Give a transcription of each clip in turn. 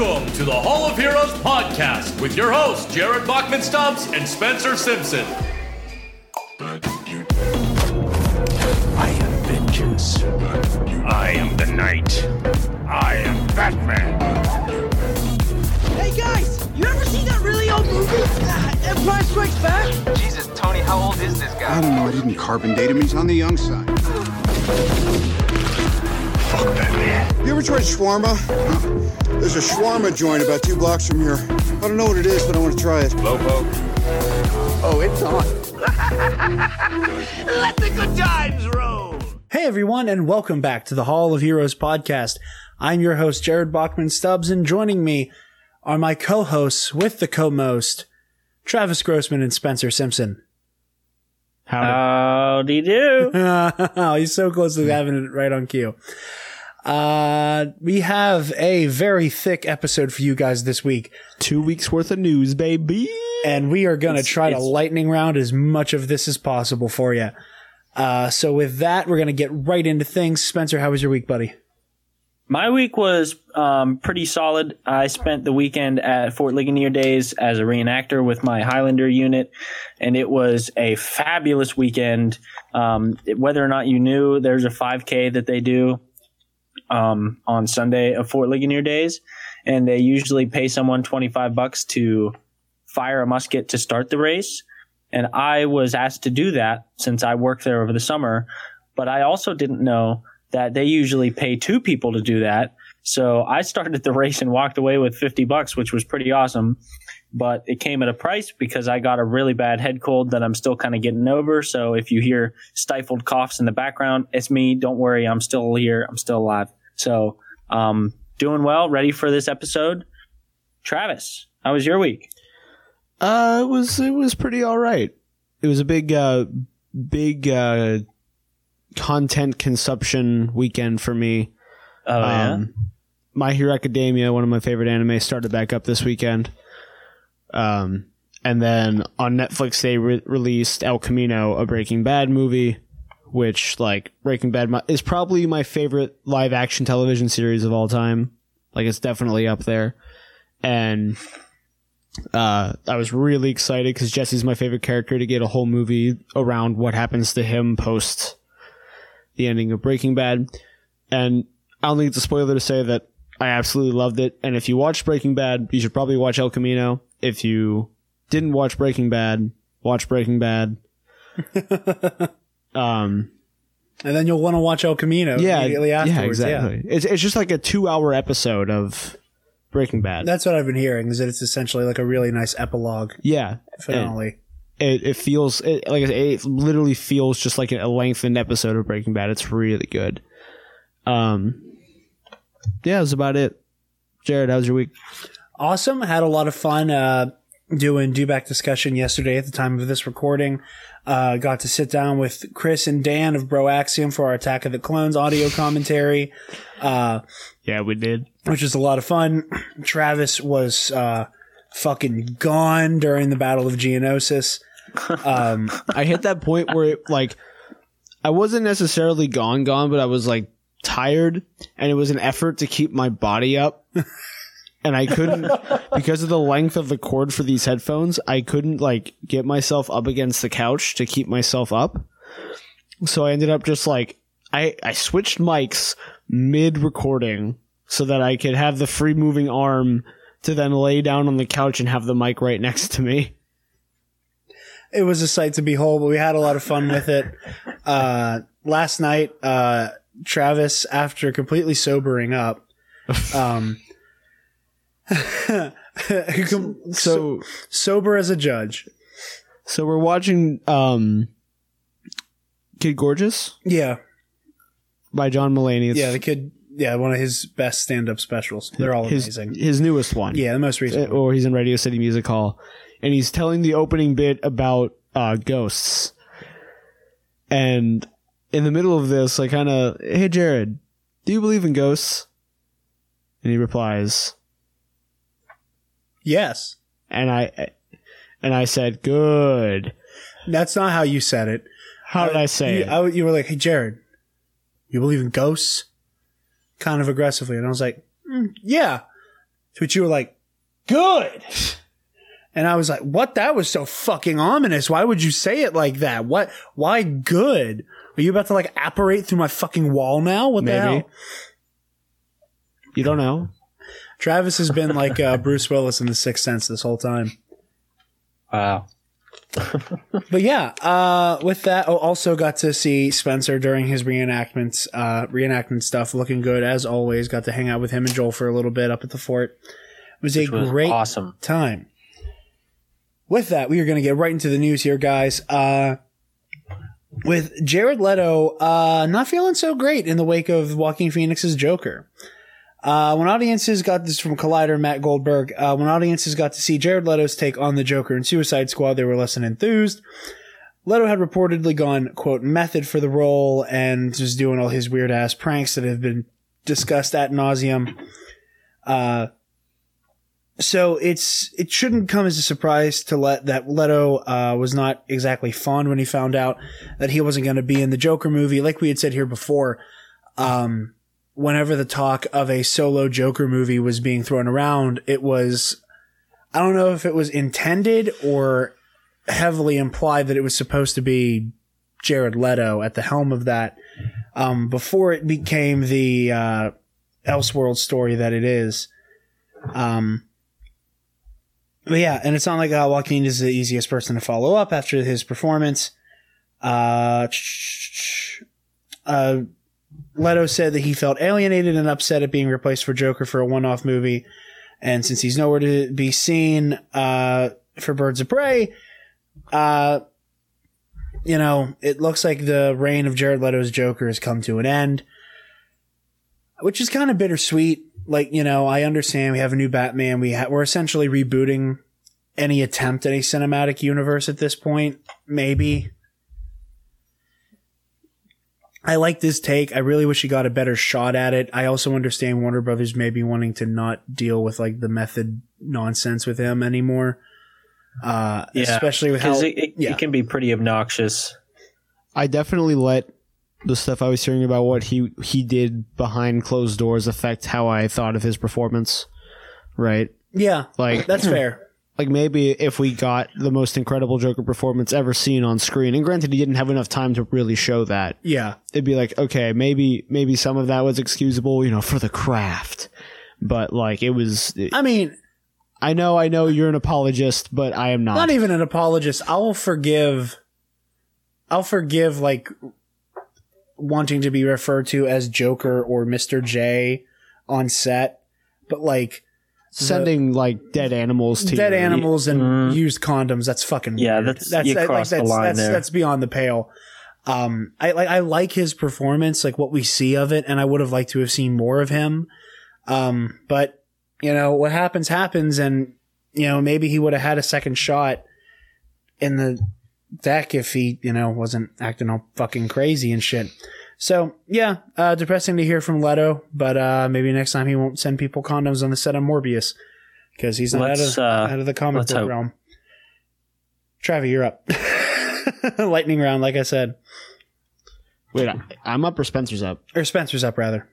Welcome to the Hall of Heroes podcast with your hosts, Jared Bachman Stubbs and Spencer Simpson. I am vengeance. I am the knight. I am Batman. Hey guys, you ever seen that really old movie? Uh, Empire Strikes Back? Jesus, Tony, how old is this guy? I don't know. I didn't carbon date him. He's on the young side. Fuck Batman. You ever tried shawarma? Huh? There's a shawarma joint about two blocks from here. I don't know what it is, but I want to try it. Lobo. Oh, it's on. Let the good times roll! Hey everyone, and welcome back to the Hall of Heroes podcast. I'm your host, Jared Bachman Stubbs, and joining me are my co-hosts with the co-most, Travis Grossman and Spencer Simpson. Howdy do. oh, he's so close to having it right on cue. Uh, we have a very thick episode for you guys this week, Two weeks worth of news, baby. and we are going to try to lightning round as much of this as possible for you. Uh, so with that, we're going to get right into things. Spencer, how was your week, buddy? My week was um, pretty solid. I spent the weekend at Fort Ligonier Days as a reenactor with my Highlander unit, and it was a fabulous weekend. Um, whether or not you knew, there's a 5K that they do um, on Sunday of Fort Ligonier Days, and they usually pay someone 25 bucks to fire a musket to start the race. And I was asked to do that since I worked there over the summer, but I also didn't know that they usually pay two people to do that. So I started the race and walked away with 50 bucks, which was pretty awesome. But it came at a price because I got a really bad head cold that I'm still kind of getting over. So if you hear stifled coughs in the background, it's me. Don't worry. I'm still here. I'm still alive. So, um, doing well, ready for this episode. Travis, how was your week? Uh, it was it was pretty all right. It was a big uh big uh content consumption weekend for me. Oh, yeah. Um, My Hero Academia, one of my favorite anime, started back up this weekend. Um, and then on Netflix they re- released El Camino, a Breaking Bad movie, which like Breaking Bad is probably my favorite live action television series of all time. Like it's definitely up there. And uh, I was really excited because Jesse's my favorite character to get a whole movie around what happens to him post the ending of Breaking Bad. And I don't think it's a spoiler to say that I absolutely loved it. And if you watched Breaking Bad, you should probably watch El Camino. If you didn't watch Breaking Bad, watch Breaking Bad. um, And then you'll want to watch El Camino yeah, immediately afterwards. yeah, Yeah, exactly. It's it's just like a two hour episode of Breaking Bad. That's what I've been hearing is that it's essentially like a really nice epilogue yeah, finale. it, it feels it, like I said, it literally feels just like a lengthened episode of Breaking Bad. It's really good. Um, yeah, that's about it. Jared, how was your week? awesome. Had a lot of fun uh, doing do back discussion yesterday at the time of this recording. Uh, got to sit down with Chris and Dan of Bro Axiom for our Attack of the Clones audio commentary, uh, Yeah, we did. which was a lot of fun. Travis was uh, fucking gone during the Battle of Geonosis. Um, I hit that point where it like I wasn't necessarily gone, gone, but I was like tired, and it was an effort to keep my body up. And I couldn't because of the length of the cord for these headphones. I couldn't like get myself up against the couch to keep myself up. So I ended up just like I I switched mics mid recording so that I could have the free moving arm to then lay down on the couch and have the mic right next to me. it was a sight to behold, but we had a lot of fun with it. Uh, last night, uh, Travis, after completely sobering up, um, so So sober as a judge. So we're watching um Kid Gorgeous Yeah, by John Mulaney. It's yeah, the kid, yeah, one of his best stand-up specials. They're all his amazing. his newest one. Yeah, the most Uh, recent. Or he's in Radio City Music Hall and he's telling the opening bit about uh ghosts. And in the middle of this, I kind of, "Hey Jared, do you believe in ghosts?" And he replies, Yes, and I and I said, "Good." that's not how you said it. How did I say you, it? I- you were like, "Hey, Jared, you believe in ghosts?" Kind of aggressively, and I was like, "Mm, "Yeah." Which you were like, good. And I was like, what? That was so fucking ominous. Why would you say it like that? What? Why good? Are you about to like apparate through my fucking wall now? What the Maybe. hell? You don't know. Travis has been like uh, Bruce Willis in The Sixth Sense this whole time. Wow. But yeah, uh, with that, I also got to see Spencer during his reenactments, uh, reenactment stuff, looking good as always. Got to hang out with him and Joel for a little bit up at the fort. It was a was great awesome. time. With that, we are going to get right into the news here, guys. Uh, with Jared Leto, uh, not feeling so great in the wake of Joaquin Phoenix's Joker. Uh, when audiences got this from Collider, Matt Goldberg, uh, when audiences got to see Jared Leto's take on the Joker in Suicide Squad, they were less than enthused. Leto had reportedly gone, quote, method for the role and was doing all his weird ass pranks that have been discussed at nauseum. Uh, so it's, it shouldn't come as a surprise to let that Leto, uh, was not exactly fond when he found out that he wasn't going to be in the Joker movie. Like we had said here before, um, whenever the talk of a solo Joker movie was being thrown around, it was, I don't know if it was intended or heavily implied that it was supposed to be Jared Leto at the helm of that, um, before it became the, uh, Elseworld story that it is. Um, but yeah, and it's not like uh, Joaquin is the easiest person to follow up after his performance. Uh, uh, Leto said that he felt alienated and upset at being replaced for Joker for a one-off movie, and since he's nowhere to be seen uh, for Birds of Prey, uh, you know, it looks like the reign of Jared Leto's Joker has come to an end, which is kind of bittersweet. Like, you know, I understand we have a new Batman. We ha- we're essentially rebooting any attempt at a cinematic universe at this point. Maybe. I like this take. I really wish he got a better shot at it. I also understand Warner Brothers maybe wanting to not deal with like the method nonsense with him anymore. Uh, Yeah, especially with how, Because it, it, yeah. it can be pretty obnoxious. I definitely let the stuff I was hearing about what he he did behind closed doors affect how I thought of his performance. Right? yeah, Like that's fair. Like maybe if we got the most incredible Joker performance ever seen on screen, and granted he didn't have enough time to really show that, Yeah. it'd be like, okay, maybe maybe some of that was excusable, you know, for the craft. But like it was I mean, I know I know you're an apologist, but I am not. not even an apologist. I'll forgive. I'll forgive like wanting to be referred to as Joker or Mister J on set, but like Sending like dead animals to dead you. animals and used condoms. That's fucking Yeah, weird. that's- that's you that- like, crossed the that's, line that's, there. that's beyond the pale. Um, I like I like his performance, like what we see of it, and I would have liked to have seen more of him. Um, but you know what happens happens, and you know maybe he would have had a second shot in the deck if he you know wasn't acting all fucking crazy and shit. So yeah, uh, depressing to hear from Leto, but uh, maybe next time he won't send people condoms on the set of Morbius because he's not out Let's, of, uh, out of the comic let's book hope. realm. Travi, you're up. Lightning round, like I said, Wait, I, I'm up or Spencer's up? or Spencer's up rather.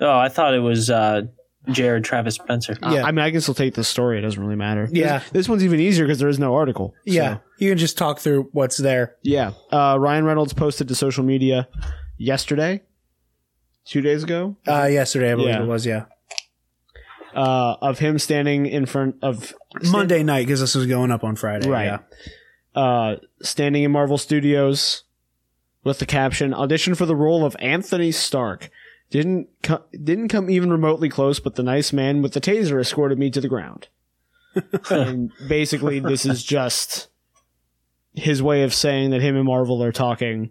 Oh, I thought it was uh, Jared Travis Spencer. Uh, Yeah. I mean, I can still take the story. It doesn't really matter. Yeah. This, this one's even easier because there is no article. So, Yeah, you can just talk through what's there. Yeah. Uh, Ryan Reynolds posted to social media yesterday, two days ago, Uh, yesterday, I believe Yeah. it was. Yeah, uh, of him standing in front of Monday night because this was going up on Friday. Right. Yeah. uh, standing in Marvel Studios with the caption "Audition for the role of Anthony Stark." Didn't co- didn't come even remotely close, but the nice man with the taser escorted me to the ground. and basically, this is just his way of saying that him and Marvel are talking.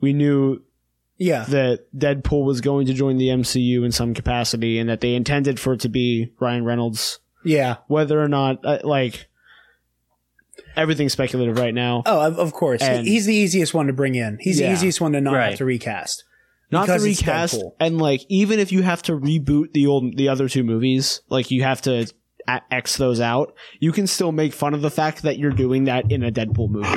We knew Yeah. that Deadpool was going to join the MCU in some capacity, and that they intended for it to be Ryan Reynolds. Yeah. Whether or not, uh, like, everything's speculative right now. Oh, of, of course. And- he's the easiest one to bring in. He's Yeah. the easiest one to not Right. have to recast. not to recast and like even if you have to reboot the old the other two movies like you have to X those out you can still make fun of the fact that you're doing that in a deadpool movie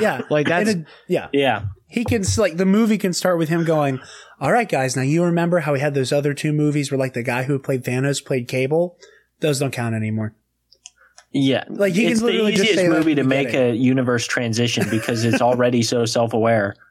Yeah. Like, that's- And it- yeah. Yeah. He can like the movie can start with him going, "All right, guys, now you remember how we had those other two movies where like the guy who played Thanos played Cable." Those don't count anymore. Yeah, Like, he can it's the literally just easiest movie to make a universe transition because it's already so self-aware.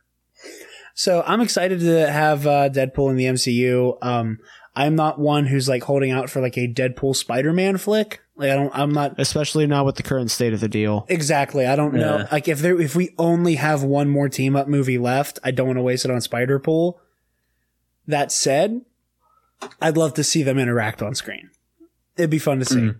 So I'm excited to have uh, Deadpool in the MCU. Um, I'm not one who's like holding out for like a Deadpool Spider-Man flick. Like I don't. I'm not Especially not with the current state of the deal. exactly. I don't know. Yeah. Like if there, if we only have one more team up movie left, I don't want to waste it on Spider-Pool. That said, I'd love to see them interact on screen. It'd be fun to see.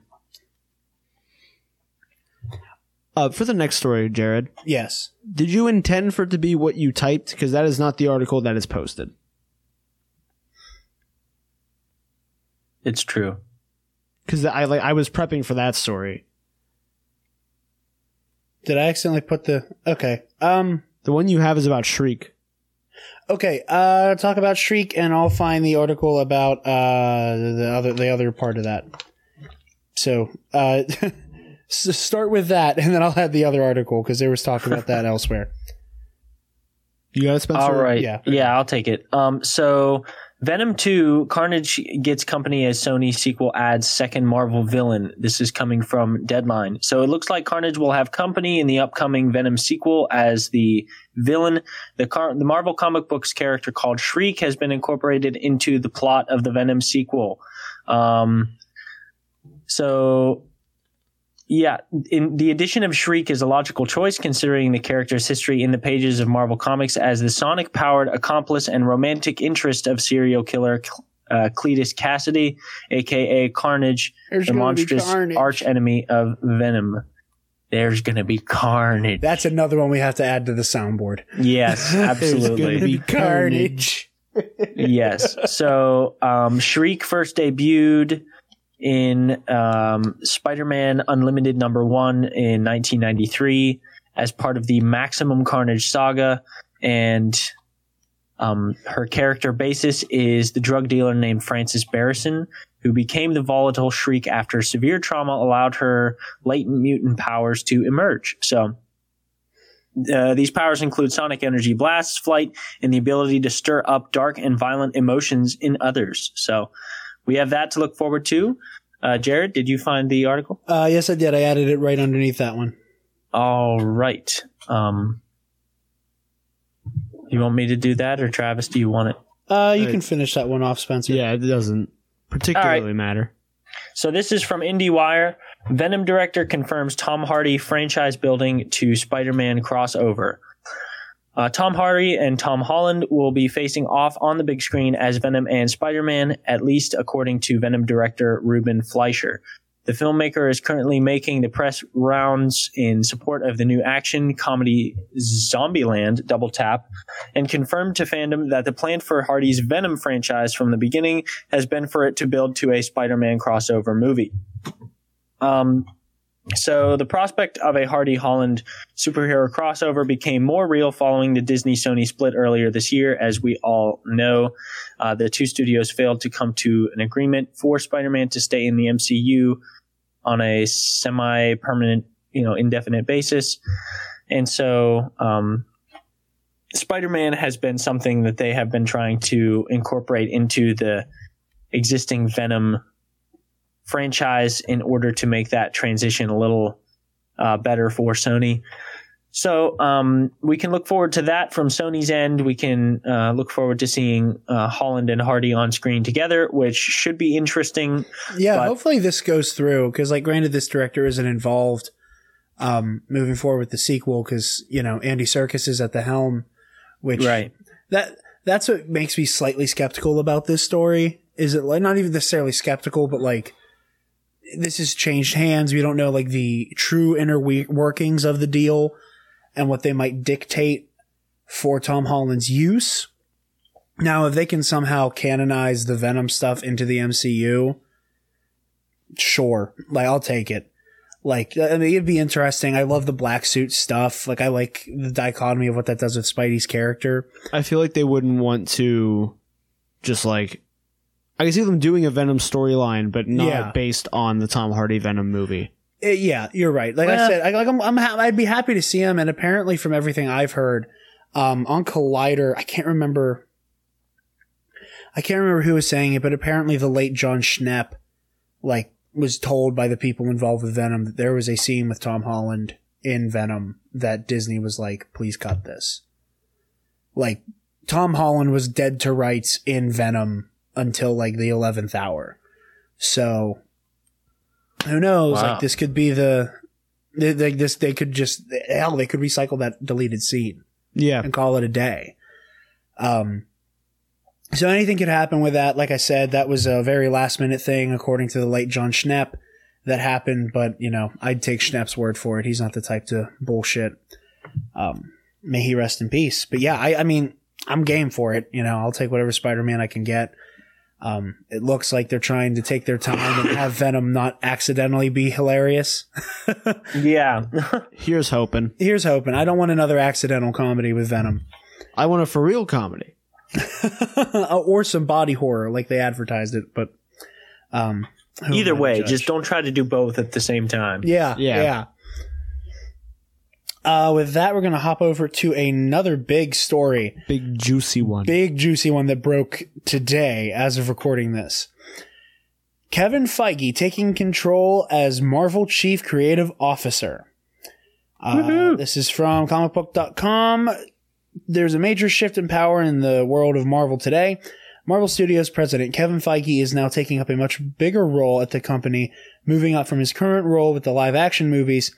Uh, for the next story, Jared, Yes. did you intend for it to be what you typed? Because that is not the article that is posted. It's true. Because I like I was prepping for that story. Did I accidentally put the? Okay. Um. The one you have is about Shriek. Okay, uh, talk about Shriek, and I'll find the article about uh the other the other part of that. So, uh, s- start with that, and then I'll add the other article because there was talk about that elsewhere. You got it, Spencer? All right. yeah. Yeah. I'll take it. Um, so Venom 2, Carnage gets company as Sony sequel adds second Marvel villain. This is coming from Deadline. So it looks like Carnage will have company in the upcoming Venom sequel as the villain. The, car- the Marvel comic books character called Shriek has been incorporated into the plot of the Venom sequel. Um, so yeah, in the addition of Shriek is a logical choice considering the character's history in the pages of Marvel Comics as the sonic powered accomplice and romantic interest of serial killer uh, Cletus Cassidy, aka Carnage, There's the monstrous carnage. arch enemy of Venom. There's gonna be carnage. That's another one we have to add to the soundboard. yes, absolutely. There's gonna be carnage. yes. So um, Shriek first debuted in um, Spider-Man Unlimited number one in 1993 as part of the Maximum Carnage saga, and um, her character basis is the drug dealer named Frances Barrison, who became the volatile Shriek after severe trauma allowed her latent mutant powers to emerge. So. Uh, these powers include sonic energy blasts, flight, and the ability to stir up dark and violent emotions in others. So we have that to look forward to. Uh, Jared, did you find the article? Uh, yes, I did. I added it right underneath that one. All right. Um, you want me to do that, or Travis? Do you want it? Uh, you Uh, can finish that one off, Spencer. Yeah, it doesn't particularly matter. So this is from IndieWire. Venom director confirms Tom Hardy franchise building to Spider-Man crossover. Uh, Tom Hardy and Tom Holland will be facing off on the big screen as Venom and Spider-Man, at least according to Venom director Ruben Fleischer. The filmmaker is currently making the press rounds in support of the new action comedy Zombieland Double Tap and confirmed to fandom that the plan for Hardy's Venom franchise from the beginning has been for it to build to a Spider-Man crossover movie. Um, so the prospect of a Hardy Holland superhero crossover became more real following the Disney Sony split earlier this year. As we all know, uh, the two studios failed to come to an agreement for Spider-Man to stay in the MCU on a semi-permanent, you know, indefinite basis. And so, um, Spider-Man has been something that they have been trying to incorporate into the existing Venom franchise in order to make that transition a little uh, better for Sony. So um, we can look forward to that from Sony's end. We can uh, look forward to seeing uh, Holland and Hardy on screen together, which should be interesting. Yeah, But- hopefully this goes through because, like, granted, this director isn't involved um, moving forward with the sequel because you know Andy Serkis is at the helm, which right that that's what makes me slightly skeptical about this story. Is it like not even necessarily skeptical, but like this has changed hands. We don't know like the true inner workings of the deal and what they might dictate for Tom Holland's use. Now, if they can somehow canonize the Venom stuff into the MCU, sure, like I'll take it. Like, I mean, it'd be interesting. I love the black suit stuff. Like, I like the dichotomy of what that does with Spidey's character. I feel like they wouldn't want to just like I can see them doing a Venom storyline, but not Yeah. based on the Tom Hardy Venom movie. Uh, yeah, you're right. Like I Well- said, I, like I'm, I'm ha- I'd be happy to see him. And apparently, from everything I've heard, um, on Collider, I can't remember. I can't remember who was saying it, but apparently the late Jon Schnepp, like, was told by the people involved with Venom that there was a scene with Tom Holland in Venom that Disney was like, please cut this. Like, Tom Holland was dead to rights in Venom until like the 11th hour. So, who knows? Wow. Like, this could be the, they, they, this, they could just, hell, they could recycle that deleted scene Yeah. and call it a day. Um, so anything could happen with that. Like I said, that was a very last minute thing, according to the late Jon Schnepp, that happened. But you know, I'd take Schnepp's word for it. He's not the type to bullshit. Um, may he rest in peace. But yeah, I, I mean, I'm game for it. You know, I'll take whatever Spider-Man I can get. Um, it looks like they're trying to take their time and have Venom not accidentally be hilarious. Yeah. Here's hoping. Here's hoping. I don't want another accidental comedy with Venom. I want a for real comedy. or some body horror like they advertised it, but um who am I Either way, judge? just don't try to do both at the same time. yeah, Yeah. yeah. Uh, with that, we're gonna hop over to another big story, Big juicy one. big juicy one that broke today as of recording this. Kevin Feige taking control as Marvel Chief Creative Officer. Uh, this is from comicbook.com. There's a major shift in power in the world of Marvel today. Marvel Studios president Kevin Feige is now taking up a much bigger role at the company, moving up from his current role with the live action movies.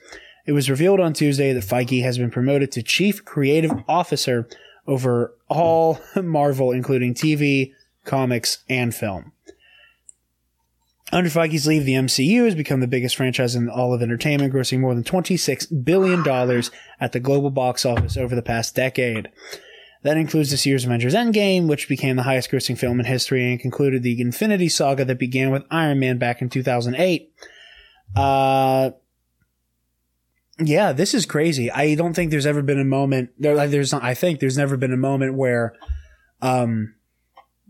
It was revealed on Tuesday that Feige has been promoted to chief creative officer over all Marvel, including TV, comics, and film. Under Feige's leave, the MCU has become the biggest franchise in all of entertainment, grossing more than $26 billion at the global box office over the past decade. That includes this year's Avengers Endgame, which became the highest grossing film in history and concluded the Infinity Saga that began with Iron Man back in 2008. Uh, yeah, this is crazy. I don't think there's ever been a moment there. Like, there's not, I think there's never been a moment where, um,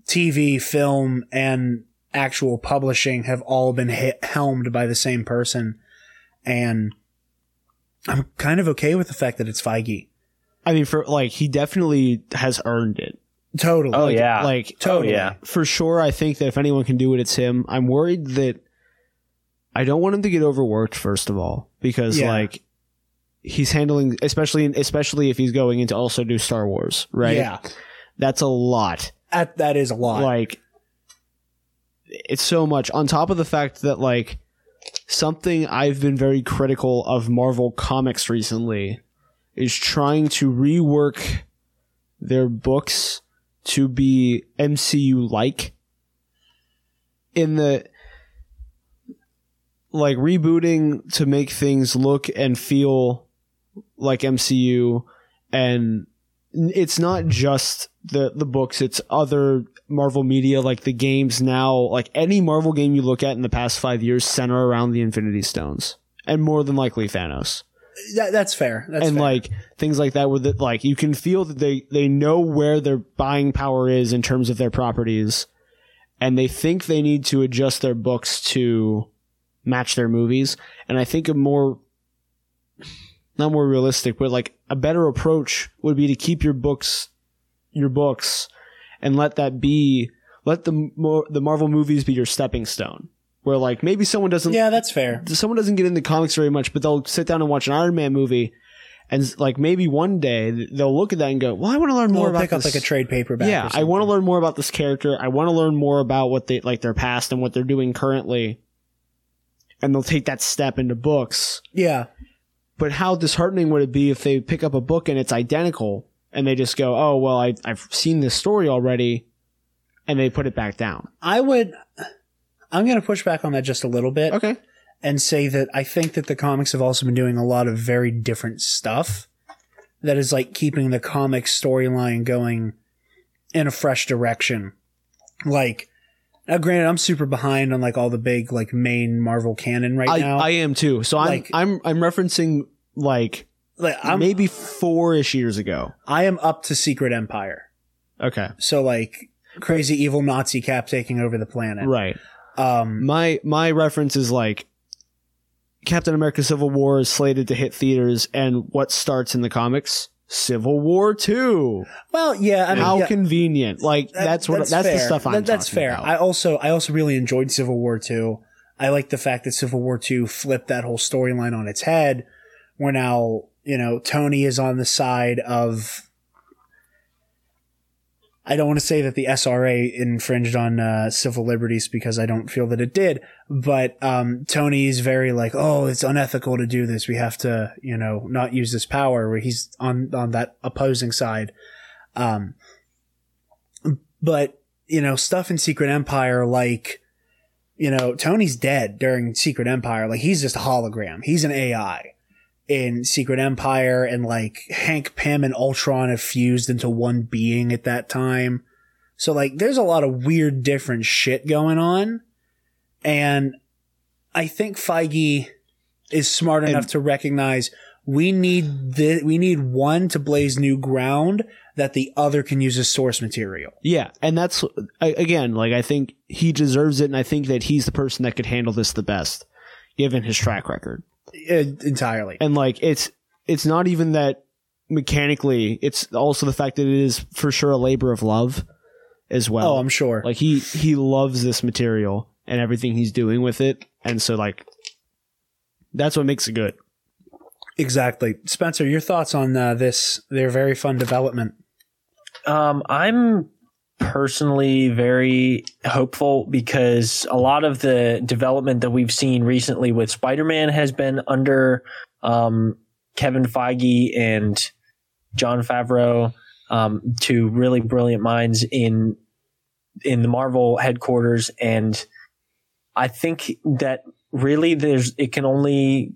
TV, film, and actual publishing have all been hit, helmed by the same person. And I'm kind of okay with the fact that it's Feige. I mean, for like, he definitely has earned it. Totally. Oh yeah. Like, Totally. Oh, yeah. for sure, I think that if anyone can do it, it's him. I'm worried that I don't want him to get overworked. First of all, because Yeah. like he's handling, especially especially if he's going into also do Star Wars, right? Yeah. that's a lot. That, that is a lot. Like, it's so much. On top of the fact that like something I've been very critical of Marvel Comics recently is trying to rework their books to be MCU like in the like rebooting to make things look and feel like MCU and it's not just the the books it's other Marvel media like the games now like any Marvel game you look at in the past 5 years center around the Infinity Stones and more than likely Thanos That, that's fair. That's and fair. like things like that where that like you can feel that they they know where their buying power is in terms of their properties and they think they need to adjust their books to match their movies and i think a more not more realistic but like a better approach would be to keep your books your books and let that be let the more the marvel movies be your stepping stone where like maybe someone doesn't yeah, that's fair. someone doesn't get into comics very much, but they'll sit down and watch an Iron Man movie, and like maybe one day they'll look at that and go, "Well, I want to learn more about pick up like a trade paperback. yeah, I want to learn more about this character. I want to learn more about what they like their past and what they're doing currently, and they'll take that step into books. Yeah, But how disheartening would it be if they pick up a book and it's identical, and they just go, "Oh, well, I, I've seen this story already," and they put it back down. I would. I'm going to push back on that just a little bit. Okay. and say that I think that the comics have also been doing a lot of very different stuff that is like keeping the comic storyline going in a fresh direction. Like, now granted, I'm super behind on like all the big like main Marvel canon right I, now. I am too. So I'm Like- I'm I'm referencing like like, I'm, maybe four ish years ago. I am up to Secret Empire. Okay. So like crazy evil Nazi cap taking over the planet. Right. Um, My my reference is like Captain America Civil War is slated to hit theaters and what starts in the comics? Civil War 2. well, yeah, I mean, How yeah, convenient. Like that- that's what that's, the stuff I'm That- that's fair. about. I also I also really enjoyed Civil War Two. I like the fact that Civil War Two flipped that whole storyline on its head. Where now, you know, Tony is on the side of. I don't want to say that the SRA infringed on uh, civil liberties because I don't feel that it did, but um, Tony's very like, oh, it's unethical to do this. We have to, you know, not use this power. Where he's on on that opposing side. Um, but you know, stuff in Secret Empire, like, you know, Tony's dead during Secret Empire. Like, he's just a hologram. He's an AI in Secret Empire, and like Hank Pym and Ultron have fused into one being at that time. So, like, there's a lot of weird, different shit going on. And I think Feige is smart enough to recognize we need the, we need one to blaze new ground that the other can use as source material. Yeah, and that's again, like I think he deserves it, and I think that he's the person that could handle this the best, given his track record. Entirely. And like it's it's not even that mechanically; it's also the fact that it is for sure a labor of love as well. Oh, I'm sure. like he he loves this material and everything he's doing with it, and so like that's what makes it good. Exactly. Spencer, your thoughts on uh, this, their very fun development? Um, I'm personally very hopeful because a lot of the development that we've seen recently with Spider-Man has been under um, Kevin Feige and Jon Favreau, um, two really brilliant minds in in the Marvel headquarters, and I think that really there's it can only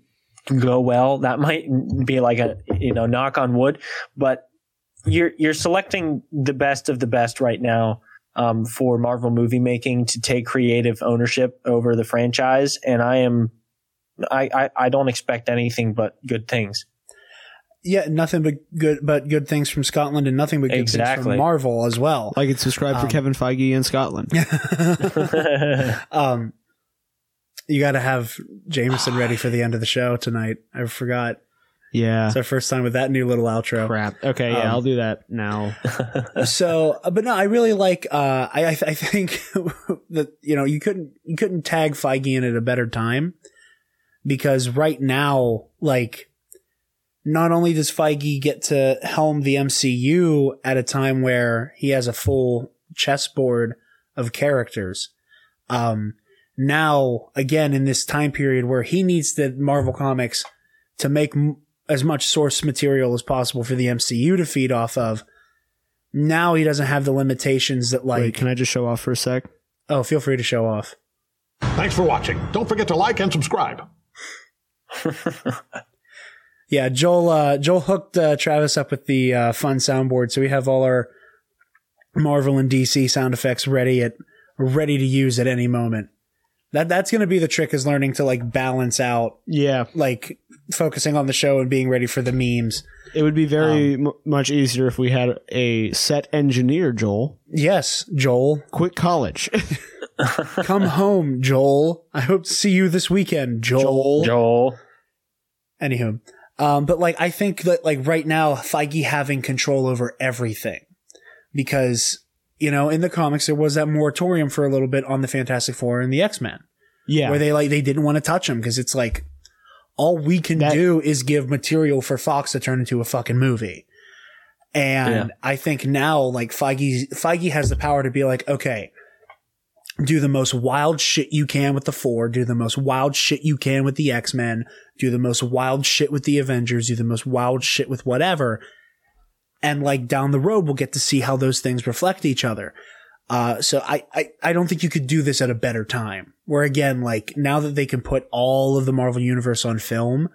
go well. That might be like a you know knock on wood, but you're you're selecting the best of the best right now um, for Marvel movie making to take creative ownership over the franchise, and I am I, I, I don't expect anything but good things. Yeah, nothing but good, but good things from Scotland, and nothing but good things from Marvel as well. Like and subscribe for Kevin Feige in Scotland. Um, you got to have Jameson ready for the end of the show tonight. I forgot. Yeah. It's our first time with that new little outro. Crap. Okay, yeah, Um, I'll do that now. so uh, but no i really like uh i i, I think that you know you couldn't you couldn't tag feige in at a better time because right now like not only does feige get to helm the mcu at a time where he has a full chessboard of characters um now again in this time period where he needs the marvel comics to make m- as much source material as possible for the mcu to feed off of now he doesn't have the limitations that like Wait, can I just show off for a sec? oh feel free to show off Thanks for watching. Don't forget to like and subscribe. yeah joel uh joel hooked uh, travis up with the uh, fun soundboard so we have all our marvel and dc sound effects ready at ready to use at any moment that that's gonna be the trick is learning to like balance out Yeah, like focusing on the show and being ready for the memes it would be very m- much easier if we had a set engineer, Joel. yes joel Quit college. come home joel i hope to see you this weekend joel. Joel. Anywho, um, but like I think that like right now Feige having control over everything because you know in the comics there was that moratorium for a little bit on the Fantastic Four and the X Men yeah. where they like they didn't want to touch them because it's like all we can That- do is give material for Fox to turn into a fucking movie. And Yeah. I think now like Feige Feige has the power to be like, okay, do the most wild shit you can with the four, do the most wild shit you can with the X-Men, do the most wild shit with the Avengers, do the most wild shit with whatever. And like down the road, we'll get to see how those things reflect each other. Uh, so I, I, I don't think you could do this at a better time. Where again, like now that they can put all of the Marvel universe on film,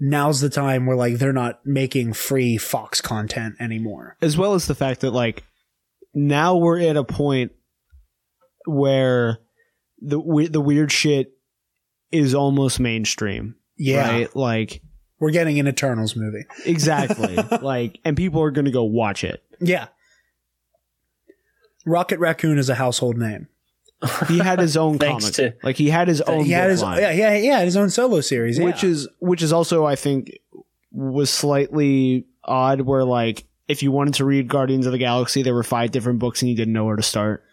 now's the time where like they're not making free Fox content anymore. as well as the fact that like now we're at a point where the the weird shit is almost mainstream. Yeah. Right? Like We're getting an Eternals movie. exactly. like and people are going to go watch it. Yeah. Rocket Raccoon is a household name. He had his own Thanks comic. to- like he had his own he had his line, yeah, yeah, yeah, his own solo series, yeah. which is which is also I think was slightly odd where like if you wanted to read Guardians of the Galaxy there were five different books and you didn't know where to start.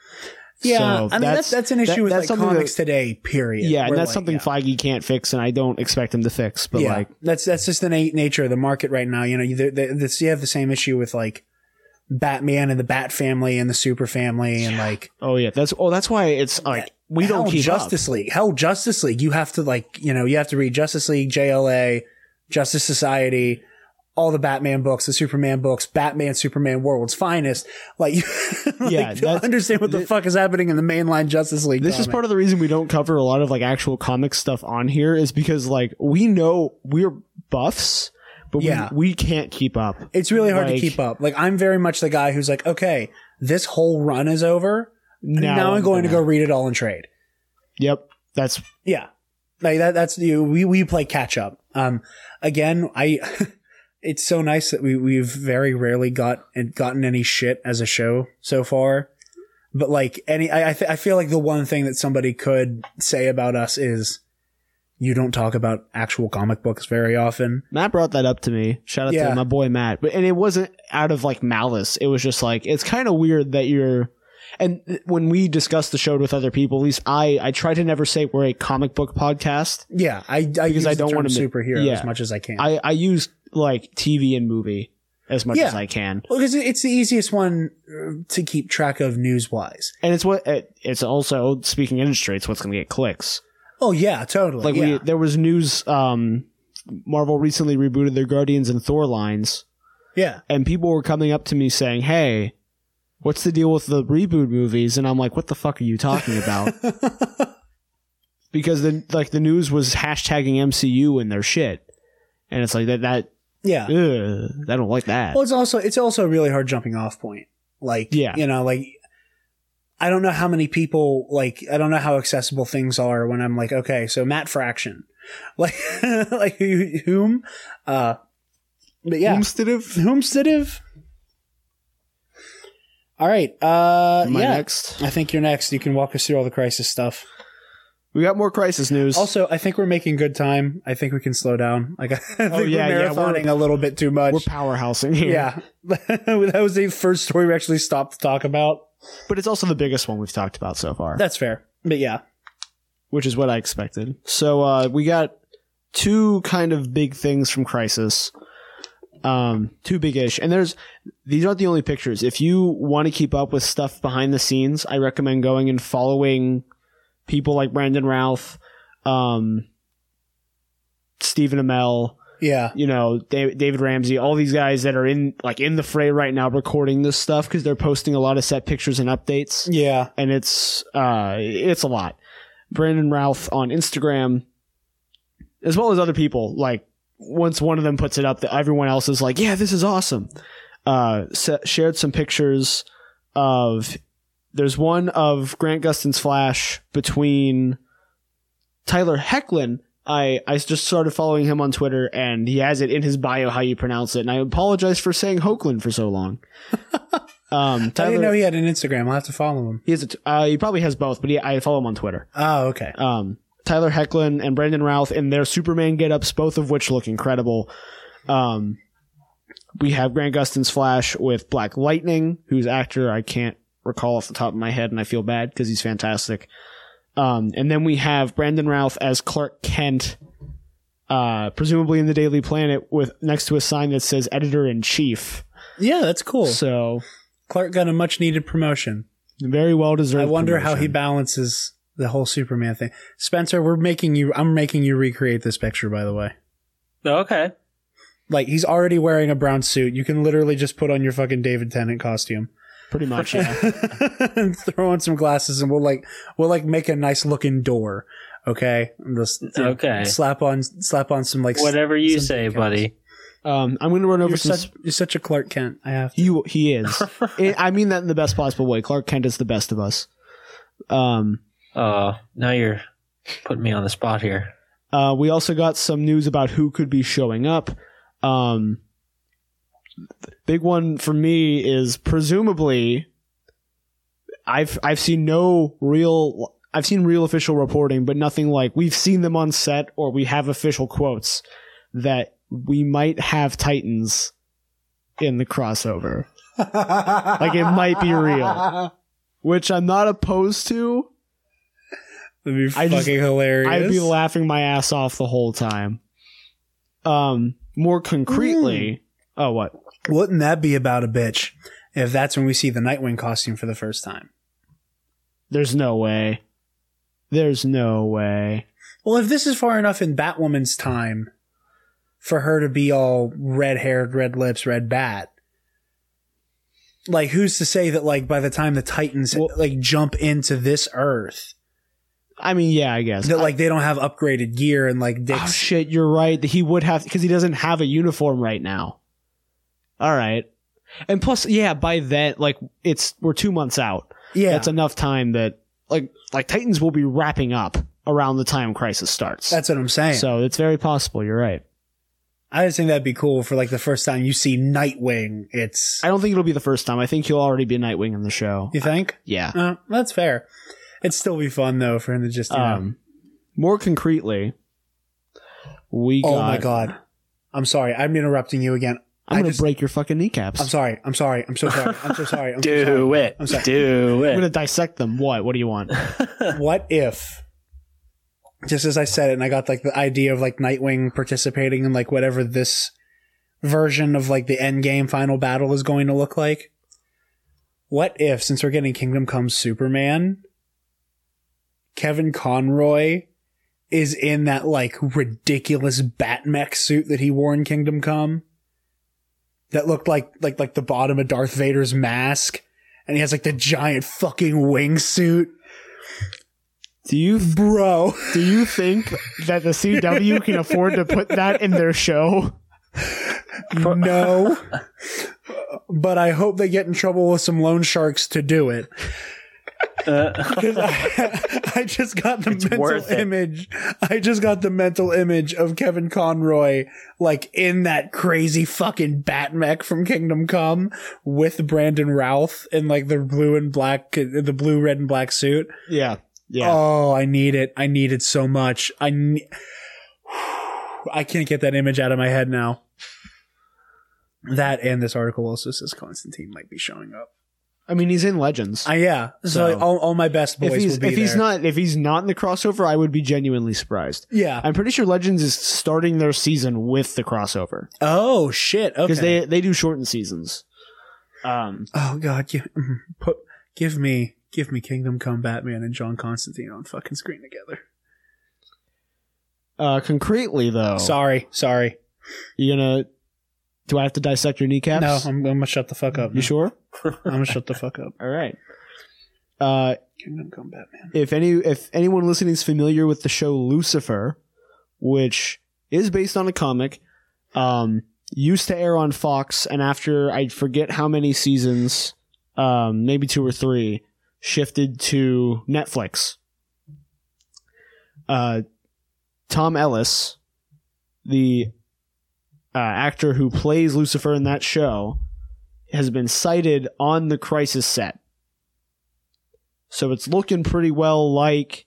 Yeah, So I mean that's that's- that's an issue that- with that's like comics that- today. Period. Yeah, and that's like, something yeah. Feige can't fix, and I don't expect him to fix. But yeah, like, that's that's just the na- nature of the market right now. You know, you, this, you have the same issue with like Batman and the Bat family and the Super family and like oh yeah, that's oh that's why it's like we don't keep Justice up. League. Hell, Justice League. You have to like you know you have to read Justice League, JLA, Justice Society. All the Batman books, the Superman books, Batman, Superman, World's Finest. Like, you like, Yeah, to understand what the fuck is happening in the mainline Justice League. This is part of the reason we don't cover a lot of like actual comic stuff on here is because like we know we're buffs, but Yeah. we, we can't keep up. It's really hard to keep up. Like I'm very much the guy who's like, okay, this whole run is over. Now, Now I'm, I'm going to gonna- go read it all in trade. Yep, that's Yeah. Like that that's you we we play catch up. Um again, I it's so nice that we we've very rarely got gotten any shit as a show so far. But like any I I, th- I feel like the one thing that somebody could say about us is you don't talk about actual comic books very often. Matt brought that up to me. Shout out Yeah. to my boy Matt. But and it wasn't out of like malice. It was just like it's kind of weird that you're and when we discuss the show with other people, at least I I try to never say we're a comic book podcast. Yeah, I, I because I don't want to superhero yeah. as much as I can. I I use like TV and movie as much Yeah. as I can. Well, because it's the easiest one uh, to keep track of news wise. And it's what it's also speaking industry. It's what's going to get clicks. Oh yeah, totally. Like yeah. we, there was news. Um, Marvel recently rebooted their Guardians and Thor lines, yeah. and people were coming up to me saying, "Hey, what's the deal with the reboot movies?" And I'm like, "What the fuck are you talking about?" because the like the news was hashtagging MCU in their shit, and it's like that that Yeah. ugh, I don't like that. Well, it's also it's also a really hard jumping off point. Like, Yeah. you know, like I don't know how many people like I don't know how accessible things are when I'm like, okay, so Matt Fraction, like, like who- whom, uh, but yeah, Homesteadive? Whomsteadive. All right, uh, Am I yeah, next? I think you're next. You can walk us through all the crisis stuff. We got more crisis news. Also, I think we're making good time. I think we can slow down. Like, I think Oh, yeah, we're yeah, we're- marathoning a little bit too much. we're powerhousing here. Yeah. that was the first story we actually stopped to talk about. but it's also the biggest one we've talked about so far. That's fair. But yeah. which is what I expected. So uh, we got two kind of big things from Crisis. Um, two big-ish, and there's these aren't the only pictures. If you want to keep up with stuff behind the scenes, I recommend going and following people like Brandon Routh, um, Stephen Amell, Yeah. you know, David, David Ramsey, all these guys that are in like in the fray right now recording this stuff because they're posting a lot of set pictures and updates Yeah. and it's uh it's a lot. Brandon Routh on Instagram, as well as other people. Like once one of them puts it up, that everyone else is like, "Yeah, this is awesome." Uh, shared some pictures of. There's one of Grant Gustin's flash between Tyler Hoechlin. I I just started following him on Twitter, and he has it in his bio how you pronounce it. And I apologize for saying Hoagland for so long. Um, I didn't know he had an Instagram. I'll have to follow him. he has a t- uh, he probably has both, but he, I follow him on Twitter. Oh, okay. Um, Tyler Hoechlin and Brandon Routh in their Superman get-ups, both of which look incredible. Um, we have Grant Gustin's Flash with Black Lightning, whose actor I can't recall off the top of my head, and I feel bad because he's fantastic. Um, and then we have Brandon Routh as Clark Kent, uh, presumably in the Daily Planet, with next to a sign that says Editor in Chief. Yeah, that's cool. So Clark got a much needed promotion. very well deserved. I wonder how he balances the whole Superman thing. Spencer, we're making you, I'm making you recreate this picture, by the way. Okay. Like, he's already wearing a brown suit. You can literally just put on your fucking David Tennant costume. Pretty much. Yeah. throw on some glasses and we'll like, we'll like make a nice looking door. Okay. And just, Okay. Slap on, slap on some like, Whatever you say, decals. buddy. um, I'm going to run over You're some. such, you're such a Clark Kent. I have to. He he is. I I mean that in the best possible way. Clark Kent is the best of us. Um, Oh, now you're putting me on the spot here. uh, we also got some news about who could be showing up. Um, the big one for me is presumably. I've I've seen no real. I've seen real official reporting, but nothing like we've seen them on set or we have official quotes that we might have Titans in the crossover. like it might be real. which I'm not opposed to. That'd be I fucking just- hilarious. I'd be laughing my ass off the whole time. Um, more concretely, oh what? Wouldn't that be about a bitch if that's when we see the Nightwing costume for the first time? There's no way. There's no way. Well, if this is far enough in Batwoman's time for her to be all red haired, red lips, red bat, like who's to say that like by the time the Titans Well- like jump into this Earth, I mean, yeah, I guess. that like they don't have upgraded gear and like oh shit, you're right. He would have because he doesn't have a uniform right now. All right, and plus, yeah, by then, like it's we're two months out. yeah, That's enough time that like like Titans will be wrapping up around the time Crisis starts. that's what I'm saying. so it's very possible. You're right. I just think that'd be cool for like the first time you see Nightwing. It's I don't think it'll be the first time. I think he'll already be Nightwing in the show. you think? Yeah. Uh, that's fair. It'd still be fun though for him to just. Um, more concretely, we got. oh my god, I'm sorry. I'm interrupting you again. I'm I gonna just- break your fucking kneecaps. I'm sorry. I'm sorry. I'm so sorry. I'm so sorry. I'm so Do sorry. it. I'm sorry. Do it. I'm gonna dissect them. What? What do you want? What if, just as I said it, and I got like the idea of like Nightwing participating in like whatever this version of like the end game final battle is going to look like? What if, since we're getting Kingdom Come Superman, Kevin Conroy is in that like ridiculous Batmech suit that he wore in Kingdom Come? That looked like like like the bottom of Darth Vader's mask, and he has like the giant fucking wingsuit. Do you Bro. do you think that the CW can afford to put that in their show? No. but I hope they get in trouble with some loan sharks to do it. Uh, 'Cause I, I just got the mental image. I just got the mental image of Kevin Conroy, like in that crazy fucking Batmech from Kingdom Come with Brandon Routh in like the blue and black, the blue, red, and black suit. Yeah. Yeah. Oh, I need it. I need it so much. I ne- I can't get that image out of my head now. That and this article also says Constantine might be showing up. I mean, he's in Legends. Uh, yeah, so, So- all, all my best boys if he's will be if he's there. not if he's not in the crossover, I would be genuinely surprised. yeah. I'm pretty sure Legends is starting their season with the crossover oh shit. Okay. because they they do shortened seasons. Um, oh god, give, mm, put give me give me Kingdom Come Batman and John Constantine on fucking screen together. uh, concretely though, Sorry, sorry. you gonna do I have to dissect your kneecaps? No, I'm, I'm gonna shut the fuck up. you now. sure? I'm gonna shut the fuck up. All right. Uh, Kingdom Come Batman. if any if anyone listening is familiar with the show Lucifer, which is based on a comic, um, used to air on Fox, and after I forget how many seasons, um, maybe two or three, shifted to Netflix. Uh, Tom Ellis, the uh, actor who plays Lucifer in that show, has been sighted on the Crisis set. So it's looking pretty well like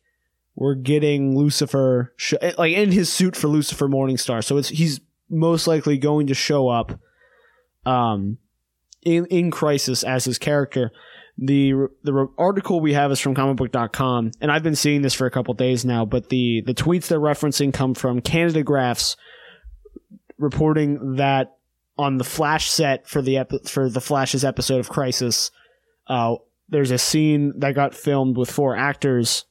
we're getting Lucifer sh- like in his suit for Lucifer Morningstar. So it's he's most likely going to show up um in in Crisis as his character. The the article we have is from comicbook.com and I've been seeing this for a couple days now, but the the tweets they're referencing come from Canadagraphs reporting that on the Flash set for the epi- for the Flash's episode of Crisis, uh, there's a scene that got filmed with four actors,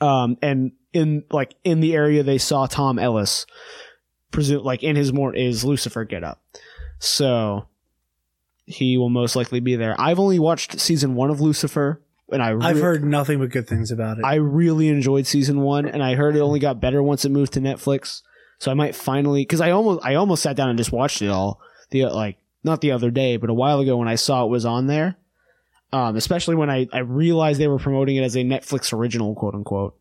um, and in like in the area they saw Tom Ellis, presume like in his more is Lucifer get up, so he will most likely be there. I've only watched season one of Lucifer, and I I've heard nothing but good things about it. I really enjoyed season one, and I heard it only got better once it moved to Netflix. So I might finally, because I almost, I almost sat down and just watched it all. The like, not the other day, but a while ago when I saw it was on there. Um, especially when I I realized they were promoting it as a Netflix original, quote unquote.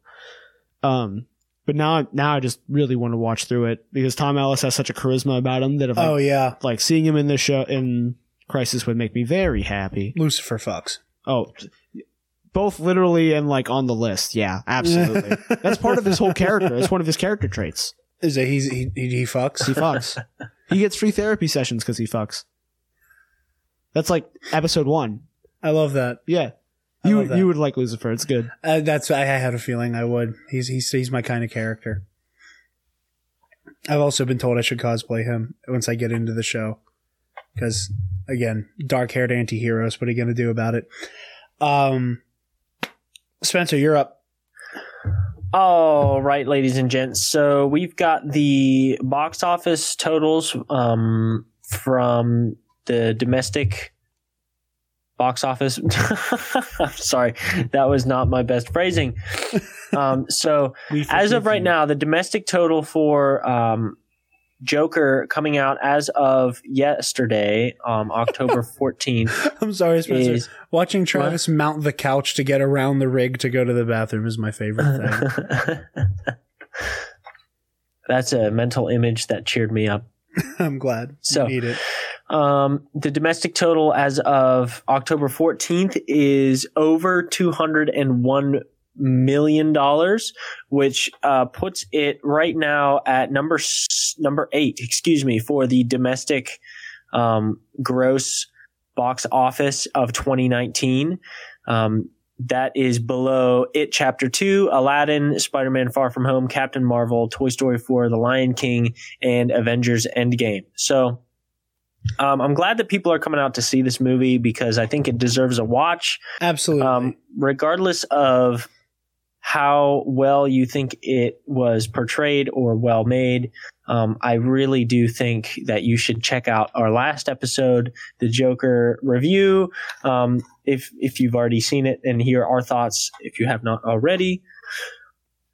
Um, but now now I just really want to watch through it because Tom Ellis has such a charisma about him that if oh I, yeah, like seeing him in this show in Crisis would make me very happy. Lucifer fucks. Oh, both literally and like on the list. Yeah, absolutely. That's part of his whole character. It's one of his character traits. Is it he's he, he, fucks? He fucks. he gets free therapy sessions because he fucks. That's like episode one. I love that. Yeah. I You that. you would like Lucifer. It's good. Uh, that's I had a feeling I would. He's he's he's my kind of character. I've also been told I should cosplay him once I get into the show, because again, dark-haired anti-heroes. What are you gonna do about it? Um, Spencer, you're up. All right, ladies and gents. So we've got the box office totals um, from the domestic box office. I'm sorry, that was not my best phrasing. Um, so as of right now, the domestic total for um, Joker coming out as of yesterday, um, October 14th. I'm sorry, Spencer. Is- Watching Travis mount the couch to get around the rig to go to the bathroom is my favorite thing. That's a mental image that cheered me up. I'm glad. So- you need it. Um, the domestic total as of October 14th is over 201 million dollars, which uh, puts it right now at number s- number eight. Excuse me for the domestic um, gross box office of 2019. Um, that is below It Chapter 2, Aladdin, Spider Man Far From Home, Captain Marvel, Toy Story 4, The Lion King, and Avengers Endgame. So, um, I'm glad that people are coming out to see this movie because I think it deserves a watch. Absolutely. Um, regardless of how well you think it was portrayed or well made, um, I really do think that you should check out our last episode, the Joker review. Um, if if you've already seen it, and hear our thoughts if you have not already.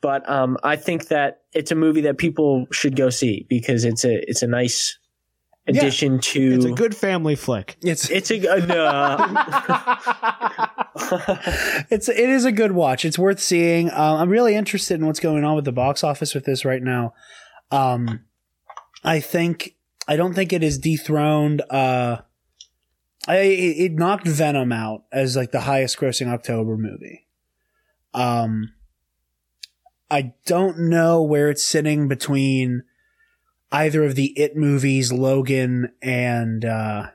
But um, I think that it's a movie that people should go see because it's a it's a nice Yeah. addition to It's a good family flick. it's it's a uh, it's it is a good watch. It's worth seeing. Uh, I'm really interested in what's going on with the box office with this right now. Um, I think I don't think it is dethroned. Uh, I it it knocked Venom out as like the highest grossing October movie. Um, I don't know where it's sitting between either of the It movies, Logan and. Uh,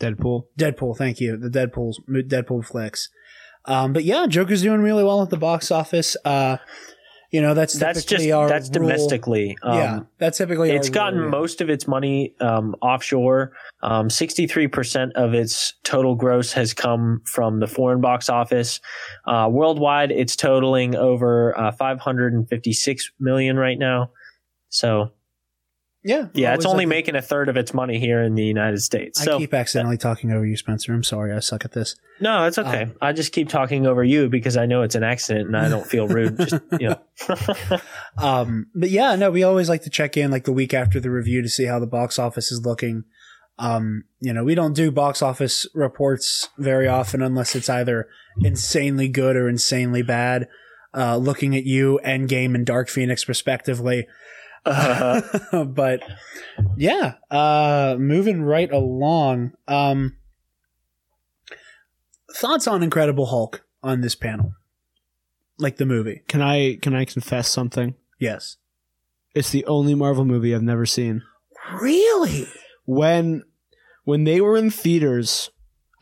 Deadpool. Deadpool, thank you. The Deadpool's Deadpool flicks. Um, but yeah, Joker's doing really well at the box office. Uh, you know, that's that's just our that's rule. domestically. Um, yeah, that's typically it's our gotten rule. most of its money um, offshore. Um, 63% of its total gross has come from the foreign box office. Uh, worldwide, it's totaling over uh, 556 million right now. So Yeah, yeah, it's only making a third of its money here in the United States. I keep accidentally talking over you, Spencer. I'm sorry. I suck at this. no, it's okay. Um, I just keep talking over you because I know it's an accident and I don't feel rude. just you know. Um, but yeah, no, we always like to check in like the week after the review to see how the box office is looking. Um, you know, we don't do box office reports very often unless it's either insanely good or insanely bad. Uh, looking at you, Endgame and Dark Phoenix respectively. but yeah, uh, moving right along. Um, thoughts on Incredible Hulk on this panel? Like the movie. Can I can I confess something? Yes. It's the only Marvel movie I've never seen. Really? When when they were in theaters,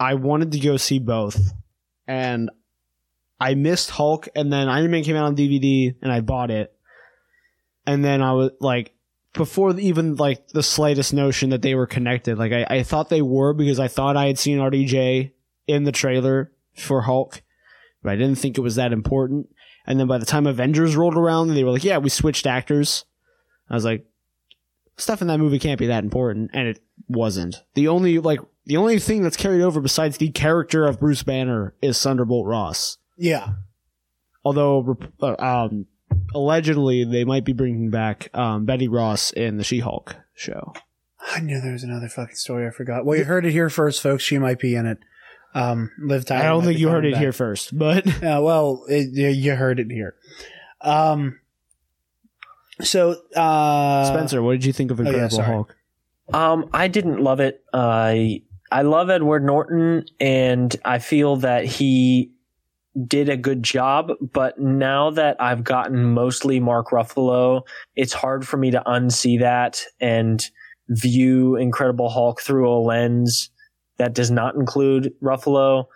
I wanted to go see both. And I missed Hulk and then Iron Man came out on DVD and I bought it. And then I was like before even like the slightest notion that they were connected. Like I, I thought they were because I thought I had seen RDJ in the trailer for Hulk, but I didn't think it was that important. And then by the time Avengers rolled around, they were like, "Yeah, we switched actors." I was like, "Stuff in that movie can't be that important," and it wasn't. The only like the only thing that's carried over besides the character of Bruce Banner is Thunderbolt Ross. Yeah. Although uh, um, allegedly they might be bringing back um, Betty Ross in the She-Hulk show. I knew there was another fucking story I forgot. Well, you heard it here first, folks. She might be in it. Um, Liv Tyler. I don't think you coming heard it back. here first, but Yeah, well, it, you- you heard it here. Um, so, uh, Spencer, what did you think of yeah, Incredible sorry. Hulk? Um, I didn't love it. I I love Edward Norton, and I feel that he did a good job. But now that I've gotten mostly Mark Ruffalo, it's hard for me to unsee that and view Incredible Hulk through a lens that does not include Ruffalo.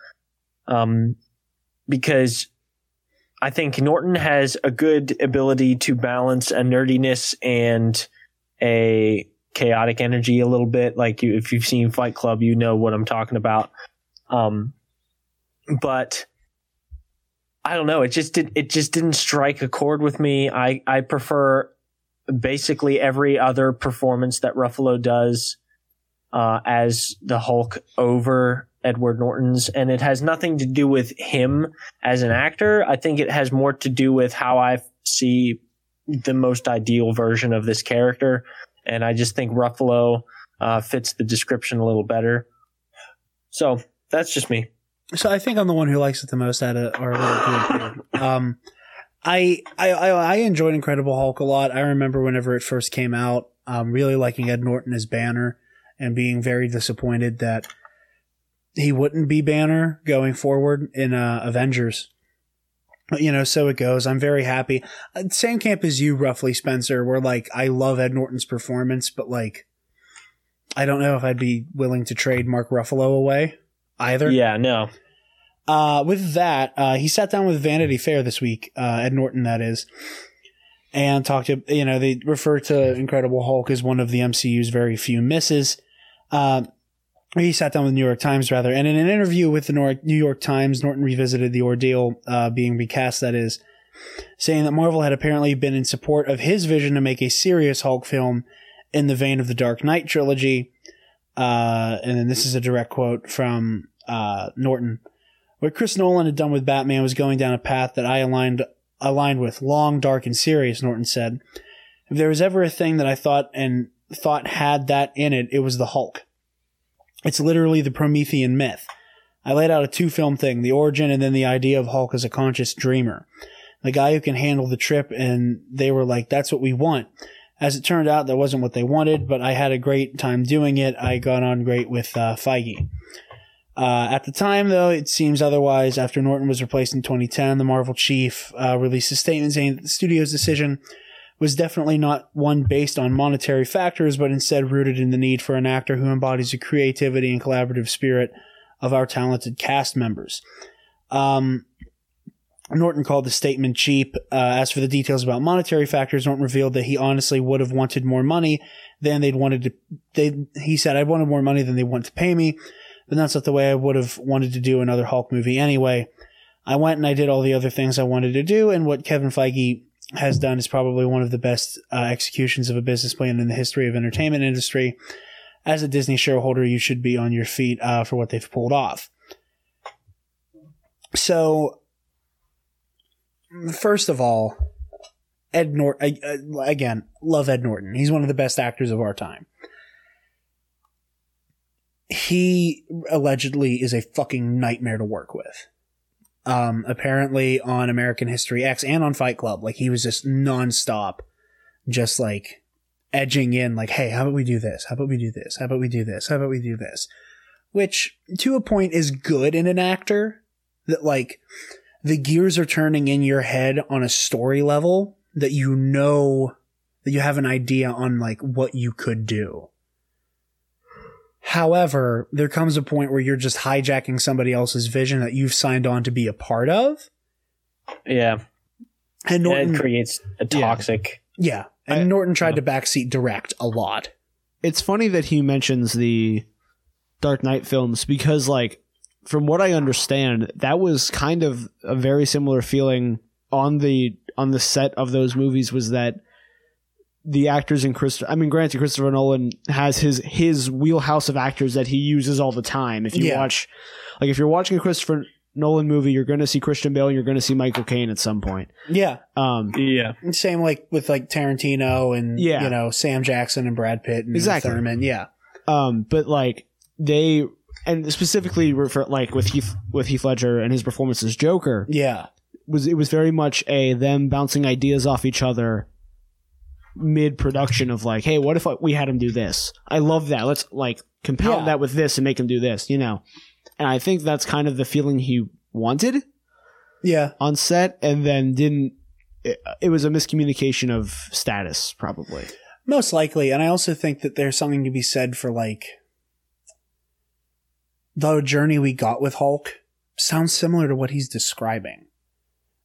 Um, because I think Norton has a good ability to balance a nerdiness and a chaotic energy a little bit. Like you, if you've seen Fight Club, you know what I'm talking about. Um, but I don't know. It just did. It just didn't strike a chord with me. I I prefer basically every other performance that Ruffalo does uh, as the Hulk over Edward Norton's, and it has nothing to do with him as an actor. I think it has more to do with how I see the most ideal version of this character, and I just think Ruffalo uh, fits the description a little better. So that's just me. So I think I'm the one who likes it the most out of our little group here. Um, I, I, I enjoyed Incredible Hulk a lot. I remember whenever it first came out, um, really liking Ed Norton as Banner and being very disappointed that he wouldn't be Banner going forward in uh, Avengers. You know, so it goes. I'm very happy. Uh, Same camp as you, roughly, Spencer. Where like I love Ed Norton's performance, but like I don't know if I'd be willing to trade Mark Ruffalo away either. Yeah, no. Uh, with that, uh, he sat down with Vanity Fair this week, uh, Ed Norton, that is, and talked to, you know, they refer to Incredible Hulk as one of the MCU's very few misses. Uh, he sat down with the New York Times, rather, and in an interview with the New York Times, Norton revisited the ordeal, uh, being recast, that is, saying that Marvel had apparently been in support of his vision to make a serious Hulk film in the vein of the Dark Knight trilogy. Uh, and then this is a direct quote from, uh, Norton. What Chris Nolan had done with Batman was going down a path that I aligned aligned with, long, dark, and serious, Norton said. If there was ever a thing that I thought and thought had that in it, it was the Hulk. It's literally the Promethean myth. I laid out a two film thing, the origin and then the idea of Hulk as a conscious dreamer. The guy who can handle the trip, and they were like, that's what we want. As it turned out, that wasn't what they wanted, but I had a great time doing it. I got on great with uh, Feige. Uh, at the time, though, it seems otherwise. After Norton was replaced in 2010, the Marvel chief uh, released a statement saying that the studio's decision was definitely not one based on monetary factors, but instead rooted in the need for an actor who embodies the creativity and collaborative spirit of our talented cast members. Um, Norton called the statement cheap. Uh, as for the details about monetary factors, Norton revealed that he honestly would have wanted more money than they'd wanted to. They he said, "I wanted more money than they want to pay me." but that's not the way I would have wanted to do another Hulk movie anyway. I went and I did all the other things I wanted to do, and what Kevin Feige has done is probably one of the best uh, executions of a business plan in the history of entertainment industry. As a Disney shareholder, you should be on your feet uh, for what they've pulled off. So, first of all, Ed Norton, again, love Ed Norton. He's one of the best actors of our time he allegedly is a fucking nightmare to work with. Um, apparently on American History X and on Fight Club, like he was just nonstop, just like edging in, like, hey, how about we do this? How about we do this? How about we do this? How about we do this? Which, to a point, is good in an actor that, like, the gears are turning in your head on a story level that you know that you have an idea on, like, what you could do. However, there comes a point where you're just hijacking somebody else's vision that you've signed on to be a part of. Yeah. And Norton and it creates a toxic. Yeah. And I, Norton tried to backseat direct a lot. It's funny that he mentions the Dark Knight films because, like, from what I understand, that was kind of a very similar feeling on the on the set of those movies was that the actors in Christopher. I mean, granted, Christopher Nolan has his his wheelhouse of actors that he uses all the time. If you Yeah. watch, like, if you're watching a Christopher Nolan movie, you're going to see Christian Bale, and you're going to see Michael Caine at some point. Yeah. Um, Yeah. Same like with like Tarantino and Yeah. you know Sam Jackson and Brad Pitt and Exactly. Thurman. Yeah. um, but like they and specifically refer like with Heath with Heath Ledger and his performance as Joker Yeah. was it was very much a them bouncing ideas off each other mid production of like, hey, what if we had him do this? I love that. Let's like compound Yeah. that with this and make him do this, you know. And I think that's kind of the feeling he wanted Yeah. on set, and then didn't. It, it was a miscommunication of status, probably. Most likely. And I also think that there's something to be said for like the journey we got with Hulk sounds similar to what he's describing.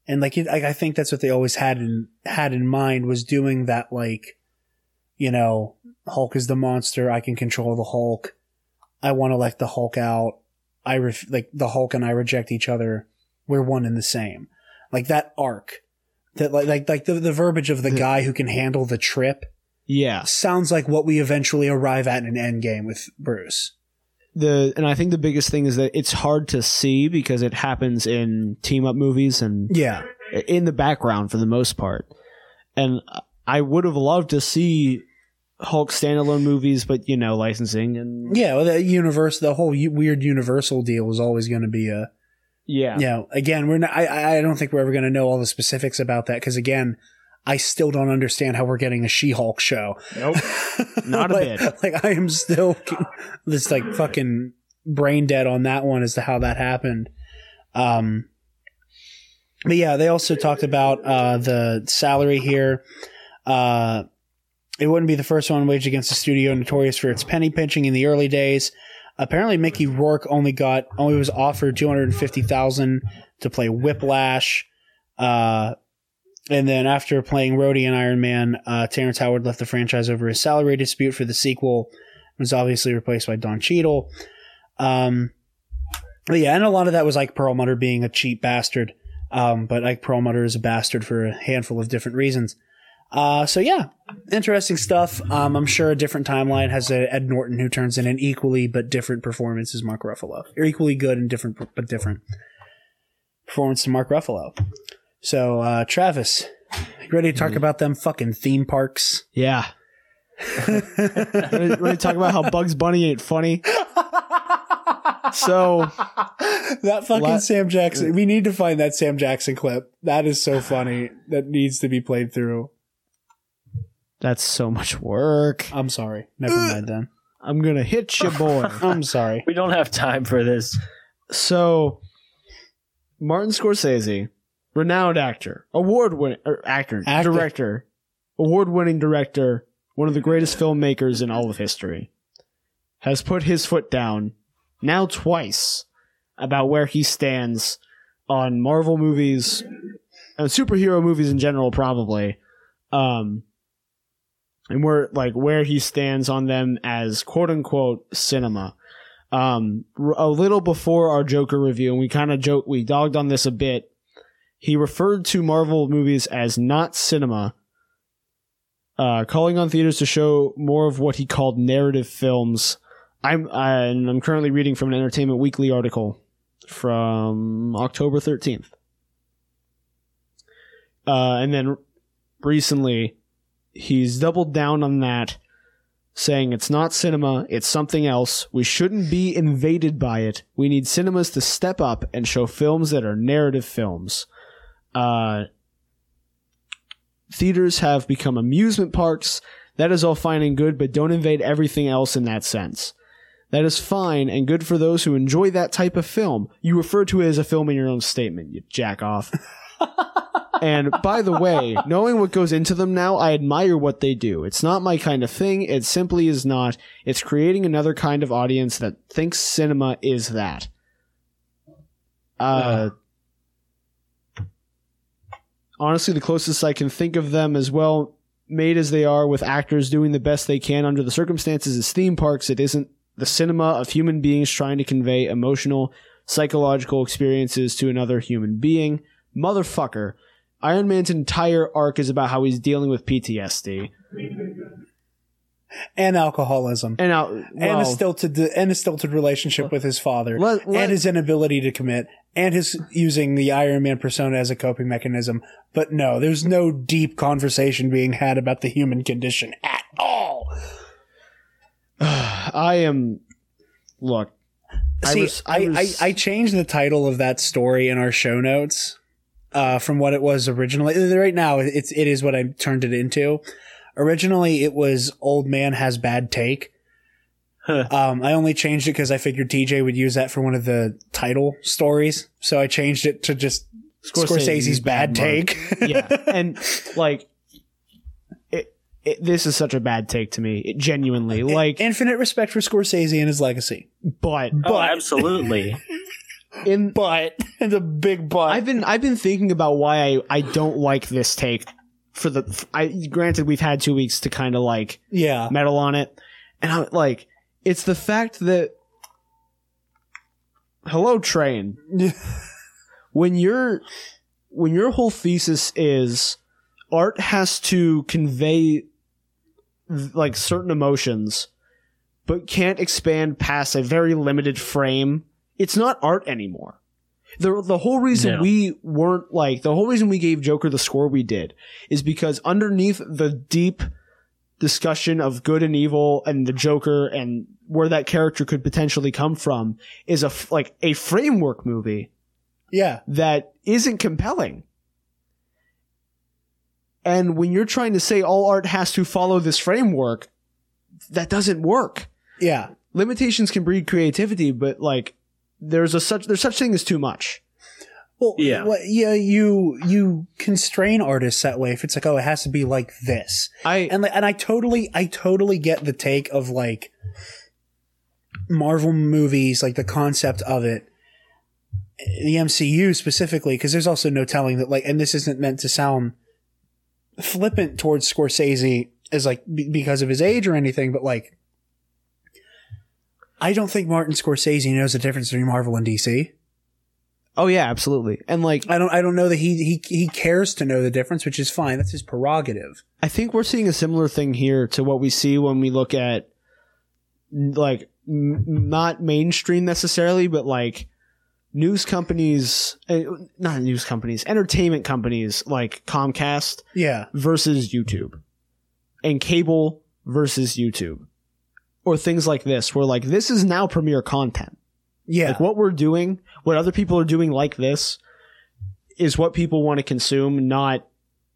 And like, it, like I think that's what they always had in had in mind was doing that like, you know, Hulk is the monster. I can control the Hulk. I want to let the Hulk out. I ref- like the Hulk and I reject each other. We're one and the same. Like that arc, that like like like the, the verbiage of the guy who can handle the trip Yeah. sounds like what we eventually arrive at in an Endgame with Bruce. The and I think the biggest thing is that it's hard to see because it happens in team up movies and Yeah, in the background for the most part. And I would have loved to see Hulk standalone movies, but you know, licensing and yeah. Well, the universe, the whole weird Universal deal is always going to be a yeah, you know. Again, we're not. I I don't think we're ever going to know all the specifics about that because again. I still don't understand how we're getting a She-Hulk show. Nope. Not a like, bit. Like I am still this like fucking brain dead on that one as to how that happened. Um, but yeah, they also talked about uh, the salary here. Uh, it wouldn't be the first one waged against the studio notorious for its penny pinching in the early days. Apparently, Mickey Rourke only got only was offered two hundred and fifty thousand to play Whiplash. Uh, and then after playing Rhodey and Iron Man, uh, Terrence Howard left the franchise over a salary dispute for the sequel. Was obviously replaced by Don Cheadle. Um, but yeah, and a lot of that was Ike Perlmutter being a cheap bastard. Um, but Ike Perlmutter is a bastard for a handful of different reasons. Uh, so yeah, interesting stuff. Um, I'm sure a different timeline has a Ed Norton who turns in an equally but different performance as Mark Ruffalo, or equally good and different but different performance to Mark Ruffalo. So, uh, Travis, you ready to talk about them fucking theme parks? yeah. Ready to talk about how Bugs Bunny ain't funny? So That fucking La- Sam Jackson. We need to find that Sam Jackson clip. That is so funny. That needs to be played through. that's so much work. I'm sorry. Never mind then. I'm gonna hit you, boy. I'm sorry. We don't have time for this. So, Martin Scorsese, renowned actor, award winning actor, Actor. director, award winning director, one of the greatest filmmakers in all of history, has put his foot down now twice about where he stands on Marvel movies and superhero movies in general, probably. Um, and where like where he stands on them as quote unquote cinema um, a little before our Joker review, and we kind of joke, we dogged on this a bit. He referred to Marvel movies as not cinema, uh, calling on theaters to show more of what he called narrative films. I'm uh, and I'm currently reading from an Entertainment Weekly article from October 13th. Uh, and then recently, he's doubled down on that saying it's not cinema, it's something else. We shouldn't be invaded by it. We need cinemas to step up and show films that are narrative films. Uh, theaters have become amusement parks. That is all fine and good, but don't invade everything else in that sense. That is fine and good for those who enjoy that type of film. You refer to it as a film in your own statement, you jack off. And by the way, knowing what goes into them now, I admire what they do. It's not my kind of thing. It simply is not. It's creating another kind of audience that thinks cinema is that. Uh, honestly, the closest I can think of them as well made as they are with actors doing the best they can under the circumstances is theme parks. It isn't the cinema of human beings trying to convey emotional, psychological experiences to another human being. Motherfucker. Iron Man's entire arc is about how he's dealing with PTSD And alcoholism. and out and a stilted and a stilted relationship with his father, Let- let- and his inability to commit, and his using the Iron Man persona as a coping mechanism. But no, there's no deep conversation being had about the human condition at all. I am. Look, See, res- I, I, res- I, changed the title of that story in our show notes uh, from what it was originally. Right now, it's it is what I turned it into. Originally, it was "Old Man Has Bad Take." um, I only changed it because I figured TJ would use that for one of the title stories, so I changed it to just Scorsese's, Bad, Take. yeah, and like, it, it, this is such a bad take to me. It genuinely, like, Infinite respect for Scorsese and his legacy. but Oh, absolutely. in But and the big but. I've been I've been thinking about why I I don't like this take for the I granted we've had 2 weeks to kind of like yeah. metal on it. And I'm like it's the fact that hello train. When your when your whole thesis is art has to convey like certain emotions but can't expand past a very limited frame it's not art anymore the the whole reason No. we weren't like the whole reason we gave Joker the score we did is because underneath the deep discussion of good and evil and the Joker and where that character could potentially come from is a f- like a framework movie Yeah. that isn't compelling. And when you're trying to say all art has to follow this framework, that doesn't work. Yeah. Limitations can breed creativity, but like there's a such there's such thing as too much. Well, Yeah. what- yeah, you you constrain artists that way if it's like, oh, it has to be like this. I And like, and I totally, I totally get the take of like Marvel movies, like the concept of it, the MCU specifically, because there's also no telling that like, and this isn't meant to sound flippant towards Scorsese as like b- because of his age or anything, but like, I don't think Martin Scorsese knows the difference between Marvel and DC. oh yeah, absolutely. And like I don't, I don't know that he he he cares to know the difference, which is fine. That's his prerogative. I think we're seeing a similar thing here to what we see when we look at like m- not mainstream necessarily, but like news companies, uh, not news companies, entertainment companies like Comcast Yeah, versus YouTube and cable versus YouTube or things like this where like this is now premiere content. yeah. Like what we're doing, what other people are doing like this is what people want to consume, not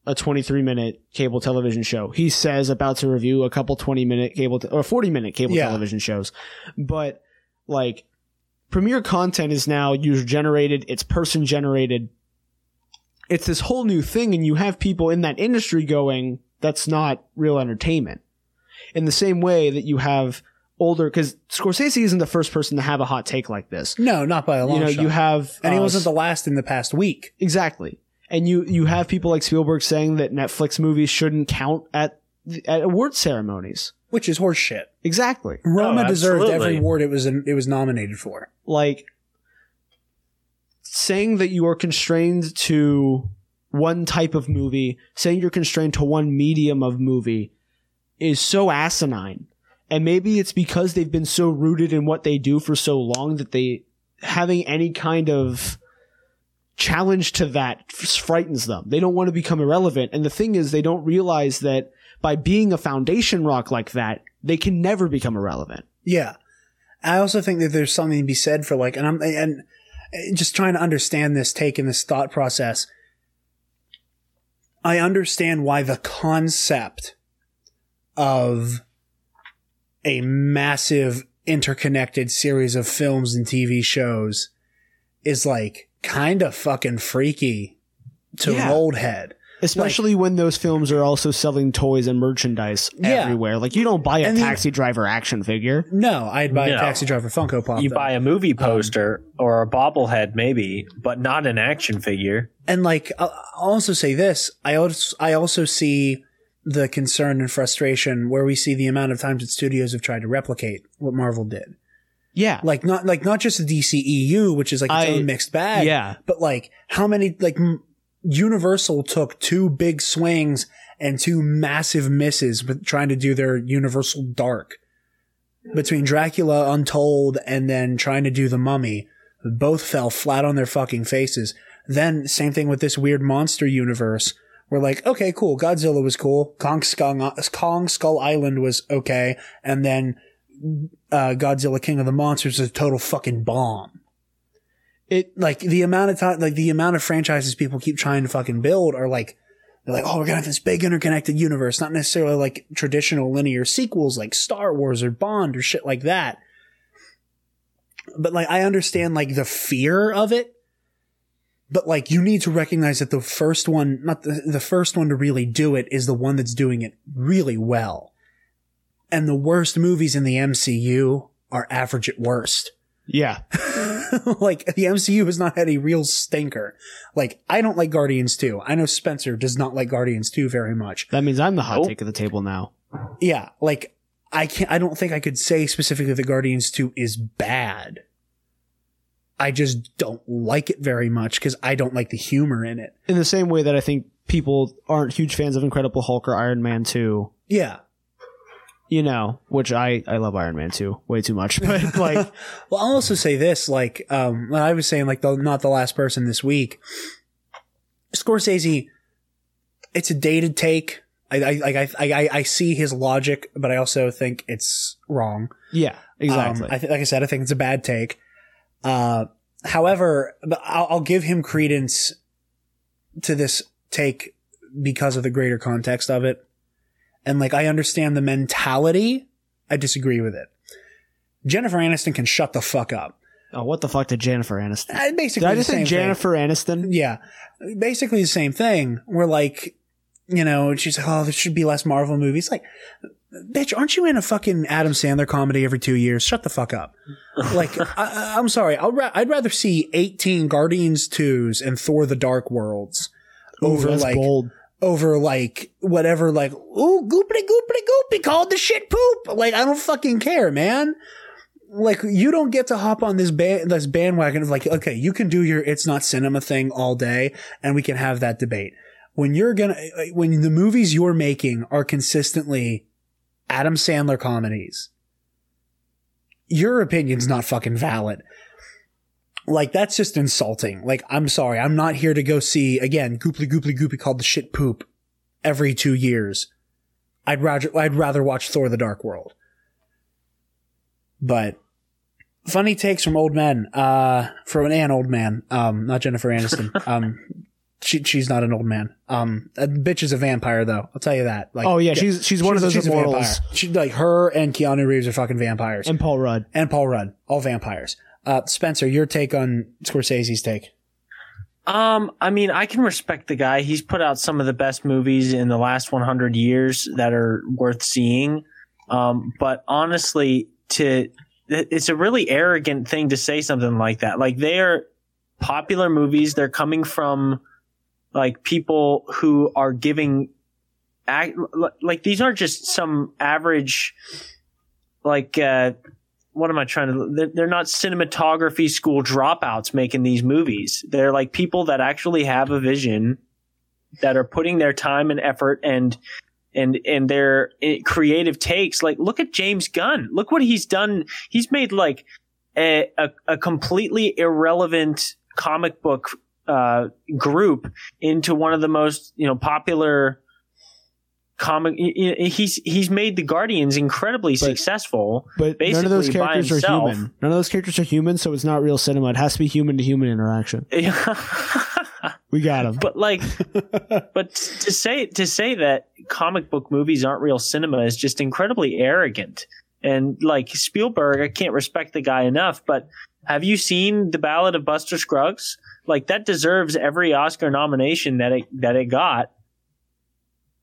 a 23 minute cable television show. He says about to review a couple 20 minute cable te- or 40 minute cable Yeah. television shows. But like premiere content is now user generated, it's person generated. It's this whole new thing and you have people in that industry going that's not real entertainment. In the same way that you have older cuz Scorsese isn't the first person to have a hot take like this. No, not by a long You know, shot. you have and he uh, wasn't the last in the past week. Exactly. And you you have people like Spielberg saying that Netflix movies shouldn't count at at award ceremonies. which is horseshit. Exactly. Roma Oh, deserved every award it was it was nominated for. Like saying that you are constrained to one type of movie, saying you're constrained to one medium of movie is so asinine. And maybe it's because they've been so rooted in what they do for so long that they having any kind of challenge to that frightens them. They don't want to become irrelevant. And the thing is, they don't realize that by being a foundation rock like that, they can never become irrelevant. Yeah, I also think that there's something to be said for like, and I'm and just trying to understand this take and this thought process. I understand why the concept of a massive interconnected series of films and TV shows is like kind of fucking freaky to an old head. Especially when those films are also selling toys and merchandise Yeah. everywhere. Like you don't buy a And the- taxi driver action figure. No, I'd buy a Taxi Driver Funko Pop. You though. buy a movie um, poster or a bobblehead, maybe, but not an action figure. and like I'll I'll also say this i also i also see the concern and frustration where we see the amount of times that studios have tried to replicate what marvel did Yeah. like not like not just the dceu which is like its I- own mixed bag yeah. but like how many like m- universal took two big swings and two massive misses with trying to do their universal dark between dracula untold and then trying to do the mummy both fell flat on their fucking faces then same thing with this weird monster universe we're like, okay, cool. Godzilla was cool. Kong Skull, Kong Skull Island was okay. And then, uh, Godzilla King of the Monsters is a total fucking bomb. It, like, the amount of time, like, the amount of franchises people keep trying to fucking build are like, they're like, oh, we're gonna have this big interconnected universe, not necessarily like traditional linear sequels like Star Wars or Bond or shit like that. But like, I understand like the fear of it but like you need to recognize that the first one not the, the first one to really do it is the one that's doing it really well and the worst movies in the mcu are average at worst Yeah. like the MCU has not had a real stinker. Like I don't like Guardians 2. I know Spencer does not like Guardians 2 very much. That means I'm the hot Nope. take of the table now. Yeah, like I can't I don't think I could say specifically that Guardians 2 is bad. I just don't like it very much cuz I don't like the humor in it. In the same way that I think people aren't huge fans of Incredible Hulk or Iron Man 2, Yeah. you know, which I, I love Iron Man 2 way too much. But like, Well, I'll also say this, like, um, when I was saying, like, the, not the last person this week. Scorsese, it's a dated take. I, I, I, I, I see his logic, but I also think it's wrong. yeah, exactly. Um, I th- like I said, I think it's a bad take. Uh, however, I'll, I'll give him credence to this take because of the greater context of it. And like, I understand the mentality. I disagree with it. Jennifer Aniston can shut the fuck up. oh, what the fuck did Jennifer Aniston? Uh, Basically, Did I just say same thing. Jennifer Aniston? Yeah, basically the same thing. We're like, you know, she's like, oh, there should be less Marvel movies. Like, bitch, aren't you in a fucking Adam Sandler comedy every two years? Shut the fuck up. Like, I, I- I'm sorry. I'll ra- I'd rather see 18 Guardians 2s and Thor the Dark Worlds over Ooh, that's like, bold. over like whatever, like, ooh, goopity goopity goopy called the shit poop. Like, I don't fucking care, man. Like, you don't get to hop on this band, this bandwagon of like, okay, you can do your it's not cinema thing all day and we can have that debate. When you're gonna, uh, when the movies you're making are consistently Adam Sandler comedies, your opinion's not fucking valid. Like that's just insulting. Like I'm sorry, I'm not here to go see again Gooply Gooply Goopy called the shit poop every two years. I'd rather I'd rather watch Thor: The Dark World. But funny takes from old men, uh, from an old man, um, not Jennifer Aniston. um, she she's not an old man. Um, that bitch is a vampire though. I'll tell you that. Like, Oh yeah, she's she's one of those she's immortals. She like her and Keanu Reeves are fucking vampires And Paul Rudd. and Paul Rudd, all vampires. Uh, Spencer, your take on Scorsese's take? Um, I mean, I can respect the guy. He's put out some of the best movies in the last 100 years that are worth seeing. Um, but honestly, to it's a really arrogant thing to say something like that. Like they are popular movies. They're coming from like people who are giving like these aren't just some average like uh what am I trying to? They're, they're not cinematography school dropouts making these movies. They're like people that actually have a vision, that are putting their time and effort and and and their eh, creative takes. Like, look at James Gunn. Look what he's done. He's made like a a, a completely irrelevant comic book uh, group into one of the most you know popular comic. he- he- He's he's made the Guardians incredibly successful. But none of those characters are human. None of those characters are human, so it's not real cinema. It has to be human to human interaction. We got him. but like but to say to say that comic book movies aren't real cinema is just incredibly arrogant and like spielberg i can't respect the guy enough but have you seen the ballad of buster scruggs like that deserves every oscar nomination that it that it got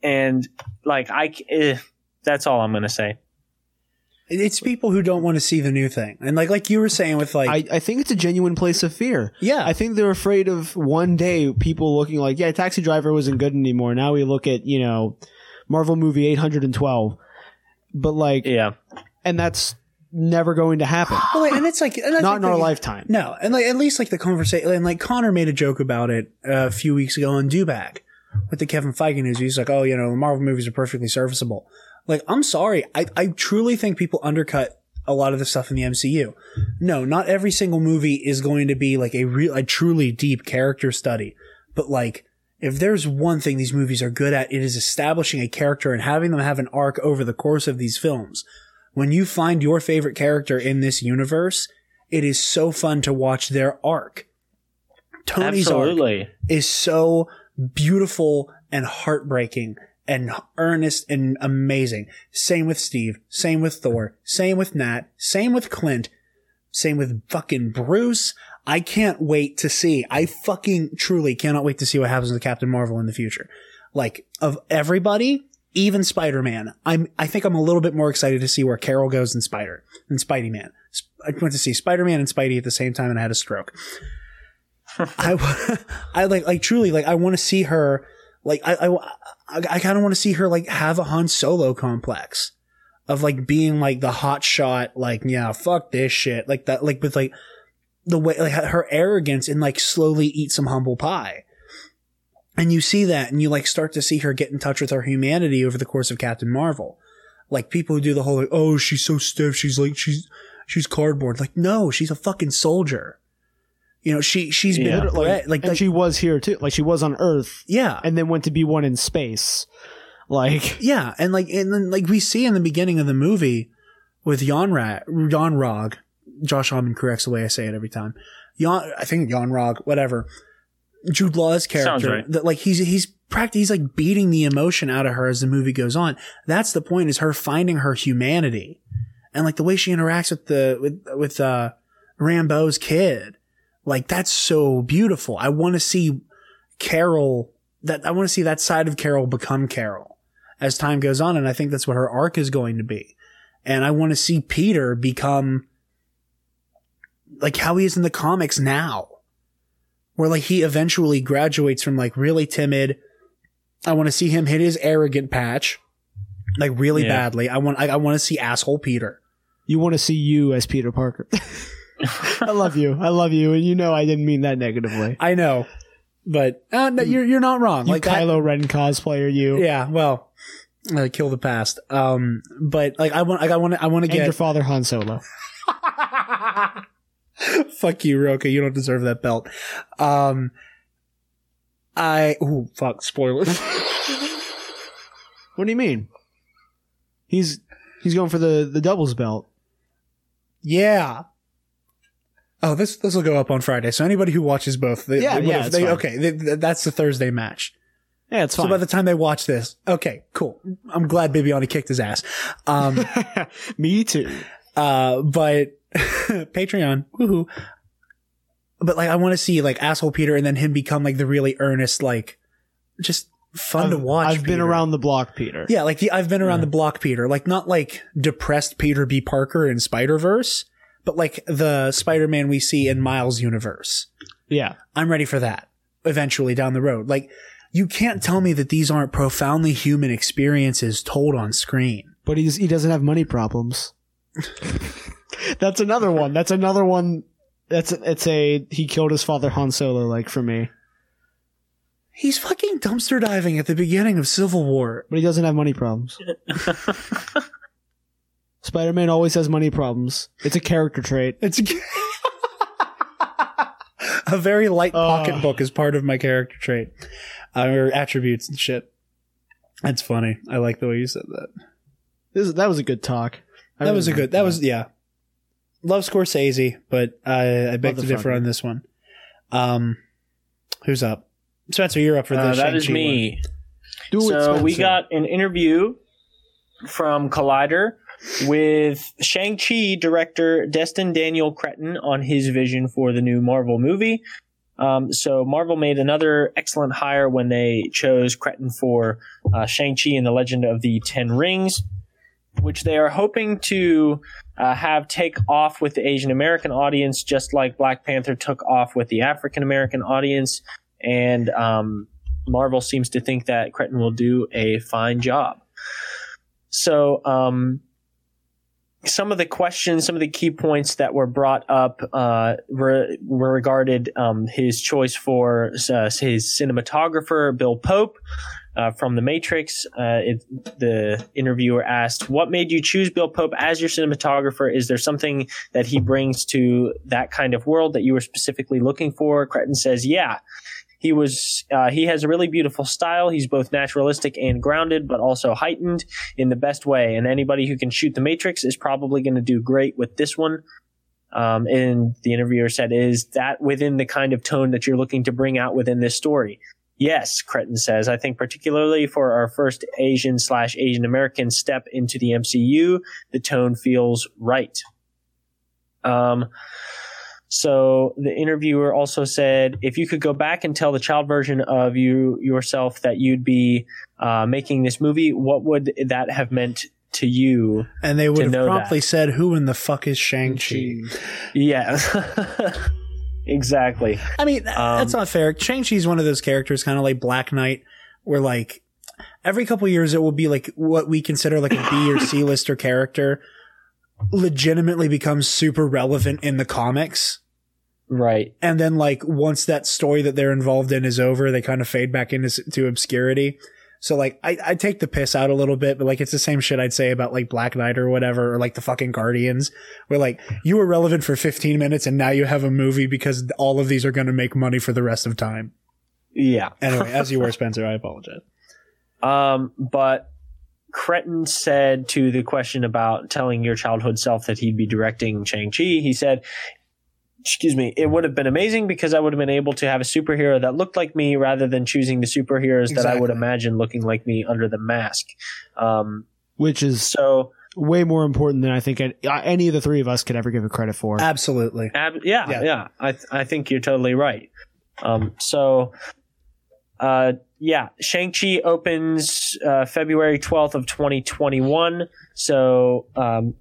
and like I, eh, that's all i'm gonna say It's people who don't want to see the new thing, and like like you were saying with like I, I think it's a genuine place of fear. Yeah. I think they're afraid of one day people looking like, yeah, Taxi Driver wasn't good anymore. Now we look at, you know, Marvel movie 812. But like, yeah and that's never going to happen. Well, and it's like and Not in our lifetime. No, and like at least like the conversation, and like Connor made a joke about it uh, a few weeks ago on Dewback with the Kevin Feige news. He's like, "Oh, you know, the Marvel movies are perfectly serviceable." Like, I'm sorry, I I truly think people undercut a lot of the stuff in the MCU. No, not every single movie is going to be like a real, a truly deep character study, but like. If there's one thing these movies are good at, it is establishing a character and having them have an arc over the course of these films. When you find your favorite character in this universe, it is so fun to watch their arc. Tony's arc is so beautiful and heartbreaking and earnest and amazing. Same with Steve. Same with Thor. Same with Nat. Same with Clint. Same with fucking Bruce. I can't wait to see. I fucking truly cannot wait to see what happens with Captain Marvel in the future. Like of everybody, even Spider-Man. I'm I think I'm a little bit more excited to see where Carol goes in Spider than Spidey Man. I went to see Spider Man and Spidey at the same time, and I had a stroke. I, I like, like truly, like I want to see her, like I, I, I, I kind of want to see her like have a Han Solo complex of like being like the hot shot, like yeah, fuck this shit, like that, like with like the way like her arrogance and like slowly eat some humble pie. And you see that and you like start to see her get in touch with her humanity over the course of Captain Marvel. Like people who do the whole like, oh, she's so stiff, she's like she's she's cardboard. Like, no, she's a fucking soldier. You know, she she's been Yeah. like, like, like she was here too. Like she was on Earth, yeah. and then went to be one in space. Like Yeah, and like and then like we see in the beginning of the movie with Jan Ra- Jan Rog, Josh Homme corrects the way I say it every time. Jan, I think Jan Rog, whatever. Jude Law's character, right. that like he's he's practically he's like beating the emotion out of her as the movie goes on. That's the point is her finding her humanity, and like the way she interacts with the with with uh Rambeau's kid, like that's so beautiful. I want to see Carol that I want to see that side of Carol become Carol as time goes on. And I think that's what her arc is going to be. And I want to see Peter become like how he is in the comics now, where like he eventually graduates from like really timid. I want to see him hit his arrogant patch like really Yeah. badly. I want, I, I want to see asshole Peter. you want to see you as Peter Parker. I love you. I love you, and you know I didn't mean that negatively. I know, but uh, no, you're, you're not wrong. You like that- Kylo Ren cosplayer, you yeah, well, uh, kill the past. Um, but like I want, like I want I want to and your father Han Solo. fuck you, Roka. You don't deserve that belt. Um, I ooh fuck spoilers. What do you mean? He's he's going for the the doubles belt. yeah. Oh, this this will go up on Friday. So anybody who watches both, they, Yeah, they yeah, they, okay, they, th- that's the Thursday match. Yeah, it's fine. So by the time they watch this, okay, cool. I'm glad Bibiani kicked his ass. Um, Me too. Uh, but Patreon, woohoo. But like, I want to see like asshole Peter and then him become like the really earnest, like just fun to I've- watch. I've been around the block, Peter. Yeah, like the I've been around the block Peter, like not like depressed Peter B. Parker in Spider Verse, but like the Spider Man we see in Miles universe. Yeah. I'm ready for that eventually down the road. Like, you can't tell me that these aren't profoundly human experiences told on screen. But he's he doesn't have money problems. That's another one. That's another one. That's it's a he killed his father Han Solo like for me. He's fucking dumpster diving at the beginning of Civil War. But he doesn't have money problems. Spider Man always has money problems. It's a character trait. It's a a very light pocketbook is part of my character trait, uh, or attributes and shit. That's funny. I like the way you said that. This that was a good talk. I That really was a liked good. That was yeah. Love Scorsese, but I, I beg to differ on this one. Um, who's up? Spencer, you're up for Uh, this. that is me. Do it, so we got an interview from Collider with Shang-Chi director Destin Daniel Cretton on his vision for the new Marvel movie. Um, so Marvel made another excellent hire when they chose Cretton for uh, Shang-Chi and the Legend of the Ten Rings, which they are hoping to uh, have take off with the Asian American audience, just like Black Panther took off with the African American audience. And um, Marvel seems to think that Cretton will do a fine job. So, um, some of the questions, some of the key points that were brought up uh, were, were regarded um, his choice for uh, his cinematographer, Bill Pope. Uh, from The Matrix, uh, it, the interviewer asked, What made you choose Bill Pope as your cinematographer? Is there something that he brings to that kind of world that you were specifically looking for? Cretton says, Yeah he was uh, he has a really beautiful style he's both naturalistic and grounded but also heightened in the best way and anybody who can shoot the matrix is probably going to do great with this one um, and the interviewer said is that within the kind of tone that you're looking to bring out within this story yes Cretton says i think particularly for our first asian slash asian american step into the mcu the tone feels right um, so the interviewer also said, if you could go back and tell the child version of you yourself that you'd be uh, making this movie, what would that have meant to you. And they would have promptly that. said, "Who in the fuck is Shang Chi?" Yeah. exactly. I mean, Um, that's not fair. Shang Chi's one of those characters, kind of like Black Knight, where like every couple years it will be like what we consider like a B or C lister character, legitimately becomes super relevant in the comics. Right. and then like once that story that they're involved in is over, they kind of fade back into to obscurity. So like I, I take the piss out a little bit, but like it's the same shit I'd say about like Black Knight or whatever, or like the fucking Guardians, where like you were relevant for 15 minutes and now you have a movie because all of these are going to make money for the rest of time. Yeah. Anyway, as you were, Spencer, I apologize. Um, but Cretton said to the question about telling your childhood self that he'd be directing Shang-Chi, he said, excuse me, it would have been amazing because I would have been able to have a superhero that looked like me rather than choosing the superheroes that I would imagine looking like me under the mask. Um, which is so, way more important than I think any, uh, any of the three of us could ever give it credit for. Absolutely. ab- yeah, Yeah. yeah, I, th- I think you're totally right. Um, so, uh, yeah, Shang-Chi opens uh, February 12th of 2021. So, um,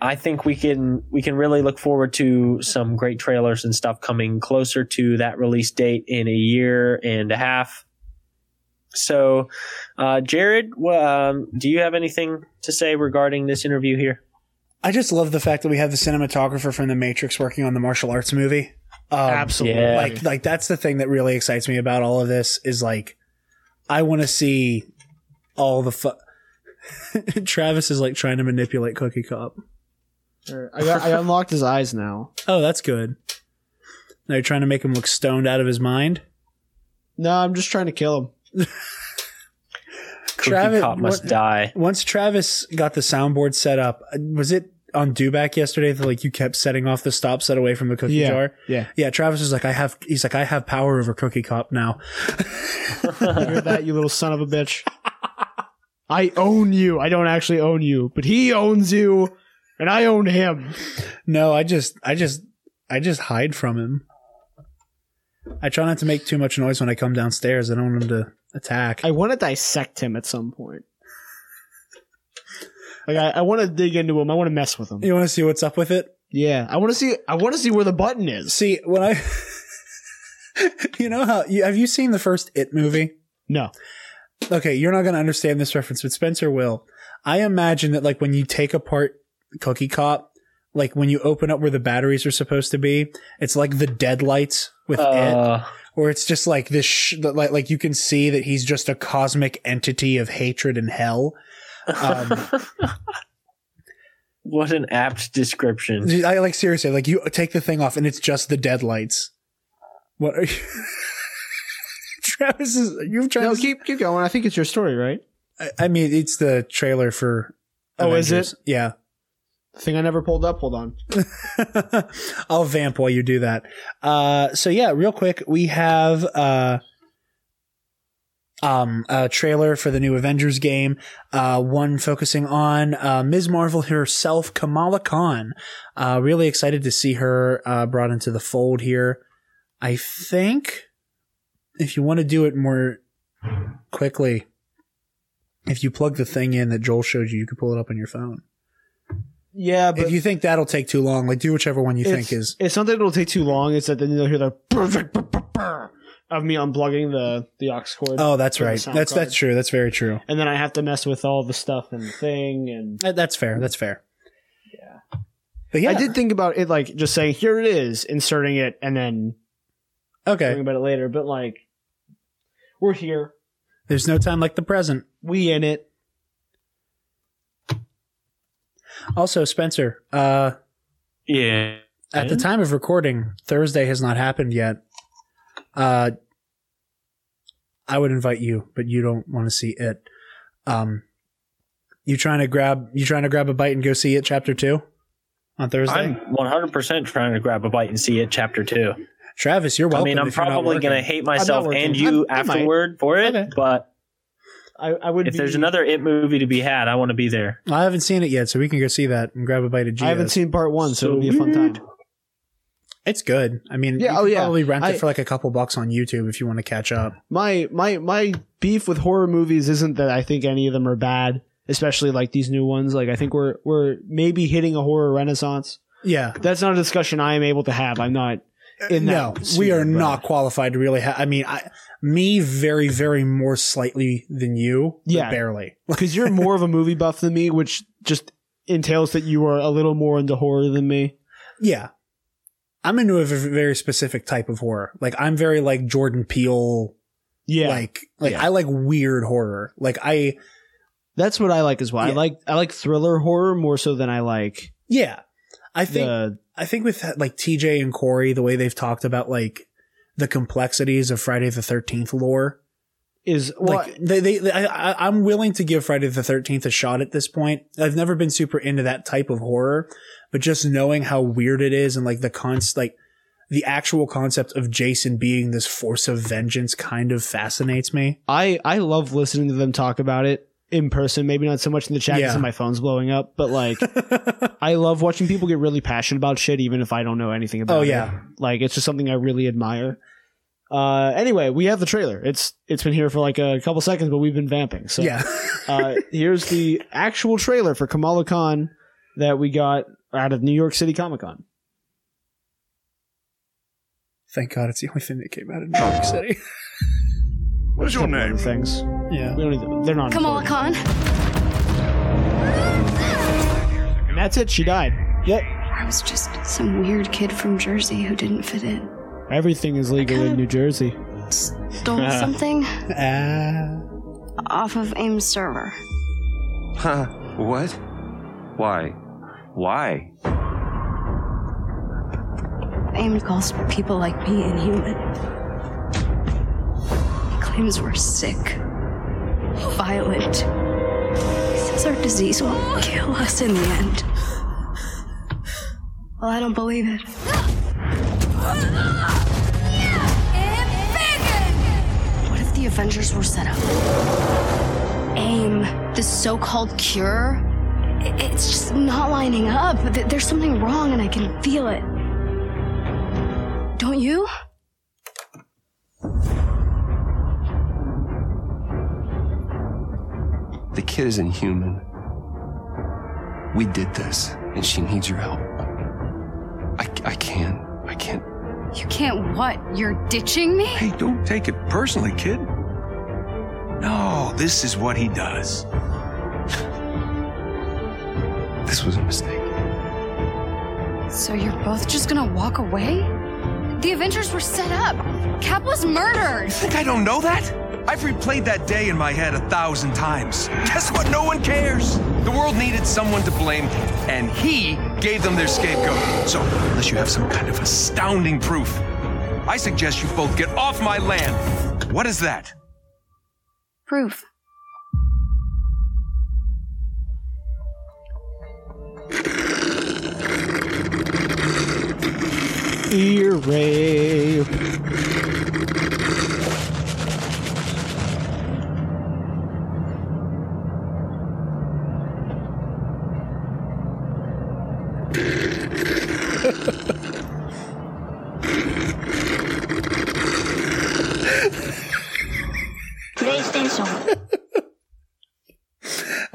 I think we can we can really look forward to some great trailers and stuff coming closer to that release date in a year and a half. So, uh, Jared, um, do you have anything to say regarding this interview here? I just love the fact that we have the cinematographer from The Matrix working on the martial arts movie. Um, Absolutely. Yeah. like like that's the thing that really excites me about all of this is like I want to see all the fu- Travis is like trying to manipulate Cookie Cop. I, got, I unlocked his eyes now. Oh, that's good. Now you're trying to make him look stoned out of his mind. No, I'm just trying to kill him. Cookie Travis- Cop must what- die. Once Travis got the soundboard set up, uh, was it on Dewback yesterday that like you kept setting off the stop set away from the cookie Yeah, jar? yeah. Yeah, Travis was like, I have he's like, I have power over Cookie Cop now. You hear that, you little son of a bitch? I own you. I don't actually own you, but he owns you, and I own him. No, I just, I just, I just hide from him. I try not to make too much noise when I come downstairs. I don't want him to attack. I want to dissect him at some point. Like I, I want to dig into him. I want to mess with him. you want to see what's up with it? Yeah, I want to see. I want to see where the button is. See, when I, you know how you have you seen the first It movie? No, Okay, you're not going to understand this reference, but Spencer will. I imagine that like when you take apart Cookie Cop, like when you open up where the batteries are supposed to be, it's like the deadlights with it. Uh, or it's just like this sh- like like you can see that he's just a cosmic entity of hatred and hell um, what an apt description. i like seriously like you take the thing off and it's just the deadlights what are you travis is you've tried no. Keep keep going. I think it's your story, right? I, I mean it's the trailer for Oh, is it? yeah Thing I never pulled up. Hold on. I'll vamp while you do that. Uh, so yeah, real quick, we have uh, um, a trailer for the new Avengers game. Uh, one focusing on uh, Ms. Marvel herself, Kamala Khan. Uh, really excited to see her uh, brought into the fold here. I think if you want to do it more quickly, if you plug the thing in that Joel showed you, you could pull it up on your phone. Yeah, but if you think that'll take too long, like do whichever one you think is. It's not that it'll take too long. It's that then you'll hear the of me unplugging the the aux cord. Oh, that's right. That's card. that's true. That's very true. And then I have to mess with all the stuff and the thing and That- That's fair. That's fair. Yeah. But yeah, I did think about it like just saying here it is, inserting it, and then Okay. talking about it later. But like, we're here, There's no time like the present. we in it. Also, Spencer, uh, Yeah. at the time of recording, Thursday has not happened yet. Uh, I would invite you, but you don't want to see it. Um, you trying to grab you trying to grab a bite and go see it, chapter two, on Thursday. I'm 100% trying to grab a bite and see it, chapter two. Travis, you're welcome. I mean, I'm if you're not probably going to hate myself and you I- I might. afterward for it, Okay. but I, I would. if be, there's another It movie to be had, I want to be there. I haven't seen it yet, so we can go see that and grab a bite of Gio's. I haven't seen part one, so, it'll be a fun time. It's good. I mean, Yeah, you oh, yeah. probably rent I- it for like a couple bucks on YouTube if you want to catch up. My my my beef with horror movies isn't that I think any of them are bad. especially like these new ones. Like I think we're we're maybe hitting a horror renaissance. Yeah. That's not a discussion I am able to have. I'm not in no, we are not qualified to really have. I mean, I, me very, very more slightly than you. but Yeah. barely. because you're more of a movie buff than me, which just entails that you are a little more into horror than me. Yeah, I'm into a very specific type of horror. Like I'm very like Jordan Peele. Yeah, Like, like Yeah. I like weird horror. Like I, that's what I like as well. I like I like thriller horror more so than I like yeah, I think the I think with like TJ and Corey, the way they've talked about like the complexities of Friday the Thirteenth lore. is well, like they, they, they- I, I'm willing to give Friday the Thirteenth a shot at this point. I've never been super into that type of horror, but just knowing how weird it is and like the const, like the actual concept of Jason being this force of vengeance kind of fascinates me. I I love listening to them talk about it in person. Maybe not so much in the chat because Yeah. my phone's blowing up, but like I love watching people get really passionate about shit, even if I don't know anything about it. Oh, it. yeah. like it's just something I really admire. Uh, anyway, we have the trailer. It's it's been here for like a couple seconds, but we've been vamping. So Yeah. uh, here's the actual trailer for Kamala Khan that we got out of New York City Comic Con. Thank God it's the only thing that came out of New York City. What's your name? things. Yeah. We don't need, they're not. Kamala important. Khan. And that's it. She died. Yep. I was just some weird kid from Jersey who didn't fit in. Everything is legal in New Jersey. Stole something Ah. off of AIM's server. Huh? What? Why? Why? AIM calls people like me inhuman. He claims we're sick, violent. Says our disease will kill us in the end. Well, I don't believe it. What if the Avengers were set up? AIM, the so called cure, it's just not lining up. There's something wrong and I can feel it. Don't you? The kid isn't human. We did this, and she needs your help. I, I can't. I can't. You can't what? You're ditching me? Hey, don't take it personally, kid. No, this is what he does. This was a mistake. So you're both just gonna walk away? The Avengers were set up. Cap was murdered. You think I don't know that? I've replayed that day in my head a thousand times. Guess what? No one cares. The world needed someone to blame, and he gave them their scapegoat. So, unless you have some kind of astounding proof, I suggest you both get off my land. What is that? Proof. Ear rape.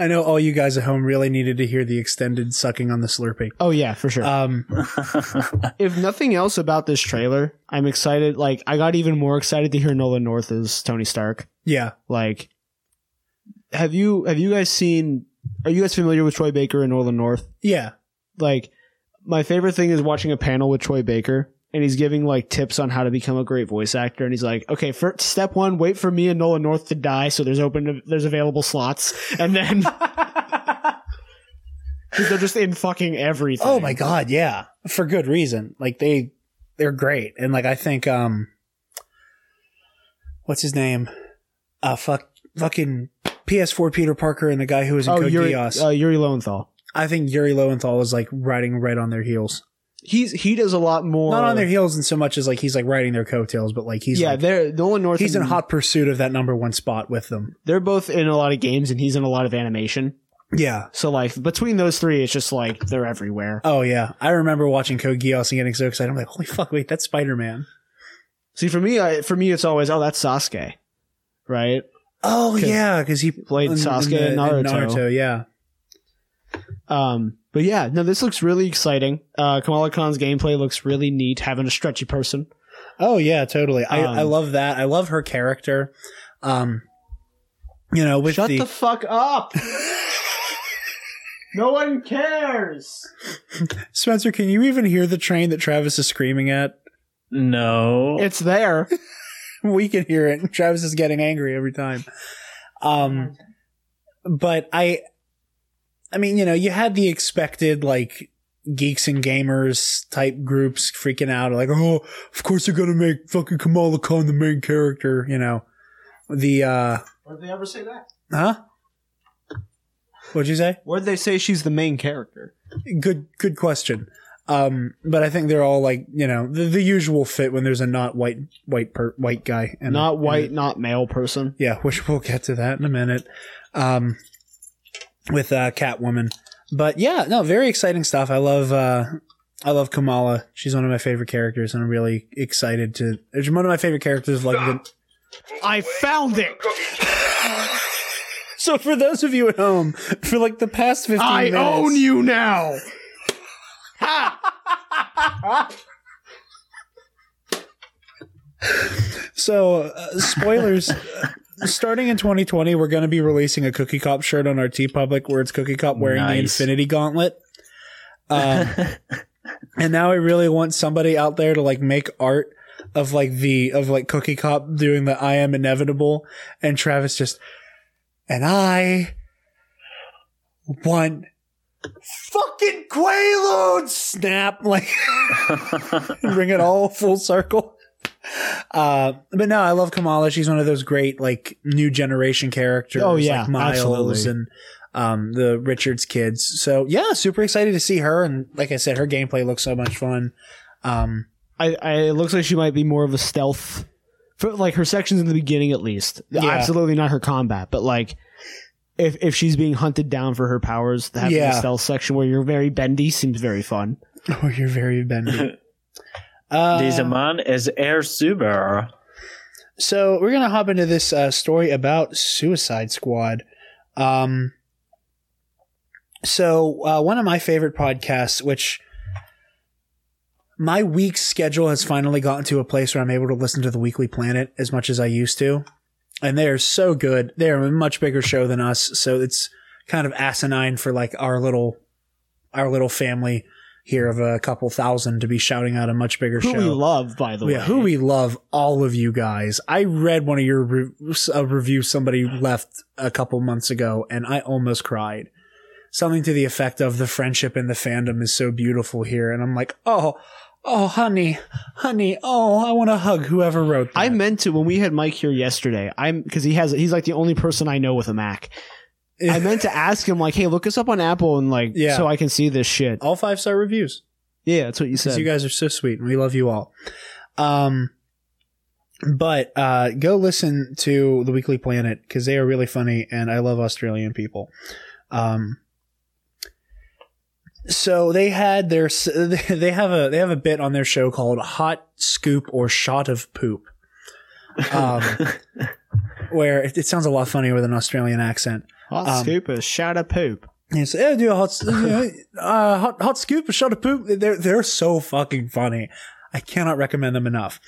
I know all you guys at home really needed to hear the extended sucking on the Slurpee. Oh yeah, for sure. Um, if nothing else about this trailer, I'm excited. Like I got even more excited to hear Nolan North as Tony Stark. yeah. Like, have you have you guys seen? Are you guys familiar with Troy Baker and Nolan North? Yeah. Like, my favorite thing is watching a panel with Troy Baker. And he's giving like tips on how to become a great voice actor, and he's like, "Okay, first step one, wait for me and Nolan North to die, so there's open, there's available slots, and then they're just in fucking everything." Oh my god, yeah. For good reason. Like they they're great. And like I think um what's his name? Uh fuck fucking PS4 Peter Parker and the guy who was in Oh, Code Yuri, Geass. uh, Yuri Lowenthal. I think Yuri Lowenthal is like riding right on their heels. He's he does a lot more. Not on their heels in so much as like he's like riding their coattails, but like he's yeah, like, they're Nolan North. he's in hot pursuit of that number one spot with them. They're both in a lot of games, and he's in a lot of animation. Yeah. So like between those three, it's just like they're everywhere. Oh yeah. I remember watching Code Geass and getting so excited. I'm like, holy fuck, wait, that's Spider Man. See, for me, I, for me, it's always oh, that's Sasuke, right? Oh yeah, because he played in- in Sasuke the- in Naruto. Naruto, yeah. Um, but yeah, no, this looks really exciting. Uh, Kamala Khan's gameplay looks really neat, having a stretchy person. Oh yeah, totally. I, Um, I love that. I love her character. Um, you know, with Shut the, the fuck up. no one cares. Spencer, can you even hear the train that Travis is screaming at? No. It's there. we can hear it. Travis is getting angry every time. Um, but I, I mean, you know, you had the expected like geeks and gamers type groups freaking out, like, oh, of course they're gonna make fucking Kamala Khan the main character, you know. The uh, Where'd they ever say that? huh? What'd you say? Where'd they say she's the main character? Good, good question. Um, but I think they're all like, you know, the, the usual fit when there's a not white, white, per, white guy and Not white, not male person. Yeah, which we'll get to that in a minute. Um, with uh, Catwoman, but yeah, no, very exciting stuff. I love, uh, I love Kamala. She's one of my favorite characters, and I'm really excited to. It's one of my favorite characters. Like, the, I found it. so for those of you at home, for like the past fifteen I minutes, own you now. So, uh, spoilers. starting in 2020, we're going to be releasing a Cookie Cop shirt on our TeePublic where it's Cookie Cop wearing the Infinity Gauntlet. Um, and now I really want somebody out there to like make art of like the of like Cookie Cop doing the I am inevitable, and Travis just and I want fucking Quaaludes snap like bring it all full circle. Uh, but no, I love Kamala. She's one of those great like new generation characters. Oh, yeah, like Miles absolutely. and um, the Richards kids. So yeah, super excited to see her. And like I said, her gameplay looks so much fun. Um, I, I it looks like she might be more of a stealth for like her sections in the beginning at least. Yeah. Absolutely not her combat, but like if if she's being hunted down for her powers, having Yeah. a stealth section where you're very bendy seems very fun. oh, you're very bendy. Uh, Dieser Mann is Air Super. So we're gonna hop into this uh, story about Suicide Squad. Um, so uh, one of my favorite podcasts, which my week schedule has finally gotten to a place where I'm able to listen to the Weekly Planet as much as I used to, and they are so good. They are a much bigger show than us, so it's kind of asinine for like our little our little family here of a couple thousand to be shouting out a much bigger Who show. we love, by the way. Yeah, who we love, all of you guys. I read one of your re- a uh, review somebody left a couple months ago, and I almost cried. Something to the effect of the friendship and the fandom is so beautiful here, and I'm like, oh, oh, honey, honey, oh, I want to hug whoever wrote that. I meant to when we had Mike here yesterday. I'm because he has he's like the only person I know with a Mac. I meant to ask him like, hey, look us up on Apple and like, Yeah. so I can see this shit. all five star reviews. Yeah, that's what you because said. you guys are so sweet and we love you all. Um, but uh, go listen to the Weekly Planet because they are really funny and I love Australian people. Um, so they had their s- they have a they have a bit on their show called Hot Scoop or Shot of Poop, um, where it, it sounds a lot funnier with an Australian accent. Hot um, scoop is shout of poop. Yes, yeah, do a hot, uh, hot, hot scoop, a shot of poop. They're they're so fucking funny. I cannot recommend them enough.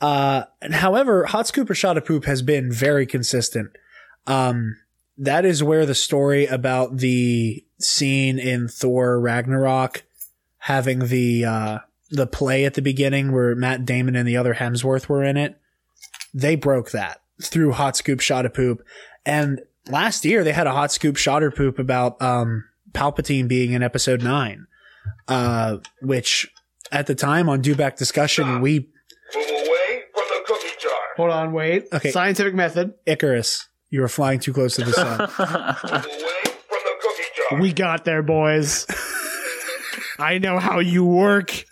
Uh, and however, hot scoop or shot of poop has been very consistent. Um, that is where the story about the scene in Thor Ragnarok having the uh the play at the beginning where Matt Damon and the other Hemsworth were in it. They broke that through hot scoop shot of poop. And last year they had a hot scoop shot or poop about um Palpatine being in episode nine. Uh which at the time on Do Back discussion we Away from the cookie jar. Hold on, wait. Okay. Scientific method. Icarus, you were flying too close to the sun. We got there, boys. I know how you work.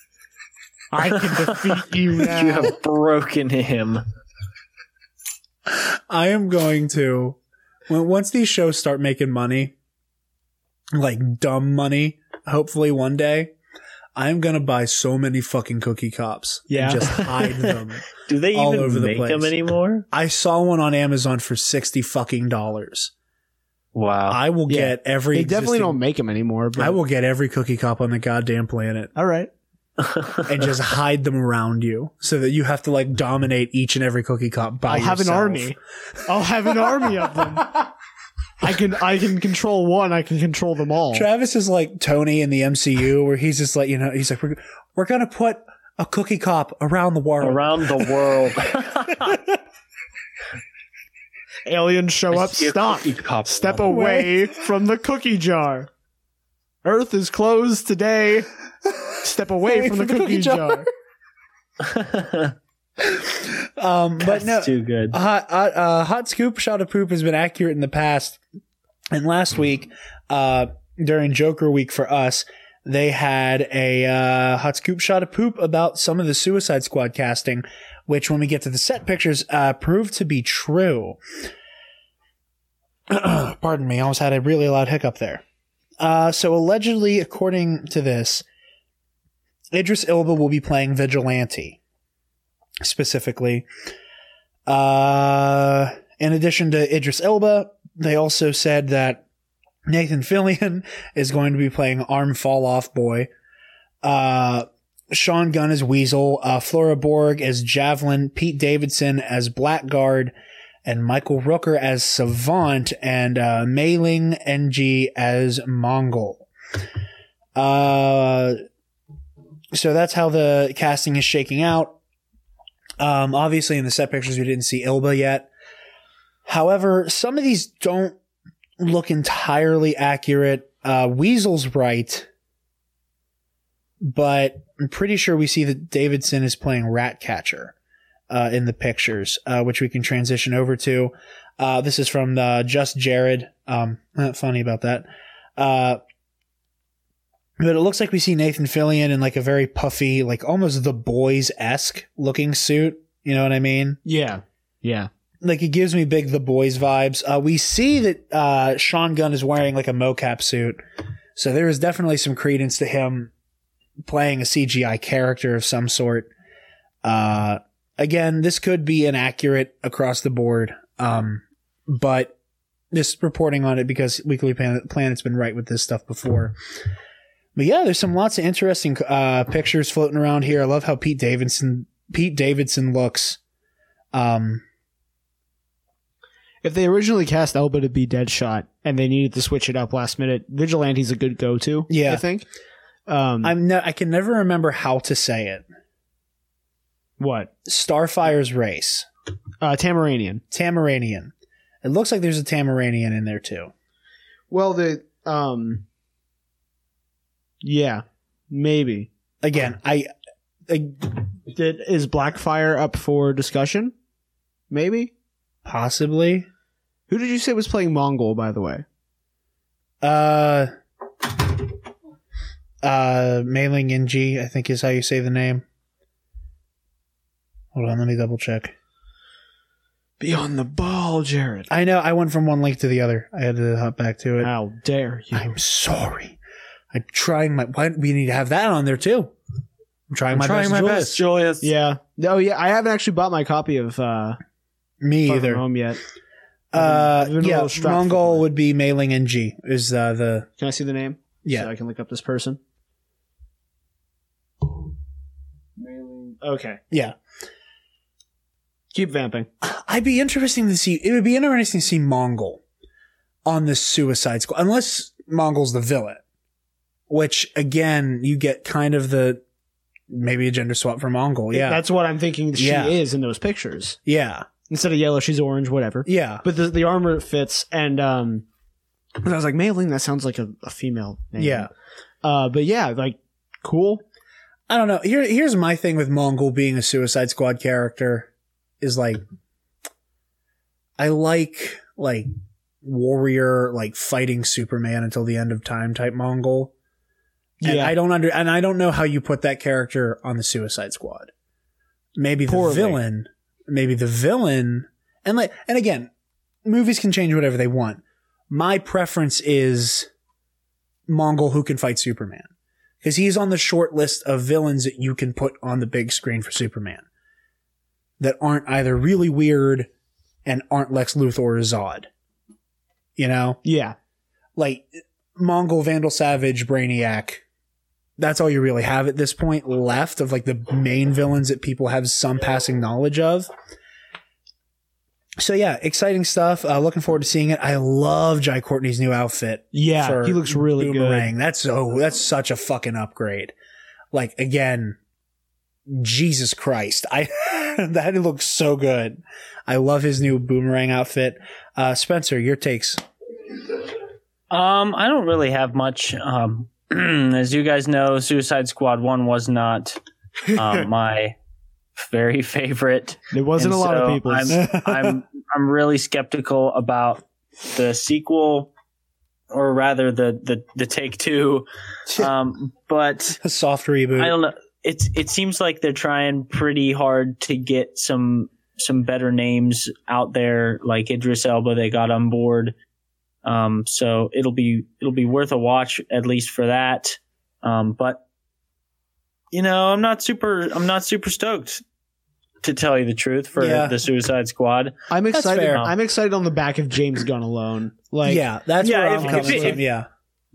I can defeat you now. You have broken him. I am going to when once these shows start making money, like dumb money, hopefully one day, I'm gonna buy so many fucking cookie cops Yeah. and just hide them. Do they all even over the make them anymore? I saw one on Amazon for sixty fucking dollars. Wow. I will Yeah. get every. They definitely existing- don't make them anymore. But I will get every cookie cop on the goddamn planet All right. And just hide them around you, so that you have to like dominate each and every cookie cop by I'll have an army. I'll have an army of them. I can I can control one. I can control them all. Travis is like Tony in the MCU, where he's just like you know he's like we're we're gonna put a cookie cop around the world. Around the world. Aliens show up. Stop. cookie cop Step away from the cookie jar. Earth is closed today. Step away from the cookie jar. Um, but no, Too good. hot, hot, uh, hot scoop shot of poop has been accurate in the past. And last week, uh, during Joker week for us, they had a uh, hot scoop shot of poop about some of the Suicide Squad casting, which, when we get to the set pictures, uh, proved to be true. Pardon me, I almost had a really loud hiccup there. Uh, so allegedly, according to this, Idris Elba will be playing Vigilante specifically. Uh, in addition to Idris Elba, they also said that Nathan Fillion is going to be playing Arm Fall Off Boy. Uh, Sean Gunn as Weasel, uh, Flula Borg as Javelin, Pete Davidson as Blackguard, and Michael Rooker as Savant, and uh, Mayling Ng as Mongal. Uh, so that's how the casting is shaking out. Um, obviously, in the set pictures, we didn't see Elba yet. However, some of these don't look entirely accurate. Uh, Weasel's right, but I'm pretty sure we see that Davidson is playing Ratcatcher uh, in the pictures, uh, which we can transition over to. Uh, this is from uh, Just Jared. Um, not funny about that. Uh, but it looks like we see Nathan Fillion in like a very puffy, like almost the boys esque looking suit. You know what I mean? Yeah. Yeah. Like it gives me big the boys vibes. Uh, we see that uh, Sean Gunn is wearing like a mocap suit, so there is definitely some credence to him playing a CGI character of some sort. Uh, again, this could be inaccurate across the board, um, but just reporting on it because Weekly Planet, Planet's been right with this stuff before. But yeah, there's some lots of interesting uh, pictures floating around here. I love how Pete Davidson Pete Davidson looks. Um, If they originally cast Elba to be Deadshot and they needed to switch it up last minute, Vigilante's a good go to. Yeah. I think. Um, I'm no, I can never remember how to say it. What? Starfire's race, Uh, Tamaranean. Tamaranean. It looks like there's a Tamaranean in there too. Well, the um, yeah, maybe. Again, I, I Did is Blackfire up for discussion? Maybe. possibly Who did you say was playing Mongal? By the way. uh uh Mayling Ng, I think is how you say the name. Hold on, let me double check. Be on the ball, Jared. I know I went from one link to the other. I had to hop back to it. How dare you? I'm sorry. I'm trying my. Why we need to have that on there too? I'm trying my Trying best. my Julius. best, Julius. Yeah. Oh yeah. I haven't actually bought my copy of uh Me Far From either. Home yet. Uh, I've been a yeah, little strapped for Mongal would be Mayling Ng is uh, the Can I see the name? Yeah. So I can look up this person. Mayling. Okay. yeah. Keep vamping. I'd be interesting to see. It would be interesting to see Mongal on the Suicide Squad, unless Mongal's the villain. Which again, you get kind of the maybe a gender swap for Mongal. Yeah, That's what I'm thinking she Yeah. is in those pictures. yeah, Instead of yellow, she's orange, whatever. yeah. But the the armor fits and um I was like, Mayling, that sounds like a, a female name. Yeah. Uh but yeah, like cool. I don't know. Here, here's my thing with Mongal being a Suicide Squad character is like, I like like warrior, like fighting Superman until the end of time type Mongal. And Yeah. I don't under, and I don't know how you put that character on the Suicide Squad. Maybe the Poorly. villain, maybe the villain, and like, and again, movies can change whatever they want. My preference is Mongal who can fight Superman because he's on the short list of villains that you can put on the big screen for Superman that aren't either really weird and aren't Lex Luthor or Zod. You know, Yeah. like Mongal, Vandal, Savage, Brainiac. That's all you really have at this point left of like the main villains that people have some passing knowledge of. So yeah, exciting stuff. Uh, looking forward to seeing it. I love Jai Courtney's new outfit. Yeah, he looks really good. Boomerang. That's so that's such a fucking upgrade. Like again, Jesus Christ, I that looks so good. I love his new boomerang outfit. Uh, Spencer, your takes. Um, I don't really have much. Um, as you guys know, Suicide Squad One was not um, my very favorite. It wasn't And a lot of people. I'm, I'm I'm really skeptical about the sequel, or rather the the the take two. Um, but A soft reboot. I don't know. It's it seems like they're trying pretty hard to get some some better names out there, like Idris Elba. They got on board, um, so it'll be it'll be worth a watch at least for that. Um, but you know, I'm not super I'm not super stoked to tell you the truth for Yeah. the Suicide Squad. I'm excited. I'm excited on the back of James Gunn alone. Like, yeah, that's Yeah, where if- I'm if coming it- from. if- yeah,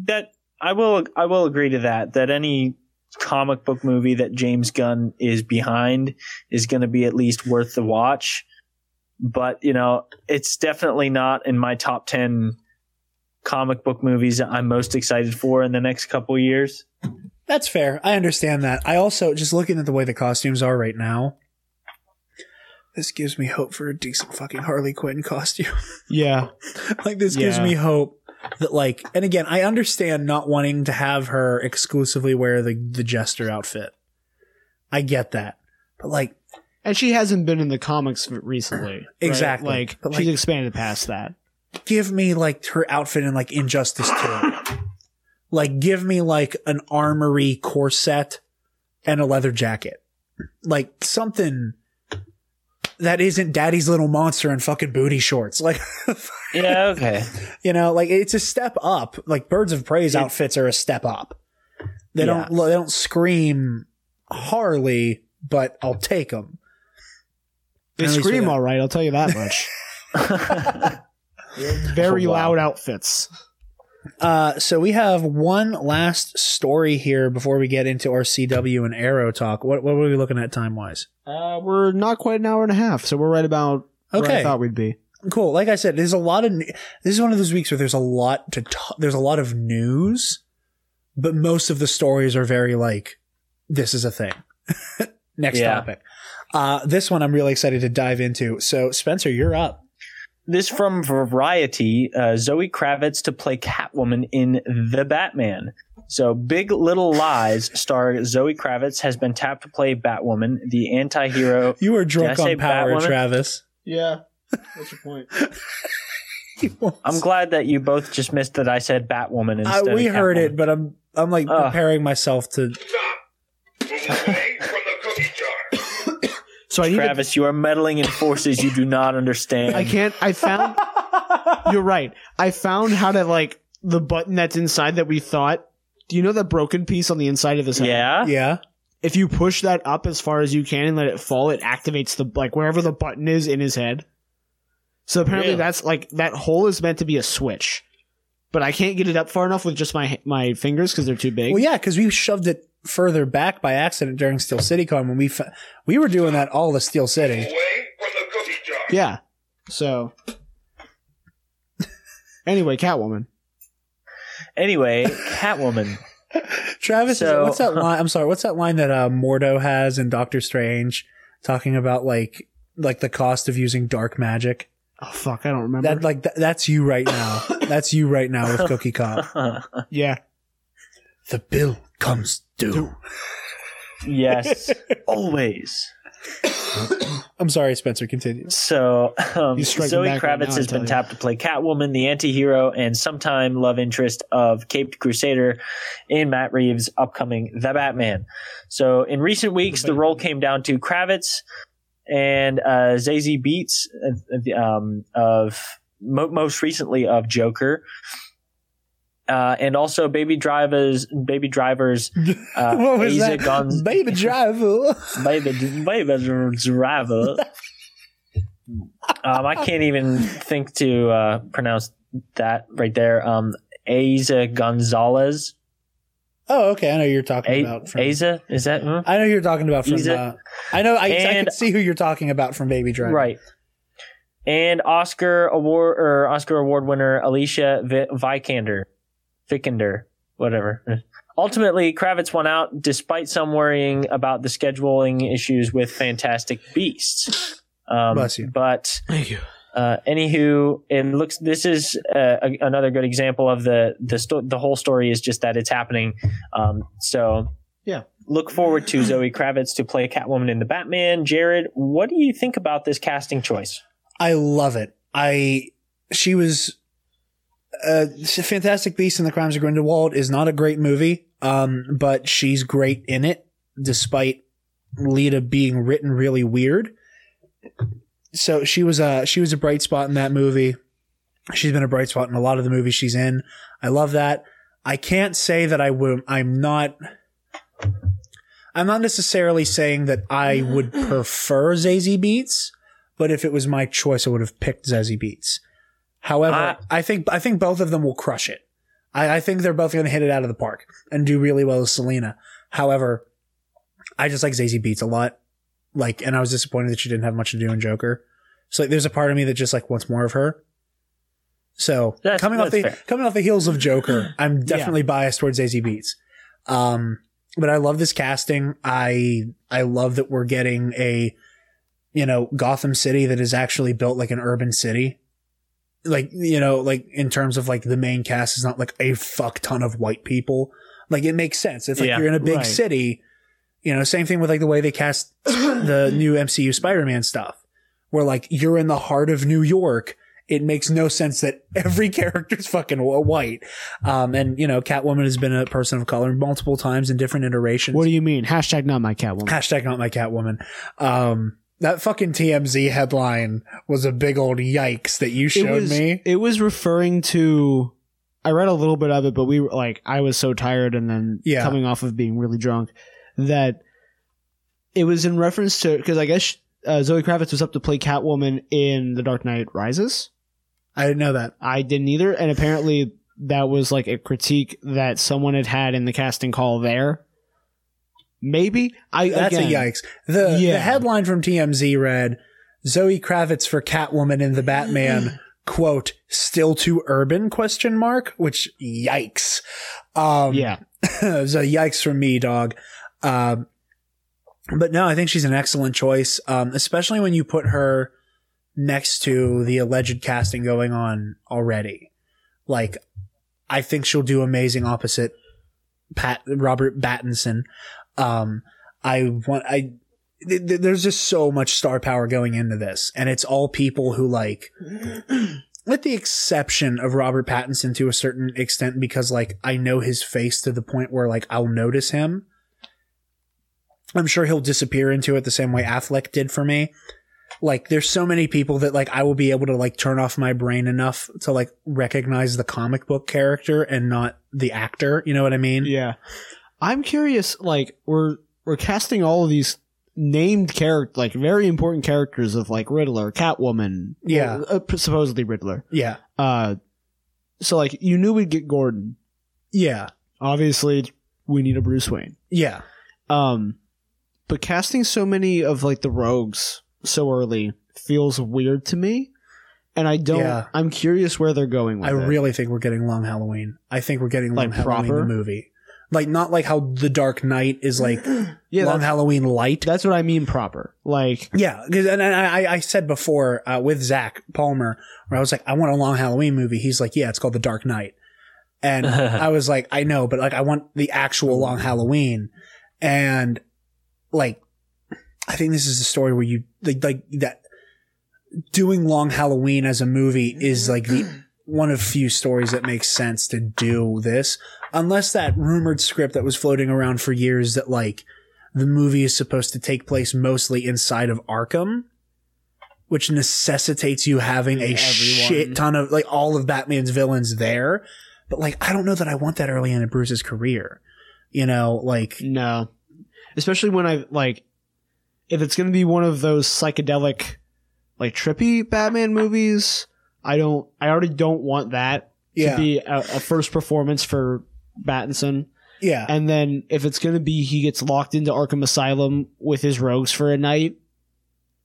that I will I will agree to that that any comic book movie that James Gunn is behind is going to be at least worth the watch but you know it's definitely not in my top 10 comic book movies that I'm most excited for in the next couple years that's fair. I understand that. I also just looking at the way the costumes are right now. This gives me hope for a decent fucking Harley Quinn costume. yeah, like this gives me hope that like and again i understand not wanting to have her exclusively wear the the jester outfit i get that but like and she hasn't been in the comics recently. right? Exactly. Like But, she's like- expanded past that. give me like her outfit in like injustice 2 like give me like an armory corset and a leather jacket like something that isn't daddy's little monster in fucking booty shorts like yeah okay You know, like it's a step up. Like Birds of Prey's outfits are a step up. They Yeah. don't they don't scream Harley, but I'll take them. They At scream all right. I'll tell you that much. Very Oh, wow. loud outfits. Uh, so we have one last story here before we get into our CW and Arrow talk. What what were we looking at time wise? Uh, we're not quite an hour and a half, so we're right about where I thought we'd be. Cool. Like I said, there's a lot of this is one of those weeks where there's a lot to talk. There's a lot of news, but most of the stories are very like this is a thing. Next Yeah. topic. Uh, this one I'm really excited to dive into. So Spencer, you're up. This from Variety, uh, Zoe Kravitz to play Catwoman in The Batman. So, Big Little Lies star Zoe Kravitz has been tapped to play Batwoman, the anti-hero. You are Did drunk on power, Batwoman? Travis. Yeah. What's your point? I'm glad that you both just missed that I said Batwoman I, instead. we of heard Catwoman. it, but I'm I'm like Ugh. preparing myself to. So I need to Travis, you are meddling in forces you do not understand. I can't. I found. you're right. I found how to like the button that's inside that we thought. Do you know that broken piece on the inside of his head? Yeah. Yeah. If you push that up as far as you can and let it fall, it activates the like wherever the button is in his head. So apparently Really? that's like that hole is meant to be a switch, but I can't get it up far enough with just my my fingers because they're too big. Well, yeah, because we shoved it further back by accident during Steel City Con when we fa- we were doing that all the Steel City. Away from the cookie jar. Yeah. So anyway, Catwoman. Anyway, Catwoman. Travis, So- what's that line? I'm sorry, what's that line that uh, Mordo has in Doctor Strange, talking about like like the cost of using dark magic? Oh fuck, I don't remember. That like th- that's you right now. that's you right now with Cookie Cop. yeah. The bill comes due. yes, always. I'm sorry, Spencer. Continue. So, um, Zoe back right Kravitz now, has been you. tapped to play Catwoman, the anti-hero, and sometime love interest of Caped Crusader in Matt Reeves' upcoming The Batman. So, in recent weeks, the role came down to Kravitz and uh, Zazie Beetz, uh, um, of mo- most recently of Joker. Uh, and also Baby Driver's Baby Driver's uh, what was that? Gonz- Baby driver. Baby Baby Driver. um, I can't even think to uh, pronounce that right there. Um, Eiza Gonzalez. Oh, okay. I know you're talking A- about. From, Asa is that? hmm? I know you're talking about from. Uh, I know. I, I can see who you're talking about from Baby Driver. Right. And Oscar award or Oscar award winner Alicia Vi- Vikander, Vikander, whatever. Ultimately, Kravitz won out despite some worrying about the scheduling issues with Fantastic Beasts. Um, Bless you. But Thank you. uh, anywho, it looks. This is uh, a, another good example of the the sto- the whole story is just that it's happening. Um, so Yeah. look forward to Zoe Kravitz to play Catwoman in the Batman. Jared, what do you think about this casting choice? I love it. I she was uh Fantastic Beasts and the Crimes of Grindelwald is not a great movie, um, but she's great in it, despite Leta being written really weird. So she was a she was a bright spot in that movie. She's been a bright spot in a lot of the movies she's in. I love that. I can't say that I would. I'm not. I'm not necessarily saying that I would prefer Zazie Beetz, but if it was my choice, I would have picked Zazie Beetz. However, Uh, I think I think both of them will crush it. I, I think they're both going to hit it out of the park and do really well with Selina. However, I just like Zazie Beetz a lot. Like, and I was disappointed that she didn't have much to do in Joker. So like, there's a part of me that just like wants more of her. So That's- coming off the fair. coming off the heels of Joker, I'm definitely biased towards Zazie Beetz. Um, but I love this casting. I I love that we're getting a you know Gotham City that is actually built like an urban city. Like you know, like in terms of like the main cast is not like a fuck ton of white people. Like it makes sense. It's like Yeah, you're in a big right. city. You know, same thing with like the way they cast the new MCU Spider-Man stuff, where like you're in the heart of New York. It makes no sense that every character's fucking white. Um, and you know, Catwoman has been a person of color multiple times in different iterations. What do you mean? Hashtag not my Catwoman. Hashtag not my Catwoman. Um, that fucking TMZ headline was a big old yikes that you it showed was, me. It was referring to. I read a little bit of it, but we were like, I was so tired, and then Yeah. coming off of being really drunk, that it was in reference to because I guess uh, Zoe Kravitz was up to play Catwoman in The Dark Knight Rises. I didn't know that. I didn't either, and apparently that was like a critique that someone had had in the casting call there. Maybe? I That's again, a yikes. The, Yeah. the headline from TMZ read Zoe Kravitz for Catwoman in the Batman quote still too urban question mark which yikes. Um Yeah, it was a yikes from me dog. Um but no i think she's an excellent choice um especially when you put her next to the alleged casting going on already. Like i think she'll do amazing opposite pat robert pattinson um i want i th- th- there's just so much star power going into this and it's all people who like with the exception of Robert Pattinson to a certain extent because like I know his face to the point where like I'll notice him. I'm sure he'll disappear into it the same way Affleck did for me. Like there's so many people that like I will be able to like turn off my brain enough to like recognize the comic book character and not the actor. You know what I mean? yeah. I'm curious. Like we're we're casting all of these named character, like very important characters of like Riddler, Catwoman, Yeah. well, uh, supposedly Riddler. Yeah. Uh, so like you knew we'd get Gordon. Yeah. Obviously, we need a Bruce Wayne. Yeah. Um, but casting so many of like the rogues so early feels weird to me, and I don't. Yeah. I'm curious where they're going with I it. really think we're getting Long Halloween. I think we're getting Long Like Halloween proper? the movie. Like not like how The Dark Knight is like yeah, Long Halloween light. that's what I mean. Proper, like Yeah, because and I, I said before uh, with Zach Palmer, where I was like, I want a long Halloween movie. He's like, Yeah, it's called The Dark Knight, and I was like, I know, but like, I want the actual long Halloween, and like, I think this is a story where you like like that doing long Halloween as a movie is like the one of few stories that makes sense to do this, unless that rumored script that was floating around for years that like the movie is supposed to take place mostly inside of Arkham, which necessitates you having a Everyone. shit ton of like all of Batman's villains there. But like, I don't know that I want that early in Bruce's career. You know, like no, especially when I like if it's going to be one of those psychedelic, like trippy Batman movies. I don't. I already don't want that Yeah. to be a, a first performance for Battinson. Yeah. And then if it's going to be he gets locked into Arkham Asylum with his rogues for a night,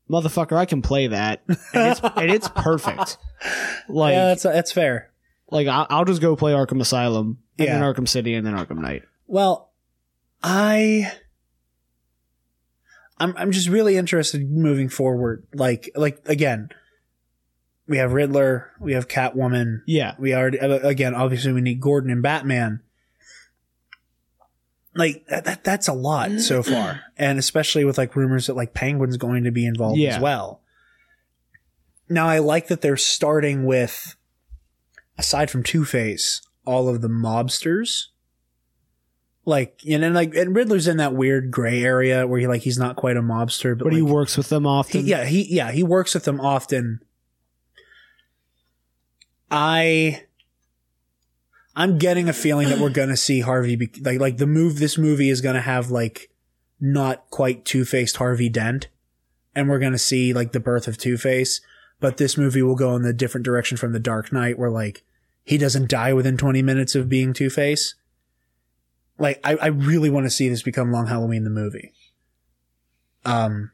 motherfucker, I can play that, and it's, and it's perfect. Like yeah, that's that's fair. like I'll, I'll just go play Arkham Asylum, and Yeah. then Arkham City, and then Arkham Knight. Well, I I'm I'm just really interested moving forward. Like like again, we have Riddler, we have Catwoman. Yeah. We already uh, again, obviously we need Gordon and Batman. Like that, that that's a lot so far. And especially with like rumors that like Penguin's going to be involved Yeah. as well. Now I like that they're starting with aside from Two-Face, all of the mobsters like you know like and Riddler's in that weird gray area where he like he's not quite a mobster but, But he works with them he- often. yeah he yeah he works with them often I I'm getting a feeling that we're gonna see Harvey be, like like the move this movie is gonna have like not quite two faced Harvey Dent and we're gonna see like the birth of Two Face but this movie will go in the different direction from the Dark Knight where like he doesn't die within 20 minutes of being Two Face like I, I really want to see this become Long Halloween the movie. Um,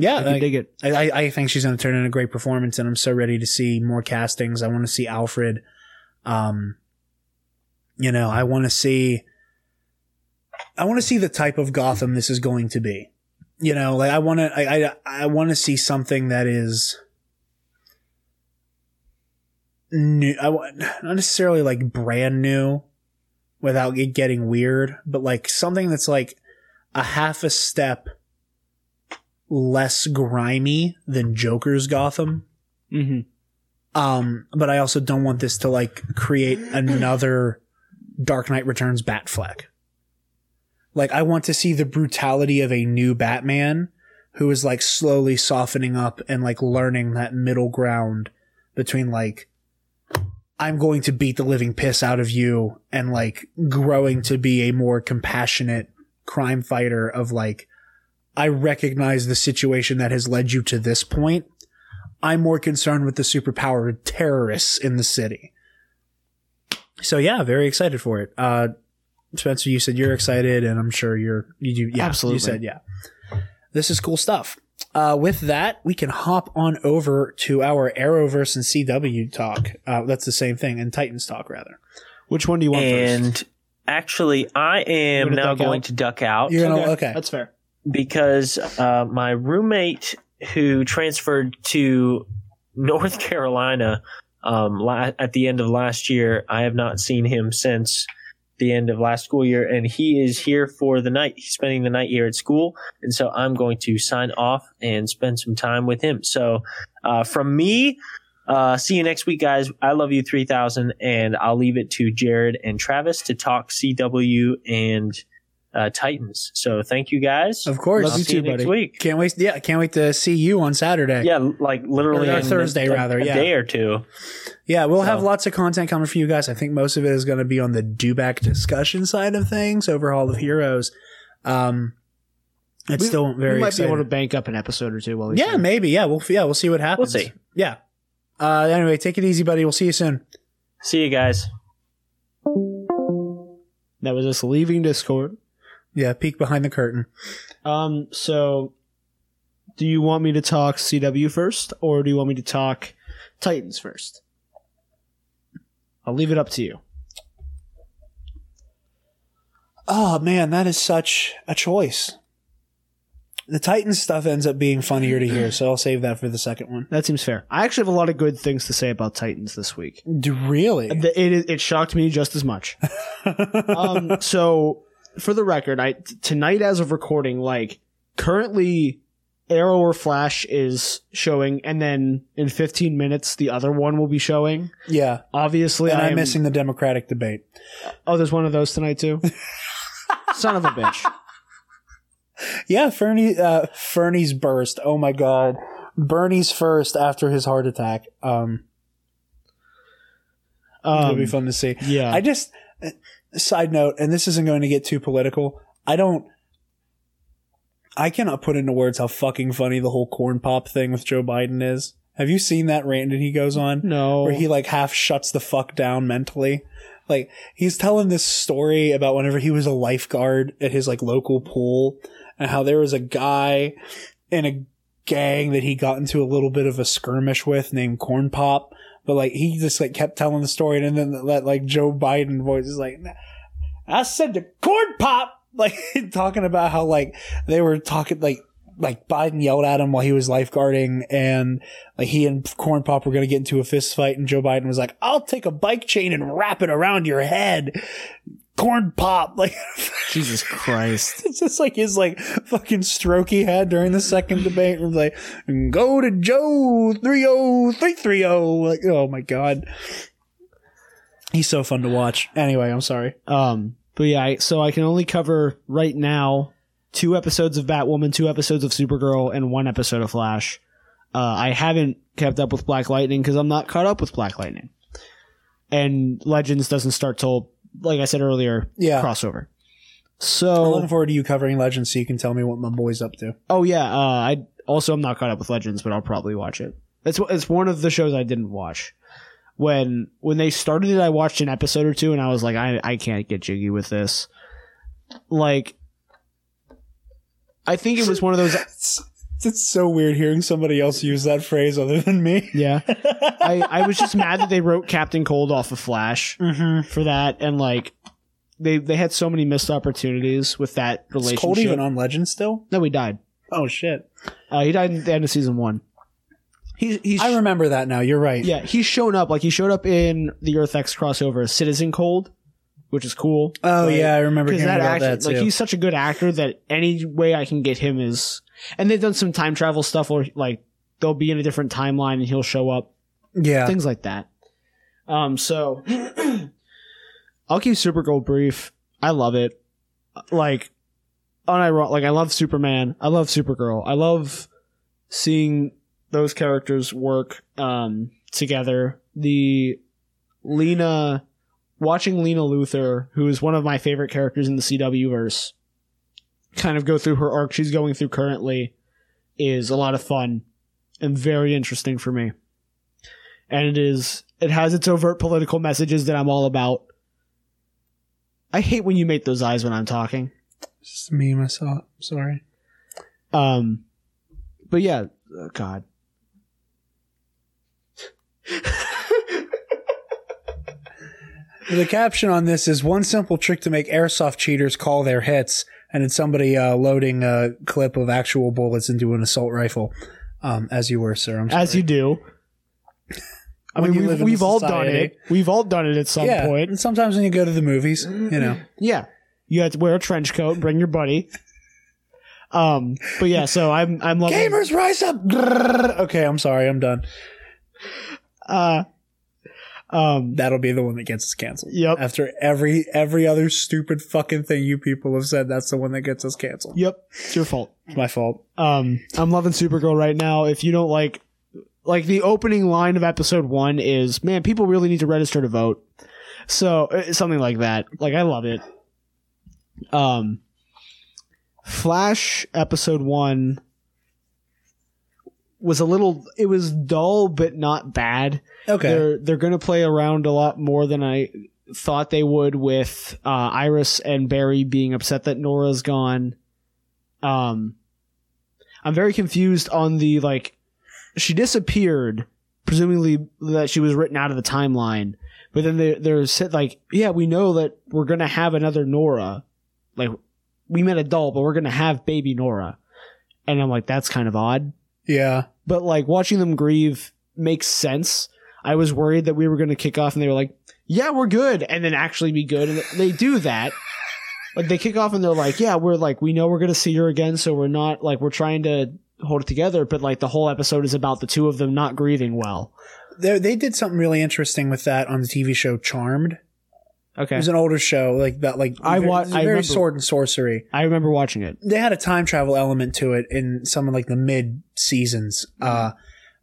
yeah, I like, dig it. I, I- I think she's going to turn in a great performance, and I'm so ready to see more castings. I want to see Alfred. Um, you know, I want to see. I want to see the type of Gotham this is going to be. You know, like I want to, I, I, I want to see something that is new. I want not necessarily like brand new, without it getting weird, but like something that's like a half a step less grimy than Joker's Gotham. Mm-hmm. Um, but I also don't want this to like create another Dark Knight Returns Batfleck. Like I want to see the brutality of a new Batman who is like slowly softening up and like learning that middle ground between like I'm going to beat the living piss out of you and like growing to be a more compassionate crime fighter of like I recognize the situation that has led you to this point. I'm more concerned with the superpowered terrorists in the city. So yeah, very excited for it. Uh, Spencer, you said you're excited, and I'm sure you're you do. Yeah, Absolutely. You said yeah. This is cool stuff. Uh, with that, we can hop on over to our Arrowverse and CW talk. Uh, that's the same thing, and Titans talk rather. Which one do you want and first? actually, I am now going out? to duck out You're gonna okay. That's fair. Because uh, my roommate who transferred to North Carolina um, la- at the end of last year, I have not seen him since the end of last school year, and he is here for the night. He's spending the night here at school, and so I'm going to sign off and spend some time with him. So, uh, from me, uh, see you next week, guys. I love you 3000, and I'll leave it to Jared and Travis to talk CW and uh, Titans. So, thank you guys. Of course. I'll you see you next buddy. week. Can't wait. Yeah, can't wait to see you on Saturday. Yeah, like literally Or Thursday, a, rather, a yeah. day or two. Yeah, we'll have lots of content coming for you guys. I think most of it is going to be on the Dewback discussion side of things, Overhaul of Heroes. Um, it's We- still very we might exciting. be able to bank up an episode or two while we yeah, maybe. Yeah, we'll yeah we'll see what happens. We'll see. Yeah. Uh, anyway, take it easy, buddy. We'll see you soon. See you guys. That was us leaving Discord. Yeah, peek behind the curtain. Um, so do you want me to talk CW first, or do you want me to talk Titans first? I'll leave it up to you. Oh man, that is such a choice. The Titans stuff ends up being funnier to hear, so I'll save that for the second one. That seems fair. I actually have a lot of good things to say about Titans this week. D- Really? It, it, it shocked me just as much. um, so, for the record, I t- tonight as of recording, like currently, Arrow or Flash is showing, and then in 15 minutes the other one will be showing. Yeah. Obviously, And I I'm am- missing the Democratic debate. Oh, there's one of those tonight too. Son of a bitch. Yeah, Fernie, uh, Fernie's burst. Oh my god. Bernie's first after his heart attack. Um, It'll Um, be fun to see. yeah. I just side note, and this isn't going to get too political. I don't. I cannot put into words how fucking funny the whole corn pop thing with Joe Biden is. Have you seen that rant that he goes on? No. Where he like half shuts the fuck down mentally. Like he's telling this story about whenever he was a lifeguard at his like local pool and how there was a guy in a gang that he got into a little bit of a skirmish with named Corn Pop. But like he just like kept telling the story and then that like Joe Biden voice is like I said to Corn Pop like talking about how like they were talking like like Biden yelled at him while he was lifeguarding and like he and Corn Pop were to get into a fist fight and Joe Biden was like, I'll take a bike chain and wrap it around your head. Corn Pop. Like, Jesus Christ. it's just like his like fucking stroke he had during the second debate. Was like, go to Joe 30330. Like, oh my God. He's so fun to watch. Anyway, I'm sorry. Um, but yeah, I, so I can only cover right now two episodes of Batwoman, two episodes of Supergirl, and one episode of Flash. Uh, I haven't kept up with Black Lightning because I'm not caught up with Black Lightning. And Legends doesn't start till, like I said earlier, Yeah. crossover. I'm So, looking forward to you covering Legends so you can tell me what my boy's up to. oh yeah, uh, I also I'm not caught up with Legends, but I'll probably watch it. It's it's one of the shows I didn't watch. When when they started it, I watched an episode or two, and I was like, I I can't get jiggy with this. Like, I think it was one of those. It's, so weird hearing somebody else use that phrase other than me. Yeah, I I was just mad that they wrote Captain Cold off of Flash for that, and like they they had so many missed opportunities with that relationship. Cold even on Legends still? No, he died. Oh shit. Uh, he died at the end of season one. He, he's I remember that now. You're right. yeah, he's shown up like he showed up in the Earth X crossover as Citizen Cold, which is cool. Oh yeah, I remember hearing that about act, that too. like he's such a good actor that any way I can get him is. And they've done some time travel stuff where like they'll be in a different timeline and he'll show up, yeah. things like that. Um, so I'll keep Supergirl brief. I love it. Like, unironic, like I love Superman. I love Supergirl. I love seeing those characters work um, together. The Lena, watching Lena Luthor, who is one of my favorite characters in the CW verse, kind of go through her arc she's going through currently, is a lot of fun and very interesting for me. And it is, it has its overt political messages that I'm all about. I hate when you make those eyes when I'm talking. It's just me myself. Sorry. Um, but yeah, oh God. The caption on this is one simple trick to make airsoft cheaters call their hits, and it's somebody uh, loading a clip of actual bullets into an assault rifle. Um, as you were, sir. I'm sorry. As you do. I mean, we've, we've all done it. We've all done it at some yeah. point. And sometimes when you go to the movies, you know. Yeah. You have to wear a trench coat and bring your buddy. Um, but yeah, so I'm, I'm loving, Gamers rise up! Okay, I'm sorry. I'm done. uh, um, That'll be the one that gets us canceled. Yep. After every every other stupid fucking thing you people have said, that's the one that gets us canceled. yep, it's your fault. It's my fault. Um, I'm loving Supergirl right now. If you don't like, like the opening line of episode one is, man, people really need to register to vote. So uh, something like that. Like I love it. Um, Flash episode one was a little. It was dull, but not bad. Okay. They're they're gonna play around a lot more than I thought they would with uh, Iris and Barry being upset that Nora's gone. Um, I'm very confused on the like. She disappeared, presumably that she was written out of the timeline. But then they they're like, yeah, we know that we're gonna have another Nora. Like, we met a doll, but we're gonna have baby Nora. And I'm like, that's kind of odd Yeah. but like watching them grieve makes sense. I was worried that we were going to kick off and they were like, yeah, we're good. And then actually be good. And they do that. Like they kick off and they're like, yeah, we're like, we know we're going to see her again. So we're not like, we're trying to hold it together. But like the whole episode is about the two of them not grieving well. They they did something really interesting with that on the TV show Charmed. It was an older show, like that, like I very, wa- was I very remember- sword and sorcery. I remember watching it. They had a time travel element to it in some of like the mid seasons, uh,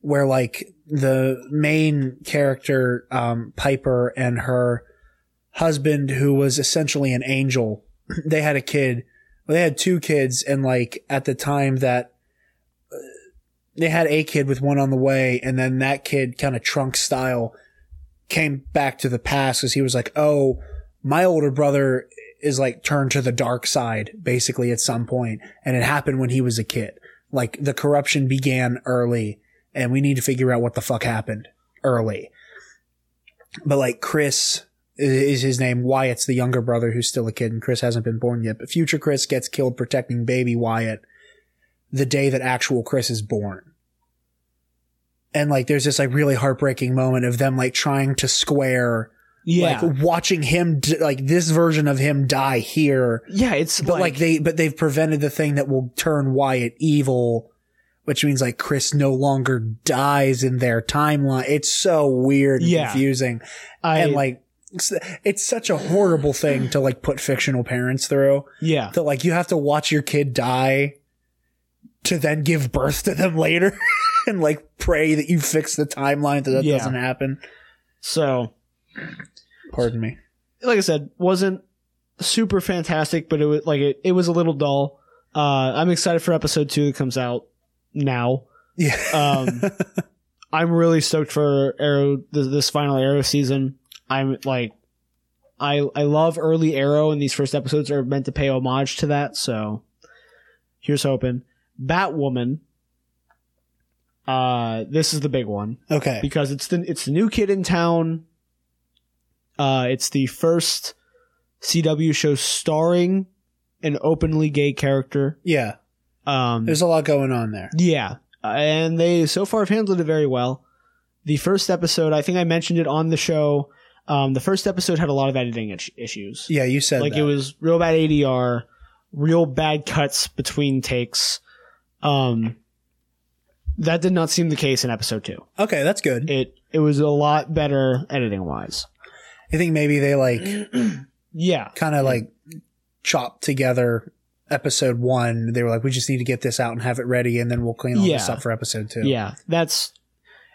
where like the main character, um, Piper and her husband, who was essentially an angel, they had a kid. Well, they had two kids, and like at the time that uh, they had a kid with one on the way, and then that kid kind of trunk style came back to the past because he was like, oh, my older brother is like turned to the dark side basically at some point, and it happened when he was a kid. Like the corruption began early, and we need to figure out what the fuck happened early. But like Chris is his name. Wyatt's the younger brother who's still a kid, and Chris hasn't been born yet. But future Chris gets killed protecting baby Wyatt the day that actual Chris is born. And like, there's this like really heartbreaking moment of them like trying to square, Yeah. like watching him, d- like this version of him die here. Yeah, it's but like, they, but they've prevented the thing that will turn Wyatt evil, which means like Chris no longer dies in their timeline. It's so weird and Yeah. confusing. I- and like, it's, it's such a horrible thing to like put fictional parents through Yeah. that like you have to watch your kid die to then give birth to them later and like pray that you fix the timeline that that Yeah. doesn't happen. So, Pardon me. like I said, wasn't super fantastic, but it was like it, it was a little dull. Uh, I'm excited for episode two that comes out now. Yeah. Um, I'm really stoked for Arrow this, this final Arrow season. I'm like, I I love early Arrow, and these first episodes are meant to pay homage to that. So here's hoping. Batwoman. Uh, this is the big one Okay. because it's the it's the new kid in town. Uh, it's the first CW show starring an openly gay character. Yeah. Um, There's a lot going on there. yeah, and they so far have handled it very well. The first episode, I think I mentioned it on the show. Um, the first episode had a lot of editing is- issues. Yeah, you said like that. it was real bad ADR, real bad cuts between takes. Um, that did not seem the case in episode two. Okay, that's good. It it was a lot better editing wise. I think maybe they like Yeah, kind of like chopped together episode one. They were like, we just need to get this out and have it ready, and then we'll clean all this up for episode two. yeah, that's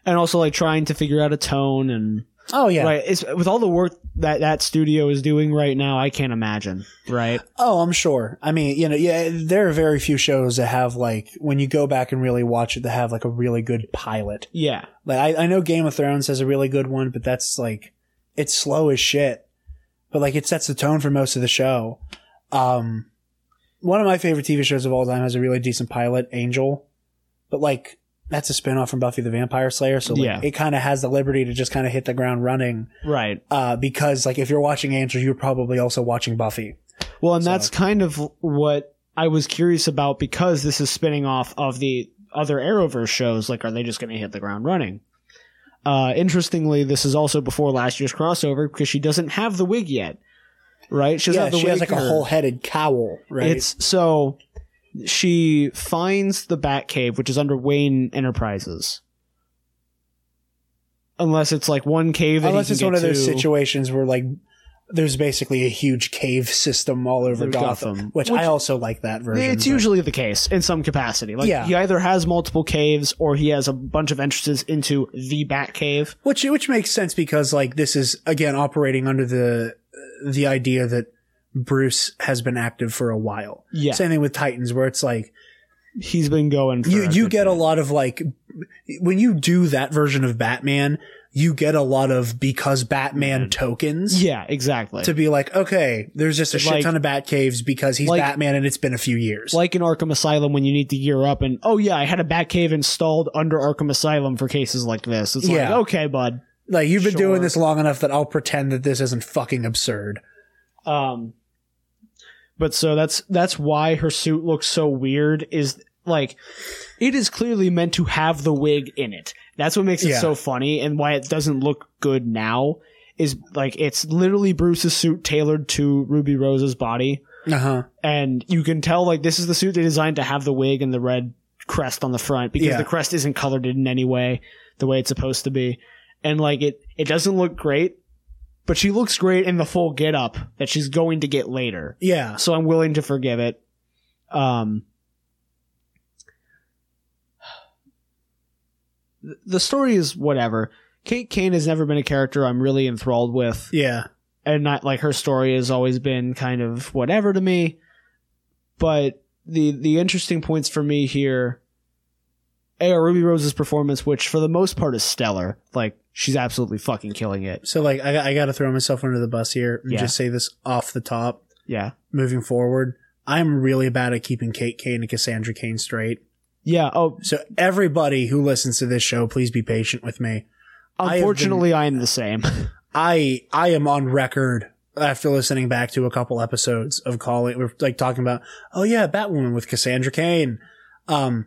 and also like trying to figure out a tone and Oh yeah. right. It's, with all the work that that studio is doing right now, I can't imagine. Right. Oh, I'm sure. I mean, you know, yeah, there are very few shows that have like when you go back and really watch it, that have like a really good pilot. Yeah. Like I, I know Game of Thrones has a really good one, but that's like it's slow as shit. But like it sets the tone for most of the show. Um, one of my favorite TV shows of all time has a really decent pilot, Angel, but like that's a spinoff from Buffy the Vampire Slayer, so like, Yeah. it kind of has the liberty to just kind of hit the ground running. Right. Uh, because like if you're watching Angel, you're probably also watching Buffy. Well, and So- that's kind of what I was curious about because this is spinning off of the other Arrowverse shows. Like, are they just going to hit the ground running? Uh, interestingly, this is also before last year's crossover because she doesn't have the wig yet. Right? She yeah, the she has like a whole headed cowl, right? It's so she finds the Batcave, which is under Wayne Enterprises. Unless it's like one cave. Unless it's one of those situations where like there's basically a huge cave system all over Gotham, Gotham. which, Which- I also like that version. It's but- usually the case in some capacity. Like Yeah. he either has multiple caves or he has a bunch of entrances into the Batcave. which which makes sense because like this is again operating under the the idea that Bruce has been active for a while. Yeah. Same thing with Titans, where it's like He's been going. For you you get a lot of like when you do that version of Batman, you get a lot of because Batman tokens. Yeah, exactly. To be like, okay, there's just a shit Like- ton of Bat caves because he's like- Batman and it's been a few years. like in Arkham Asylum when you need to gear up and oh yeah, I had a Batcave installed under Arkham Asylum for cases like this. It's Yeah. like okay, bud. Like you've been Sure. doing this long enough that I'll pretend that this isn't fucking absurd. Um, but so that's that's why her suit looks so weird. Is like it is clearly meant to have the wig in it. That's what makes it Yeah. so funny, and why it doesn't look good now. Is like it's literally Bruce's suit tailored to Ruby Rose's body, Uh huh. and you can tell like this is the suit they designed to have the wig and the red crest on the front because Yeah. the crest isn't colored in any way the way it's supposed to be, and like it it doesn't look great. But she looks great in the full get up that she's going to get later Yeah. so I'm willing to forgive it. Um, the story is whatever. Kate Kane has never been a character I'm really enthralled with. Yeah. and not like her story has always been kind of whatever to me. But the the interesting points for me here are Ruby Rose's performance, which for the most part is stellar. Like she's absolutely fucking killing it. So like I, I got to throw myself under the bus here and Yeah. just say this off the top. Yeah. Moving forward, I'm really bad at keeping Kate Kane and Cassandra Cain straight. Yeah. Oh, So everybody who listens to this show, please be patient with me. I been- unfortunately, I am the same. I I am on record after listening back to a couple episodes of calling we're like talking about oh yeah Batwoman with Cassandra Cain. Um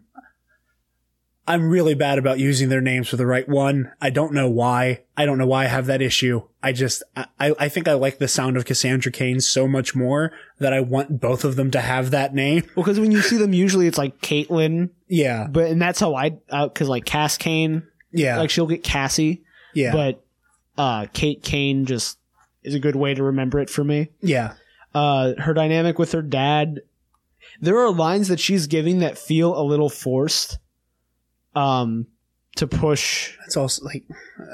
I'm really bad about using their names for the right one. I don't know why. I don't know why I have that issue. I just I, I think I like the sound of Cassandra Cain so much more that I want both of them to have that name. Well, because when you see them, usually it's like Caitlin. Yeah. but and that's how I because like Cass Cain, Yeah. like she'll get Cassie, yeah. but uh Kate Kane just is a good way to remember it for me. yeah. uh, her dynamic with her dad. There are lines that she's giving that feel a little forced. Um, to push. It's also like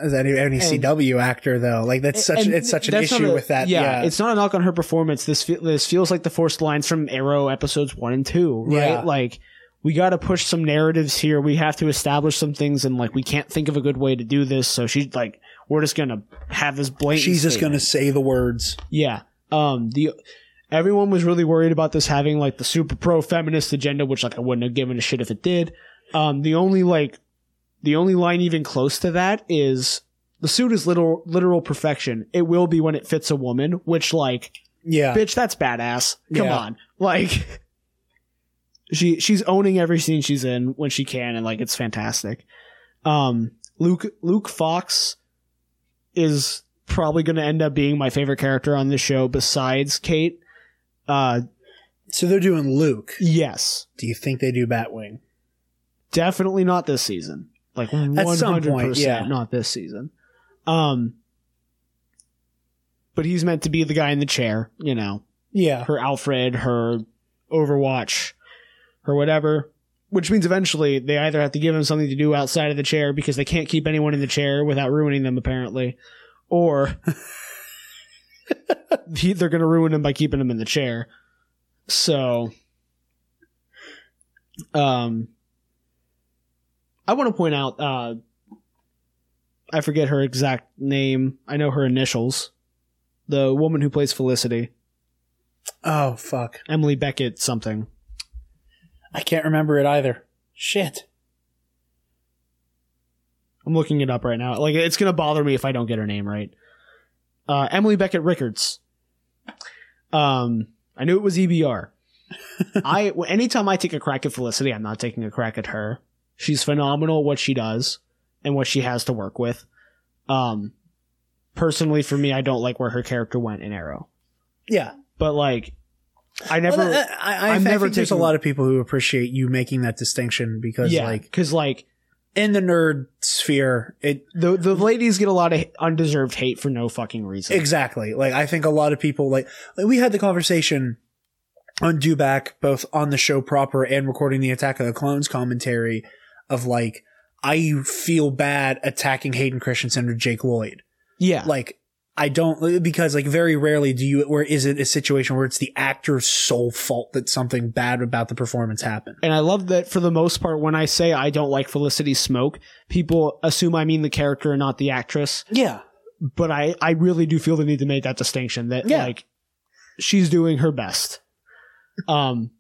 as any, any And- CW actor though. Like that's such and it's such an issue a- with that. Yeah, Yeah. it's not a knock on her performance. This fe- this feels like the forced lines from Arrow episodes one and two, right? Yeah. Like we got to push some narratives here. We have to establish some things, and like we can't think of a good way to do this. So she's like, we're just gonna have this blatant. She's just statement. gonna say the words. Yeah. Um. The everyone was really worried about this having like the super pro feminist agenda, which like I wouldn't have given a shit if it did. Um. The only like, the only line even close to that is the suit is literal literal perfection. It will be when it fits a woman. Which like, Yeah. bitch, that's badass. Come Yeah. on, like. She she's owning every scene she's in when she can, and like it's fantastic. Um, Luke Luke Fox is probably going to end up being my favorite character on this show besides Kate. Uh, So they're doing Luke. yes, Do you think they do Batwing? Definitely not this season. Like one hundred percent, not this season. Um, but he's meant to be the guy in the chair, you know, Yeah. her Alfred, her Overwatch, her whatever. Which means eventually they either have to give him something to do outside of the chair because they can't keep anyone in the chair without ruining them, apparently, or he, they're going to ruin him by keeping him in the chair. So, um, I want to point out, uh, I forget her exact name. I know her initials. The woman who plays Felicity. Oh fuck. Emily Beckett something. I can't remember it either. Shit. I'm looking it up right now. Like it's gonna bother me if I don't get her name right. Uh, Emily Beckett Rickards. Um, I knew it was EBR. I anytime I take a crack at Felicity, I'm not taking a crack at her. She's phenomenal at what she does and what she has to work with. Um, personally, for me, I don't like where her character went in Arrow, Yeah. but like, I never. Well, I, I, I, I'm I never think there's a lot of people who appreciate you making that distinction because, yeah, like, because like in the nerd sphere, it the the ladies get a lot of undeserved hate for no fucking reason. exactly like I think a lot of people like, like we had the conversation on Dewback both on the show proper and recording the Attack of the Clones commentary of like I feel bad attacking Hayden Christensen or Jake Lloyd. yeah, like I don't because like very rarely do you where is it a situation where it's the actor's sole fault that something bad about the performance happened. And I love that for the most part, when I say I don't like Felicity Smoak, people assume I mean the character and not the actress. Yeah. But I, I really do feel the need to make that distinction that Yeah. like she's doing her best. Um,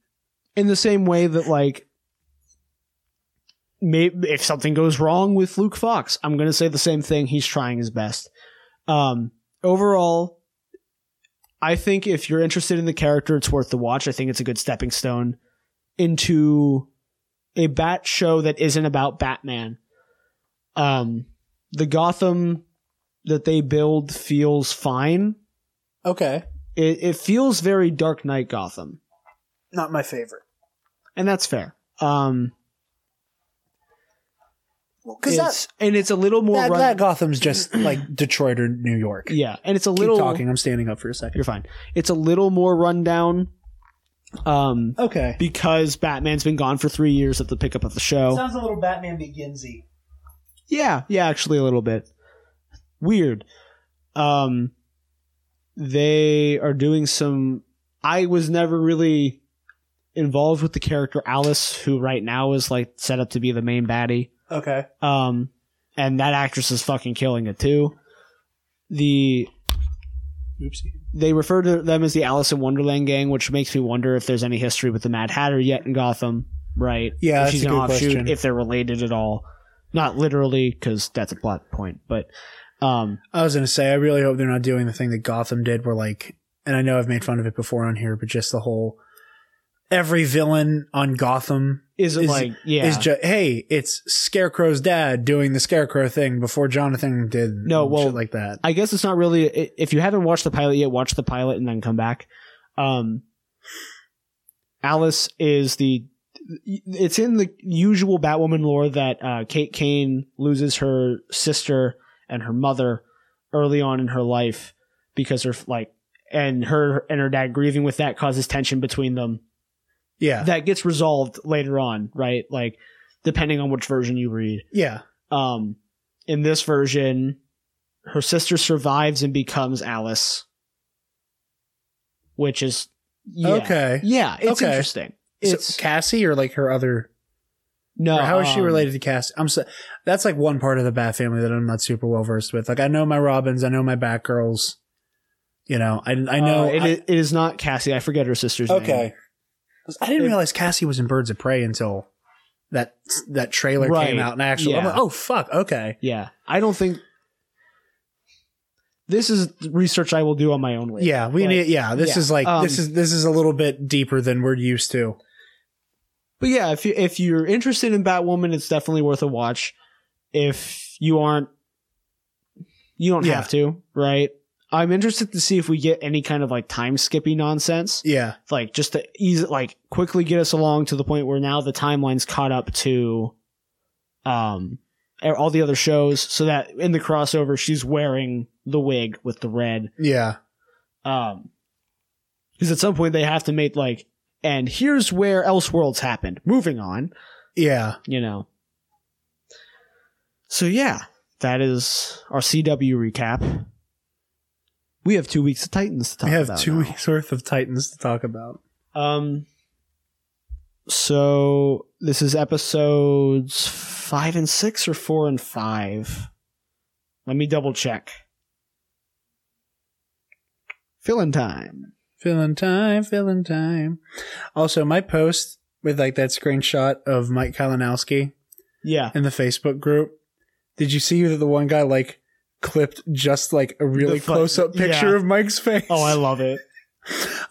in the same way that like maybe if something goes wrong with Luke Fox, I'm gonna say the same thing. He's trying his best. Um, overall, I think if you're interested in the character, it's worth the watch. I think it's a good stepping stone into a bat show that isn't about Batman. Um, the Gotham that they build feels fine. Okay. It, it feels very Dark Knight Gotham, Not my favorite. and that's fair. Um, Because it's, and it's a little more that, run- that Gotham's just like Detroit or New York. yeah, and it's a Keep little talking. I'm standing up for a second. You're fine. It's a little more rundown. Um, Okay. because Batman's been gone for three years at the pickup of the show. Sounds a little Batman Beginsy. Yeah, yeah, actually a little bit. Weird. Um they are doing some I was never really involved with the character Alice, who right now is like set up to be the main baddie. Okay. Um and that actress is fucking killing it too. The Oopsie. they refer to them as the Alice in Wonderland gang, which makes me wonder if there's any history with the Mad Hatter yet in Gotham, right? Yeah, if that's she's a an good offshoot, question. if they're related at all. Not literally, because that's a plot point, but um, I was gonna say, I really hope they're not doing the thing that Gotham did, where like, and I know I've made fun of it before on here, but just the whole every villain on Gotham Isn't like- yeah. is just hey, it's Scarecrow's dad doing the Scarecrow thing before Jonathan did No, well, shit like that. I guess it's not really. If you haven't watched the pilot yet, watch the pilot and then come back. Um, Alice is the. It's in the usual Batwoman lore that uh, Kate Kane loses her sister and her mother early on in her life because her like and her and her dad grieving with that causes tension between them. Yeah, that gets resolved later on, right? Like depending on which version you read. yeah, Um, in this version, her sister survives and becomes Alice, which is yeah. Okay. Yeah, it's Okay. interesting. So It's Cassie or like her other. no. how is she um, related to Cassie? I'm so, that's like one part of the Bat family that I'm not super well versed with. Like I know my Robins, I know my Batgirls. You know, I I know uh, it, I- is- it is not Cassie. I forget her sister's name. Okay. I didn't realize Cassie was in Birds of Prey until that that trailer Right. came out and actually I'm like, oh fuck, okay. Yeah, I don't think this is research I will do on my own. Later. Yeah, we But- need yeah, this yeah. is like Um, this is this is a little bit deeper than we're used to. But yeah, if you if you're interested in Batwoman, it's definitely worth a watch. If you aren't, you don't Yeah. have to, right? I'm interested to see if we get any kind of like time skippy nonsense, Yeah. like just to ease like quickly get us along to the point where now the timeline's caught up to, um, all the other shows, so that in the crossover she's wearing the wig with the red, Yeah. um, because at some point they have to make like, and here's where Elseworlds happened. Moving on Yeah. you know. So yeah, that is our CW recap. We have two weeks of Titans to talk about. We have about. two now. weeks worth of Titans to talk about. Um. So this is episodes five and six, or four and five. Let me double check. Filling time. Filling time, filling time. Also, my post with like that screenshot of Mike Kalinowski Yeah. in the Facebook group. Did you see that the one guy like clipped just like a really close up picture yeah. of Mike's face? Oh, I love it.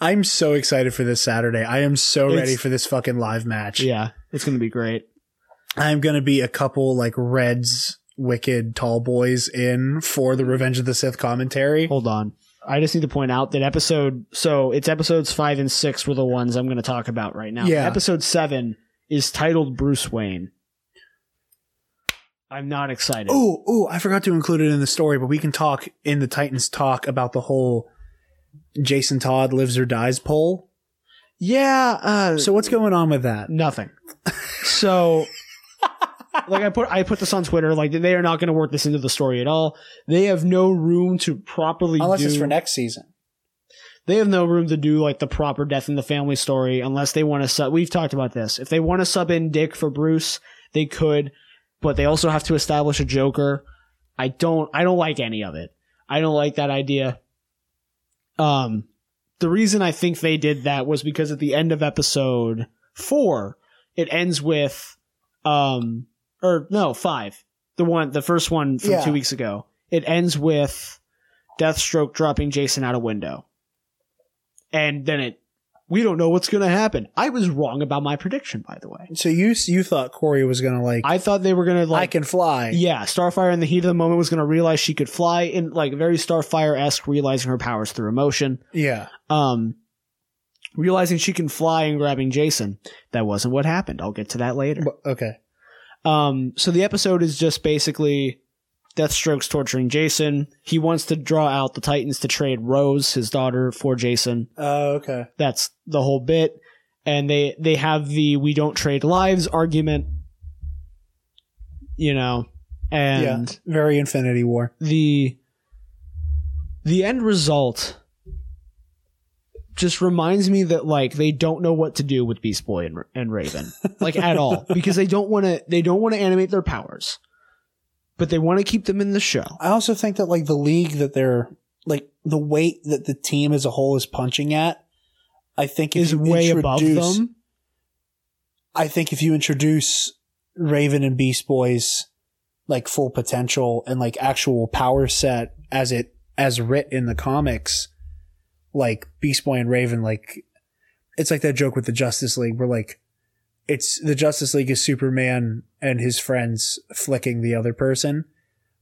I'm so excited for this Saturday. I am so It's- ready for this fucking live match. Yeah, it's gonna be great. I'm gonna be a couple like Reds wicked tall boys in for the Revenge of the Sith commentary. Hold on. I just need to point out that episode so it's episodes five and six were the ones I'm gonna talk about right now. Yeah. Episode seven is titled Bruce Wayne. I'm not excited. Oh, oh, I forgot to include it in the story, but we can talk in the Titans talk about the whole Jason Todd lives or dies poll. Yeah, uh So what's going on with that? nothing. So like I put I put this on Twitter, like they are not gonna work this into the story at all. They have no room to properly Unless do, it's for next season. they have no room to do like the proper death in the family story unless they want to sub we've talked about this if they want to sub in dick for bruce they could but they also have to establish a joker. I don't i don't like any of it. I don't like that idea. Um the reason i think they did that was because at the end of episode four it ends with um or no five. The one the first one from Yeah. two weeks ago. It ends with deathstroke dropping jason out a window. And then it we don't know what's going to happen. I was wrong about my prediction, by the way. So you you thought Kory was gonna like I thought they were going to like. I can fly. yeah, Starfire in the heat of the moment was going to realize she could fly in like very Starfire esque, realizing her powers through emotion. Yeah. Um, realizing she can fly and grabbing Jason. That wasn't what happened. I'll get to that later. Okay. Um, so the episode is just basically Deathstroke's torturing Jason. He wants to draw out the Titans to trade Rose, his daughter, for Jason. Oh, okay. That's the whole bit. And they they have the we don't trade lives argument. You know, and yeah, very Infinity War. the the end result just reminds me that like they don't know what to do with Beast Boy and, and Raven like at all because they don't want to they don't want to animate their powers but they want to keep them in the show. I also think that like the league that they're like the weight that the team as a whole is punching at, I think Is way above them. I think if you introduce Raven and Beast Boys like full potential and like actual power set as it as writ in the comics, like Beast Boy and Raven, like it's like that joke with the Justice League where like it's the Justice League is Superman and his friends flicking the other person.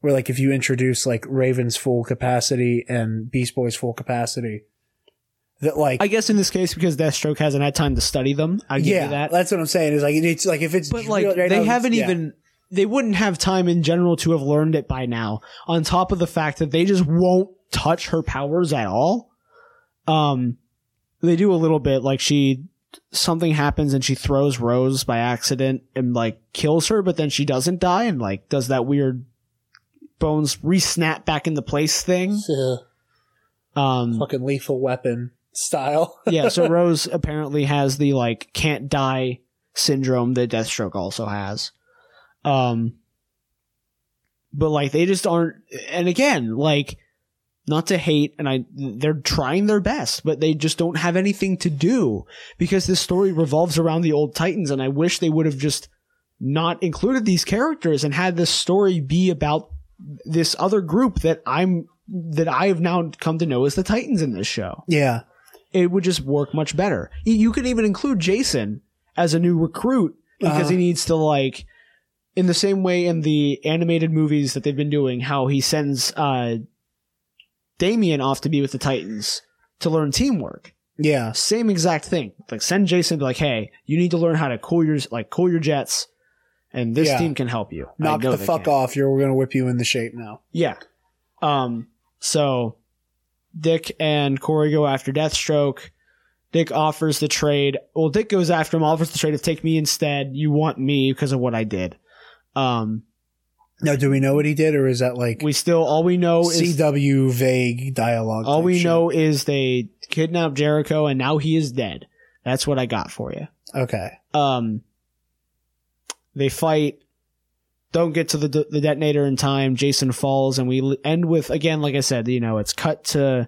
Where like if you introduce like Raven's full capacity and Beast Boy's full capacity, that like I guess in this case because Deathstroke hasn't had time to study them. I give yeah, you that. that's what I'm saying. Is like it's like if it's But like right they it's- haven't yeah. even they wouldn't have time in general to have learned it by now. On top of the fact that they just won't touch her powers at all. Um they do a little bit like she something happens and she throws Rose by accident and like kills her, but then she doesn't die and like does that weird bones re-snap back into place thing. Um fucking lethal weapon style. yeah, so Rose apparently has the like can't die syndrome that Deathstroke also has. Um but like they just aren't and again, like not to hate and I they're trying their best, but they just don't have anything to do because this story revolves around the old Titans and I wish they would have just not included these characters and had this story be about this other group that I'm that I have now come to know as the Titans in this show yeah, it would just work much better. You- could even include Jason as a new recruit because Uh-huh. he needs to like, in the same way in the animated movies that they've been doing, how he sends uh, Damian off to be with the Titans to learn teamwork. yeah, Same exact thing. Like send Jason be like, hey, you need to learn how to cool your like cool your jets, and this Yeah. team can help you. Knock the fuck can. off. You're we're gonna whip you into shape now. Yeah. Um, so Dick and Kory go after Deathstroke. Dick offers the trade. Well, Dick goes after him, offers the trade of take me instead. You want me because of what I did. Um, Now, do we know what he did, or is that like we still, all we know is, CW vague dialogue? all type we shit? know is they kidnapped Jericho and now he is dead. That's what I got for you. Okay, Um, they fight, don't get to the the detonator in time. Jason falls, and we l- end with again, like I said, you know, it's cut to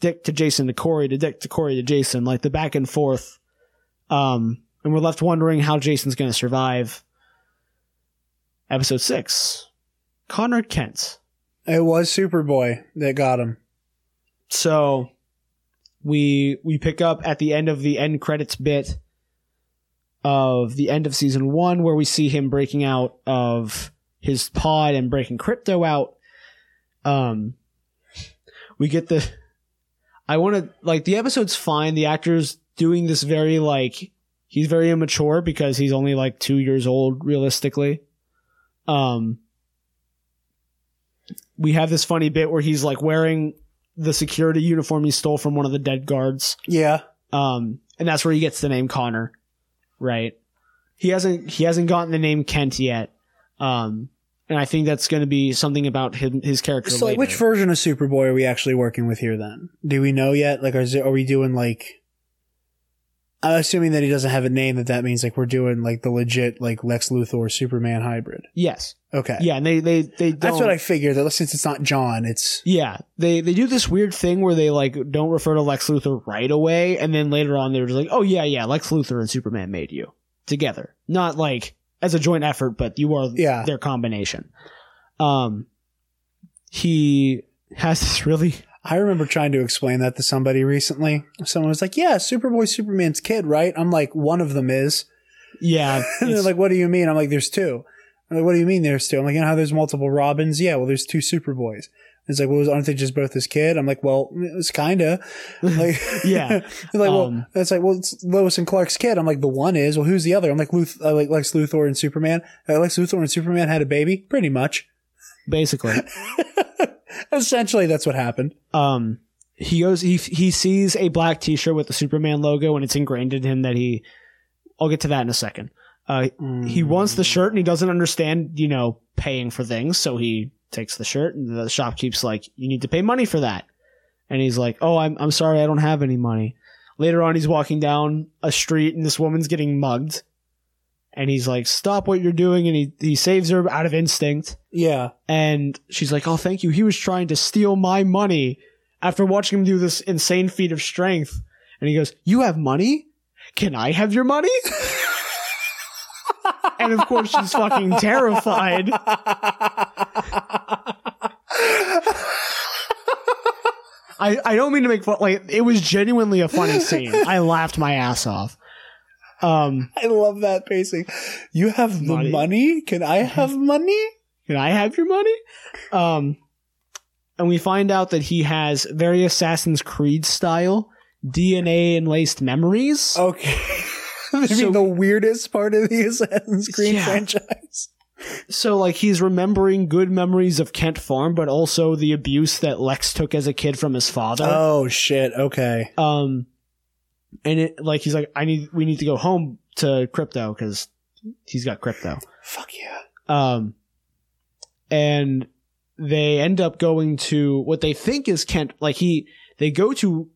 Dick to Jason to Kory to Dick to Kory to Jason, like the back and forth. Um, and we're left wondering how Jason's going to survive. Episode six, Connor Kent. it was Superboy that got him. So we we pick up at the end of the end credits bit of the end of season one where we see him breaking out of his pod and breaking Krypto out. Um we get the I want to like the episode's fine. The actor's doing this very like he's very immature because he's only like 2 years old realistically. Um we have this funny bit where he's like wearing the security uniform he stole from one of the dead guards. Yeah, Um, and that's where he gets the name Connor, right? He hasn't he hasn't gotten the name Kent yet. Um, and I think that's going to be something about him, his character. So, like, later. which version of Superboy are we actually working with here? Then, do we know yet? Like, is it, are we doing like? I'm assuming that he doesn't have a name. That that means like we're doing like the legit like Lex Luthor Superman hybrid. yes, Okay, yeah, and they they they that's don't- what I figured. That since it's not John, it's Yeah, they they do this weird thing where they like don't refer to Lex Luthor right away, and then later on they're just like, oh yeah, yeah, Lex Luthor and Superman made you together, not like as a joint effort, but you are Yeah. their combination. Um, he has this really I remember trying to explain that to somebody recently. Someone was like, "Yeah, Superboy, Superman's kid, right?" I'm like, "One of them is." yeah, And they're like, "What do you mean?" I'm like, "There's two. I'm like, "What do you mean there's two? I'm like, "You know how there's multiple Robins? Yeah, well, there's two Superboys." It's like, well, aren't they just both his kid? I'm like, well, it's kinda. Like, Yeah. Like, well, Um, it's like, well, it's Lois and Clark's kid. I'm like, the one is. Well, who's the other? I'm like, Luth, uh, like Lex Luthor and Superman. Uh, Lex Luthor and Superman had a baby, pretty much. basically. Essentially, that's what happened. um he goes he he sees a black t-shirt with the superman logo and it's ingrained in him that he i'll get to that in a second Uh, He wants the shirt and he doesn't understand, you know, paying for things. So he takes the shirt and the shopkeep's like, you need to pay money for that. And he's like, oh, I'm, I'm sorry, I don't have any money. Later on, he's walking down a street and this woman's getting mugged. And he's like, stop what you're doing. And he, he saves her out of instinct. Yeah. And she's like, oh, thank you. He was trying to steal my money after watching him do this insane feat of strength. And he goes, you have money? Can I have your money? and of course, she's fucking terrified. I, I don't mean to make fun, like, it was genuinely a funny scene. I laughed my ass off. Um, I love that pacing. You have the Money. money? Can I have money? Can I have your money? Um, and we find out that he has very Assassin's Creed style DNA enlaced memories. Okay. Maybe So- the weirdest part of the Assassin's Creed Yeah. franchise. So, like, he's remembering good memories of Kent Farm, but also the abuse that Lex took as a kid from his father. Oh shit. Okay. Um, and it like he's like, I need, we need to go home to Krypto because he's got Krypto. Fuck yeah. Um, and they end up going to what they think is Kent. Like he, they go to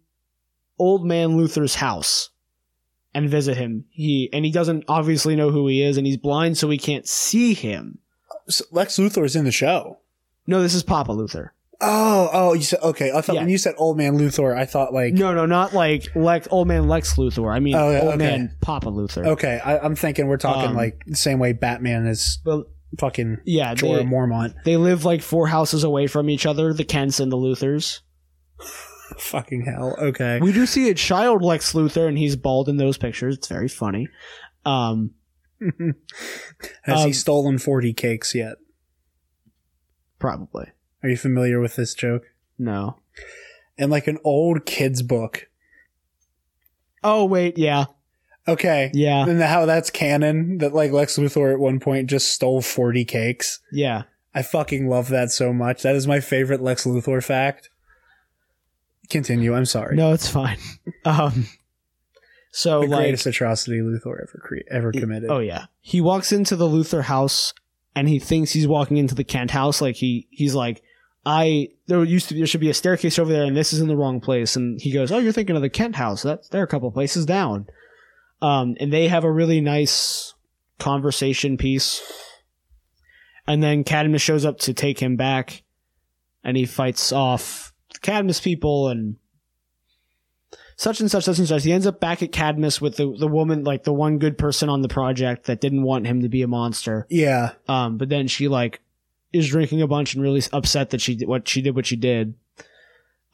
old man Luthor's house and visit him. He and he doesn't obviously know who he is, and he's blind, so he can't see him. So Lex is in the show. No, this is Papa Luther. Oh, oh, you said okay. I thought Yeah. when you said old man Luthor, I thought like No, no, not like Lex, old man Lex Luthor. I mean, Oh, yeah, old okay. man Papa Luthor. okay. I, I'm thinking we're talking Um, like the same way Batman is fucking yeah, Jorah they, Mormont. they live like four houses away from each other, the Kents and the Luthors. Fucking hell. Okay. We do see a child Lex Luthor, and he's bald in those pictures. It's very funny. Um, Has um, he stolen 40 cakes yet? probably Are you familiar with this joke? no. In like an old kid's book. Oh wait, yeah, Okay. yeah, And how that's canon that like Lex Luthor at one point just stole 40 cakes. yeah. I fucking love that so much. That is my favorite Lex Luthor fact. Continue. I'm sorry. No, it's fine. Um, so the like, greatest atrocity Luthor ever cre- ever committed. oh yeah, he walks into the Luthor house, and he thinks he's walking into the Kent house. Like he, he's like, I there used to be, there should be a staircase over there, and this is in the wrong place. And he goes, oh, you're thinking of the Kent house. That's they're a couple places down. Um, and they have a really nice conversation piece. And then Cadmus shows up to take him back, and he fights off the Cadmus people and such and such, such and such. He ends up back at Cadmus with the, the woman, like the one good person on the project that didn't want him to be a monster. Yeah. Um, but then she like is drinking a bunch and really upset that she did what she did what she did.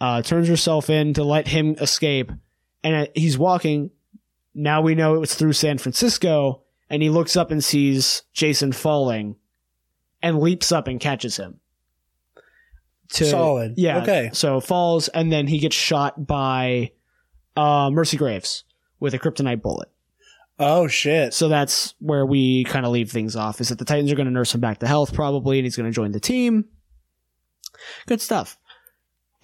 Uh, turns herself in to let him escape, and uh, he's walking. Now we know it was through San Francisco, and he looks up and sees Jason falling, and leaps up and catches him. To, Solid. Yeah. Okay. So falls, and then he gets shot by uh, Mercy Graves with a kryptonite bullet. Oh shit. So that's where we kind of leave things off is that the Titans are going to nurse him back to health probably and he's going to join the team. Good stuff.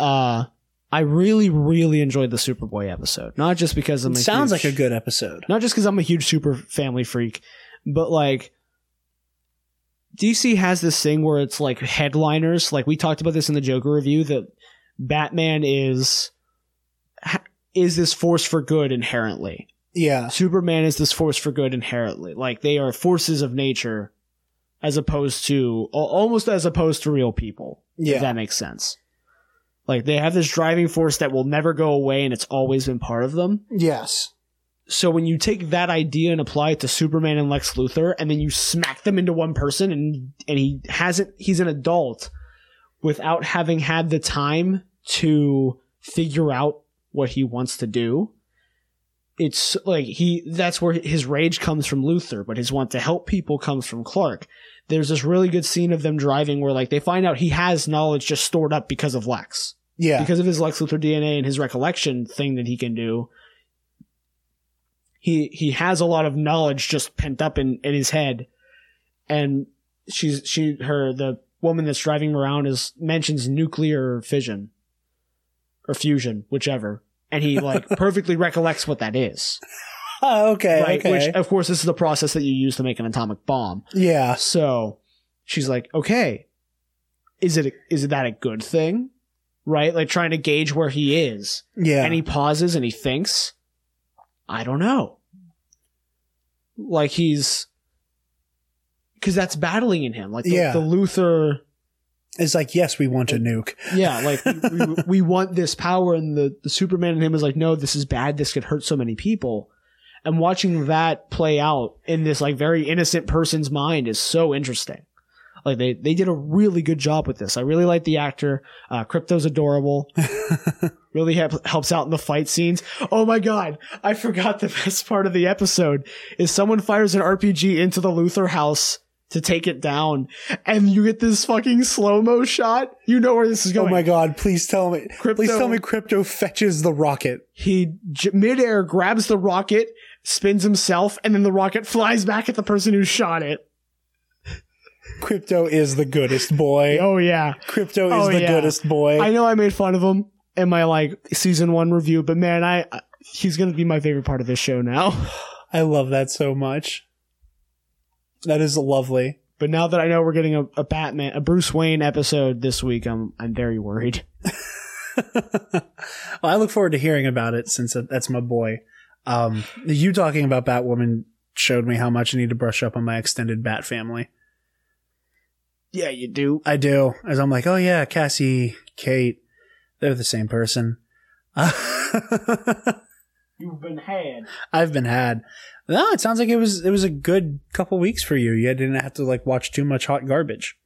Uh I really really enjoyed the Superboy episode. Not just because I'm It a sounds huge- like a good episode. Not just cuz I'm a huge super family freak, but like DC has this thing where it's like headliners, like we talked about this in the Joker review that Batman is is this force for good inherently. Yeah. Superman is this force for good inherently. Like they are forces of nature as opposed to almost as opposed to real people. Yeah. If that makes sense. Like they have this driving force that will never go away and it's always been part of them. Yes. So when you take that idea and apply it to Superman and Lex Luthor and then you smack them into one person and and he hasn't he's an adult without having had the time to figure out what he wants to do. It's like he that's where his rage comes from Luthor, but his want to help people comes from Clark. There's this really good scene of them driving where like they find out he has knowledge just stored up because of Lex Yeah. because of his Lex Luthor DNA and his recollection thing that he can do. He he has a lot of knowledge just pent up in, in his head, and she's she her the woman that's driving around is mentions nuclear fission or fusion, whichever, and he like perfectly recollects what that is. Oh, okay, right? okay. Which, of course, this is the process that you use to make an atomic bomb. yeah. So she's like, okay, is it is that a good thing? Right? Like trying to gauge where he is. Yeah. And he pauses and he thinks, I don't know. Like he's because that's battling in him. Like the, Yeah. the Luthor It's like, yes, we want a nuke. yeah, like we, we, want this power, and the, the Superman in him is like, no, this is bad. This could hurt so many people. And watching that play out in this like very innocent person's mind is so interesting. Like they they did a really good job with this. I really like the actor. Uh, Krypto's adorable. really help, helps out in the fight scenes. Oh my god, I forgot the best part of the episode is someone fires an RPG into the Luthor house to take it down, and you get this fucking slow mo shot. You know where this is oh going. Oh my god, please tell me. Krypto- Please tell me Krypto fetches the rocket. He j- midair grabs the rocket, spins himself, and then the rocket flies back at the person who shot it. Krypto is the goodest boy. Oh yeah, Krypto is Oh, the yeah. goodest boy. I know I made fun of him in my like season one review, but man, I, I he's gonna be my favorite part of this show now. I love that so much. That is lovely. But now that I know we're getting a, a Batman, a Bruce Wayne episode this week, I'm I'm very worried. Well, I look forward to hearing about it since that's my boy. Um, you talking about Batwoman showed me how much I need to brush up on my extended Bat family. Yeah, you do. I do. As I'm like, oh yeah, Cassie, Kate, they're the same person. You've been had. I've been had. No, it sounds like it was it was a good couple weeks for you. You didn't have to like watch too much hot garbage.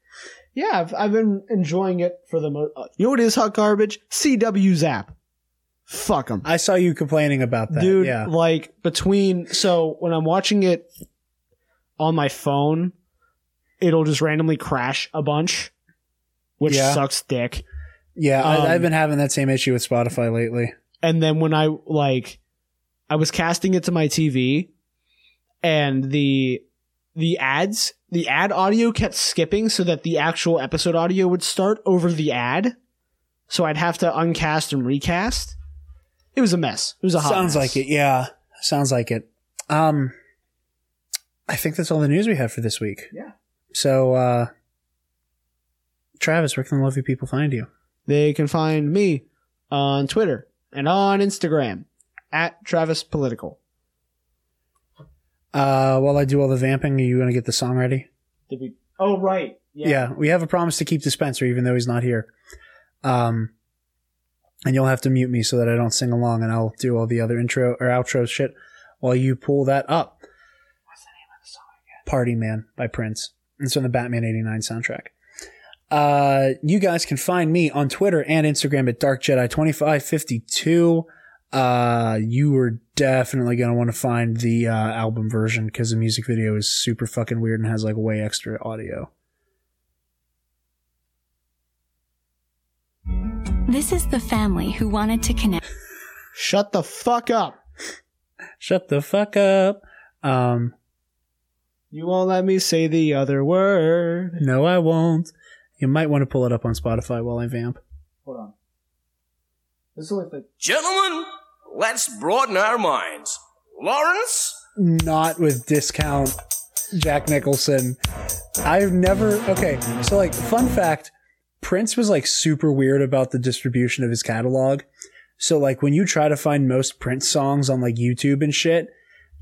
Yeah, I've, I've been enjoying it for the most. You know what is hot garbage? CW Zap. Fuck them. I saw you complaining about that. dude yeah. like between so when i'm watching it on my phone it'll just randomly crash a bunch which Yeah. sucks dick Yeah, Um, I, I've been having that same issue with Spotify lately. and then when i like i was casting it to my tv and the the ads the ad audio kept skipping so that the actual episode audio would start over the ad so i'd have to uncast and recast it was a mess it was a hot Sounds mess. like it. Yeah, sounds like it. Um, I think that's all the news we have for this week. Yeah. So, uh, Travis, where can the lovely people find you? They can find me on Twitter and on Instagram at Travis Political. Uh, while I do all the vamping, are you going to get the song ready? Did we? Oh, right. Yeah. we have a promise to keep to Spencer, even though he's not here. Um, and you'll have to mute me so that I don't sing along, and I'll do all the other intro or outro shit while you pull that up. What's the name of the song again? Party Man by Prince. It's from the Batman 89 soundtrack. Uh, you guys can find me on Twitter and Instagram at DarkJedi2552. Uh, you are definitely going to want to find the uh, album version because the music video is super fucking weird and has like way extra audio. This is the family who wanted to connect. Shut the fuck up. Shut the fuck up. Um, You won't let me say the other word. no, I won't. You might want to pull it up on Spotify while I vamp. Hold on. This is like the Gentlemen, let's broaden our minds. Lawrence? Not with discount Jack Nicholson. I've never, okay, so like, fun fact Prince was like super weird about the distribution of his catalog. So like, when you try to find most Prince songs on like YouTube and shit,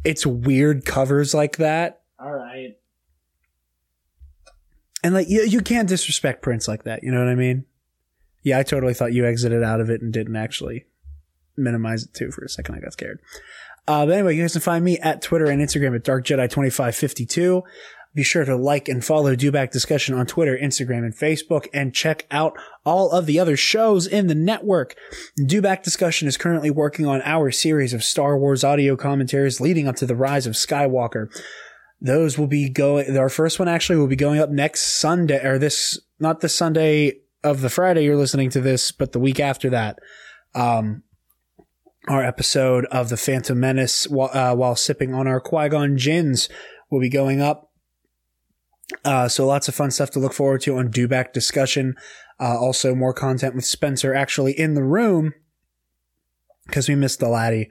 it's weird covers like that. All right. And like, you, you can't disrespect Prince like that. You know what I mean? Yeah, I totally thought you exited out of it and didn't actually minimize it too for a second. I got scared. Uh, but anyway, you guys can find me at Twitter and Instagram at DarkJedi2552. Be sure to like and follow Dewback Discussion on Twitter, Instagram, and Facebook, and check out all of the other shows in the network. Dewback Discussion is currently working on our series of Star Wars audio commentaries leading up to the rise of Skywalker. Those will be going, our first one actually will be going up next Sunday, or this, not the Sunday of the Friday you're listening to this, but the week after that. Um, our episode of the Phantom Menace while, uh, while sipping on our Qui Gon gins will be going up. Uh, so lots of fun stuff to look forward to on Dewback discussion. Uh, also more content with Spencer actually in the room because we missed the laddie.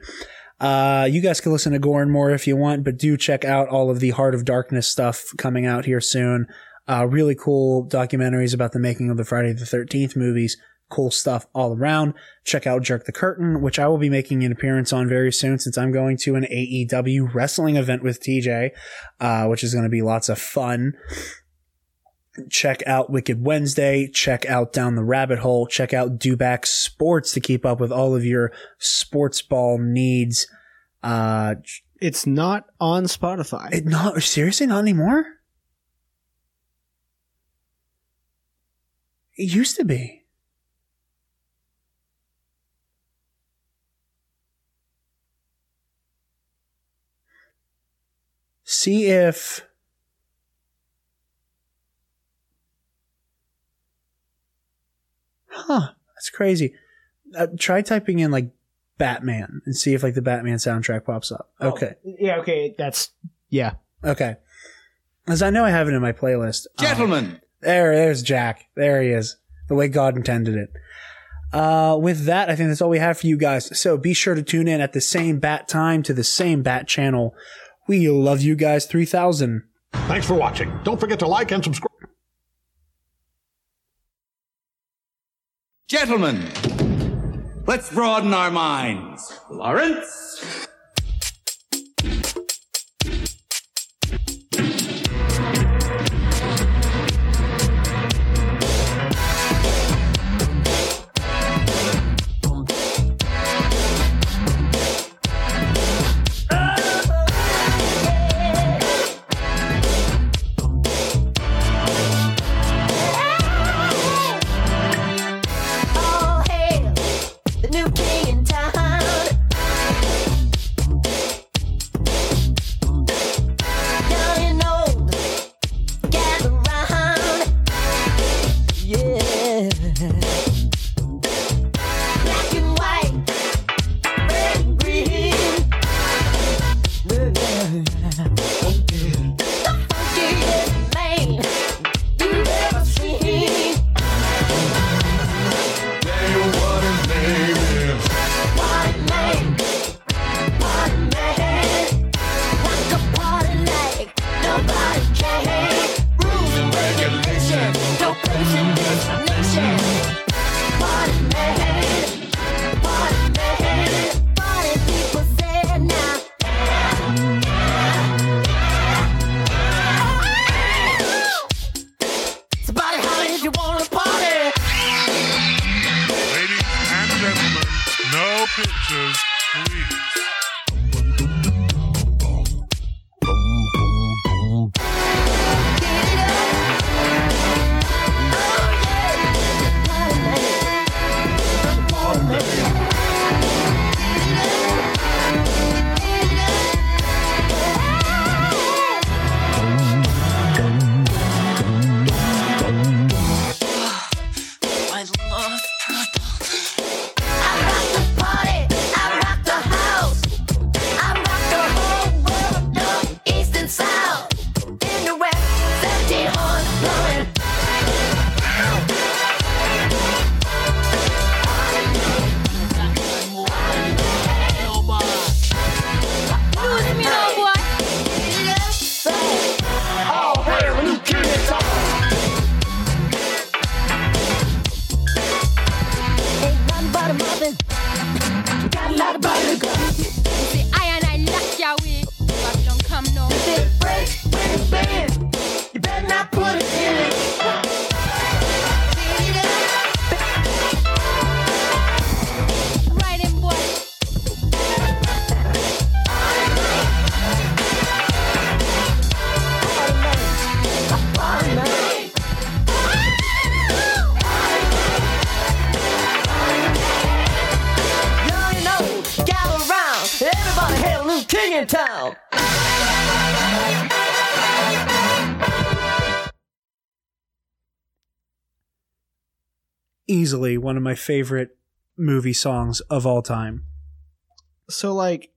Uh, you guys can listen to Gore and more if you want, but do check out all of the Heart of Darkness stuff coming out here soon. Uh, really cool documentaries about the making of the Friday the 13th movies. Cool stuff all around. Check out Jerk the Curtain, which I will be making an appearance on very soon since I'm going to an AEW wrestling event with TJ, uh, which is going to be lots of fun check out Wicked Wednesday, check out Down the Rabbit Hole, check out Dewback Sports to keep up with all of your sports ball needs. Uh, it's not on Spotify. It not seriously not anymore. It used to be. See if huh, that's crazy. Uh, try typing in like Batman and see if like the Batman soundtrack pops up. Okay. Yeah, okay, that's yeah. Okay. As I know I have it in my playlist. Um, Gentlemen. there, there's Jack. There he is. The way God intended it. Uh, with that, I think that's all we have for you guys. So be sure to tune in at the same bat time to the same bat channel. We love you guys 3000. Thanks for watching. Don't forget to like and subscribe. Gentlemen, let's broaden our minds. Lawrence? Easily one of my favorite movie songs of all time. So like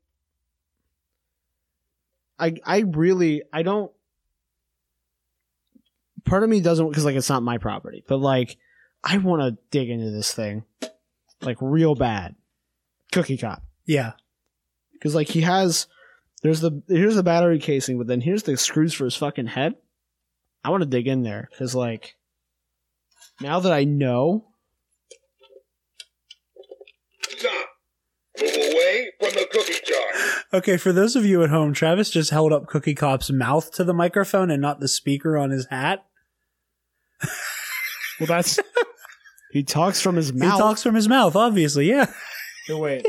I I really I don't part of me doesn't because like it's not my property, but like I want to dig into this thing like real bad. Cookie Cop. Yeah. because like he has there's the here's the battery casing, but then here's the screws for his fucking head. I want to dig in there because like now that I know, Move away from the cookie jar. Okay, for those of you at home, Travis just held up Cookie Cop's mouth to the microphone and not the speaker on his hat. well, that's he talks from his mouth. He talks from his mouth, obviously. Yeah. wait.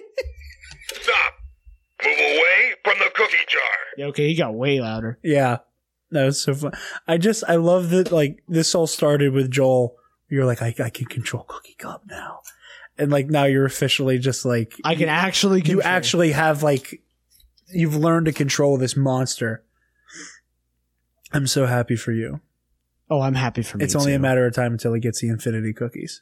Move away from the cookie jar. Yeah, okay, he got way louder. Yeah. That was so fun. I just, I love that, like, this all started with Joel. You're like, I, I can control Cookie Cop now. And, like, now you're officially just like, I can actually you actually have, like, you've learned to control this monster. I'm so happy for you. Oh, I'm happy for me. It's only a matter of time until he gets the infinity cookies.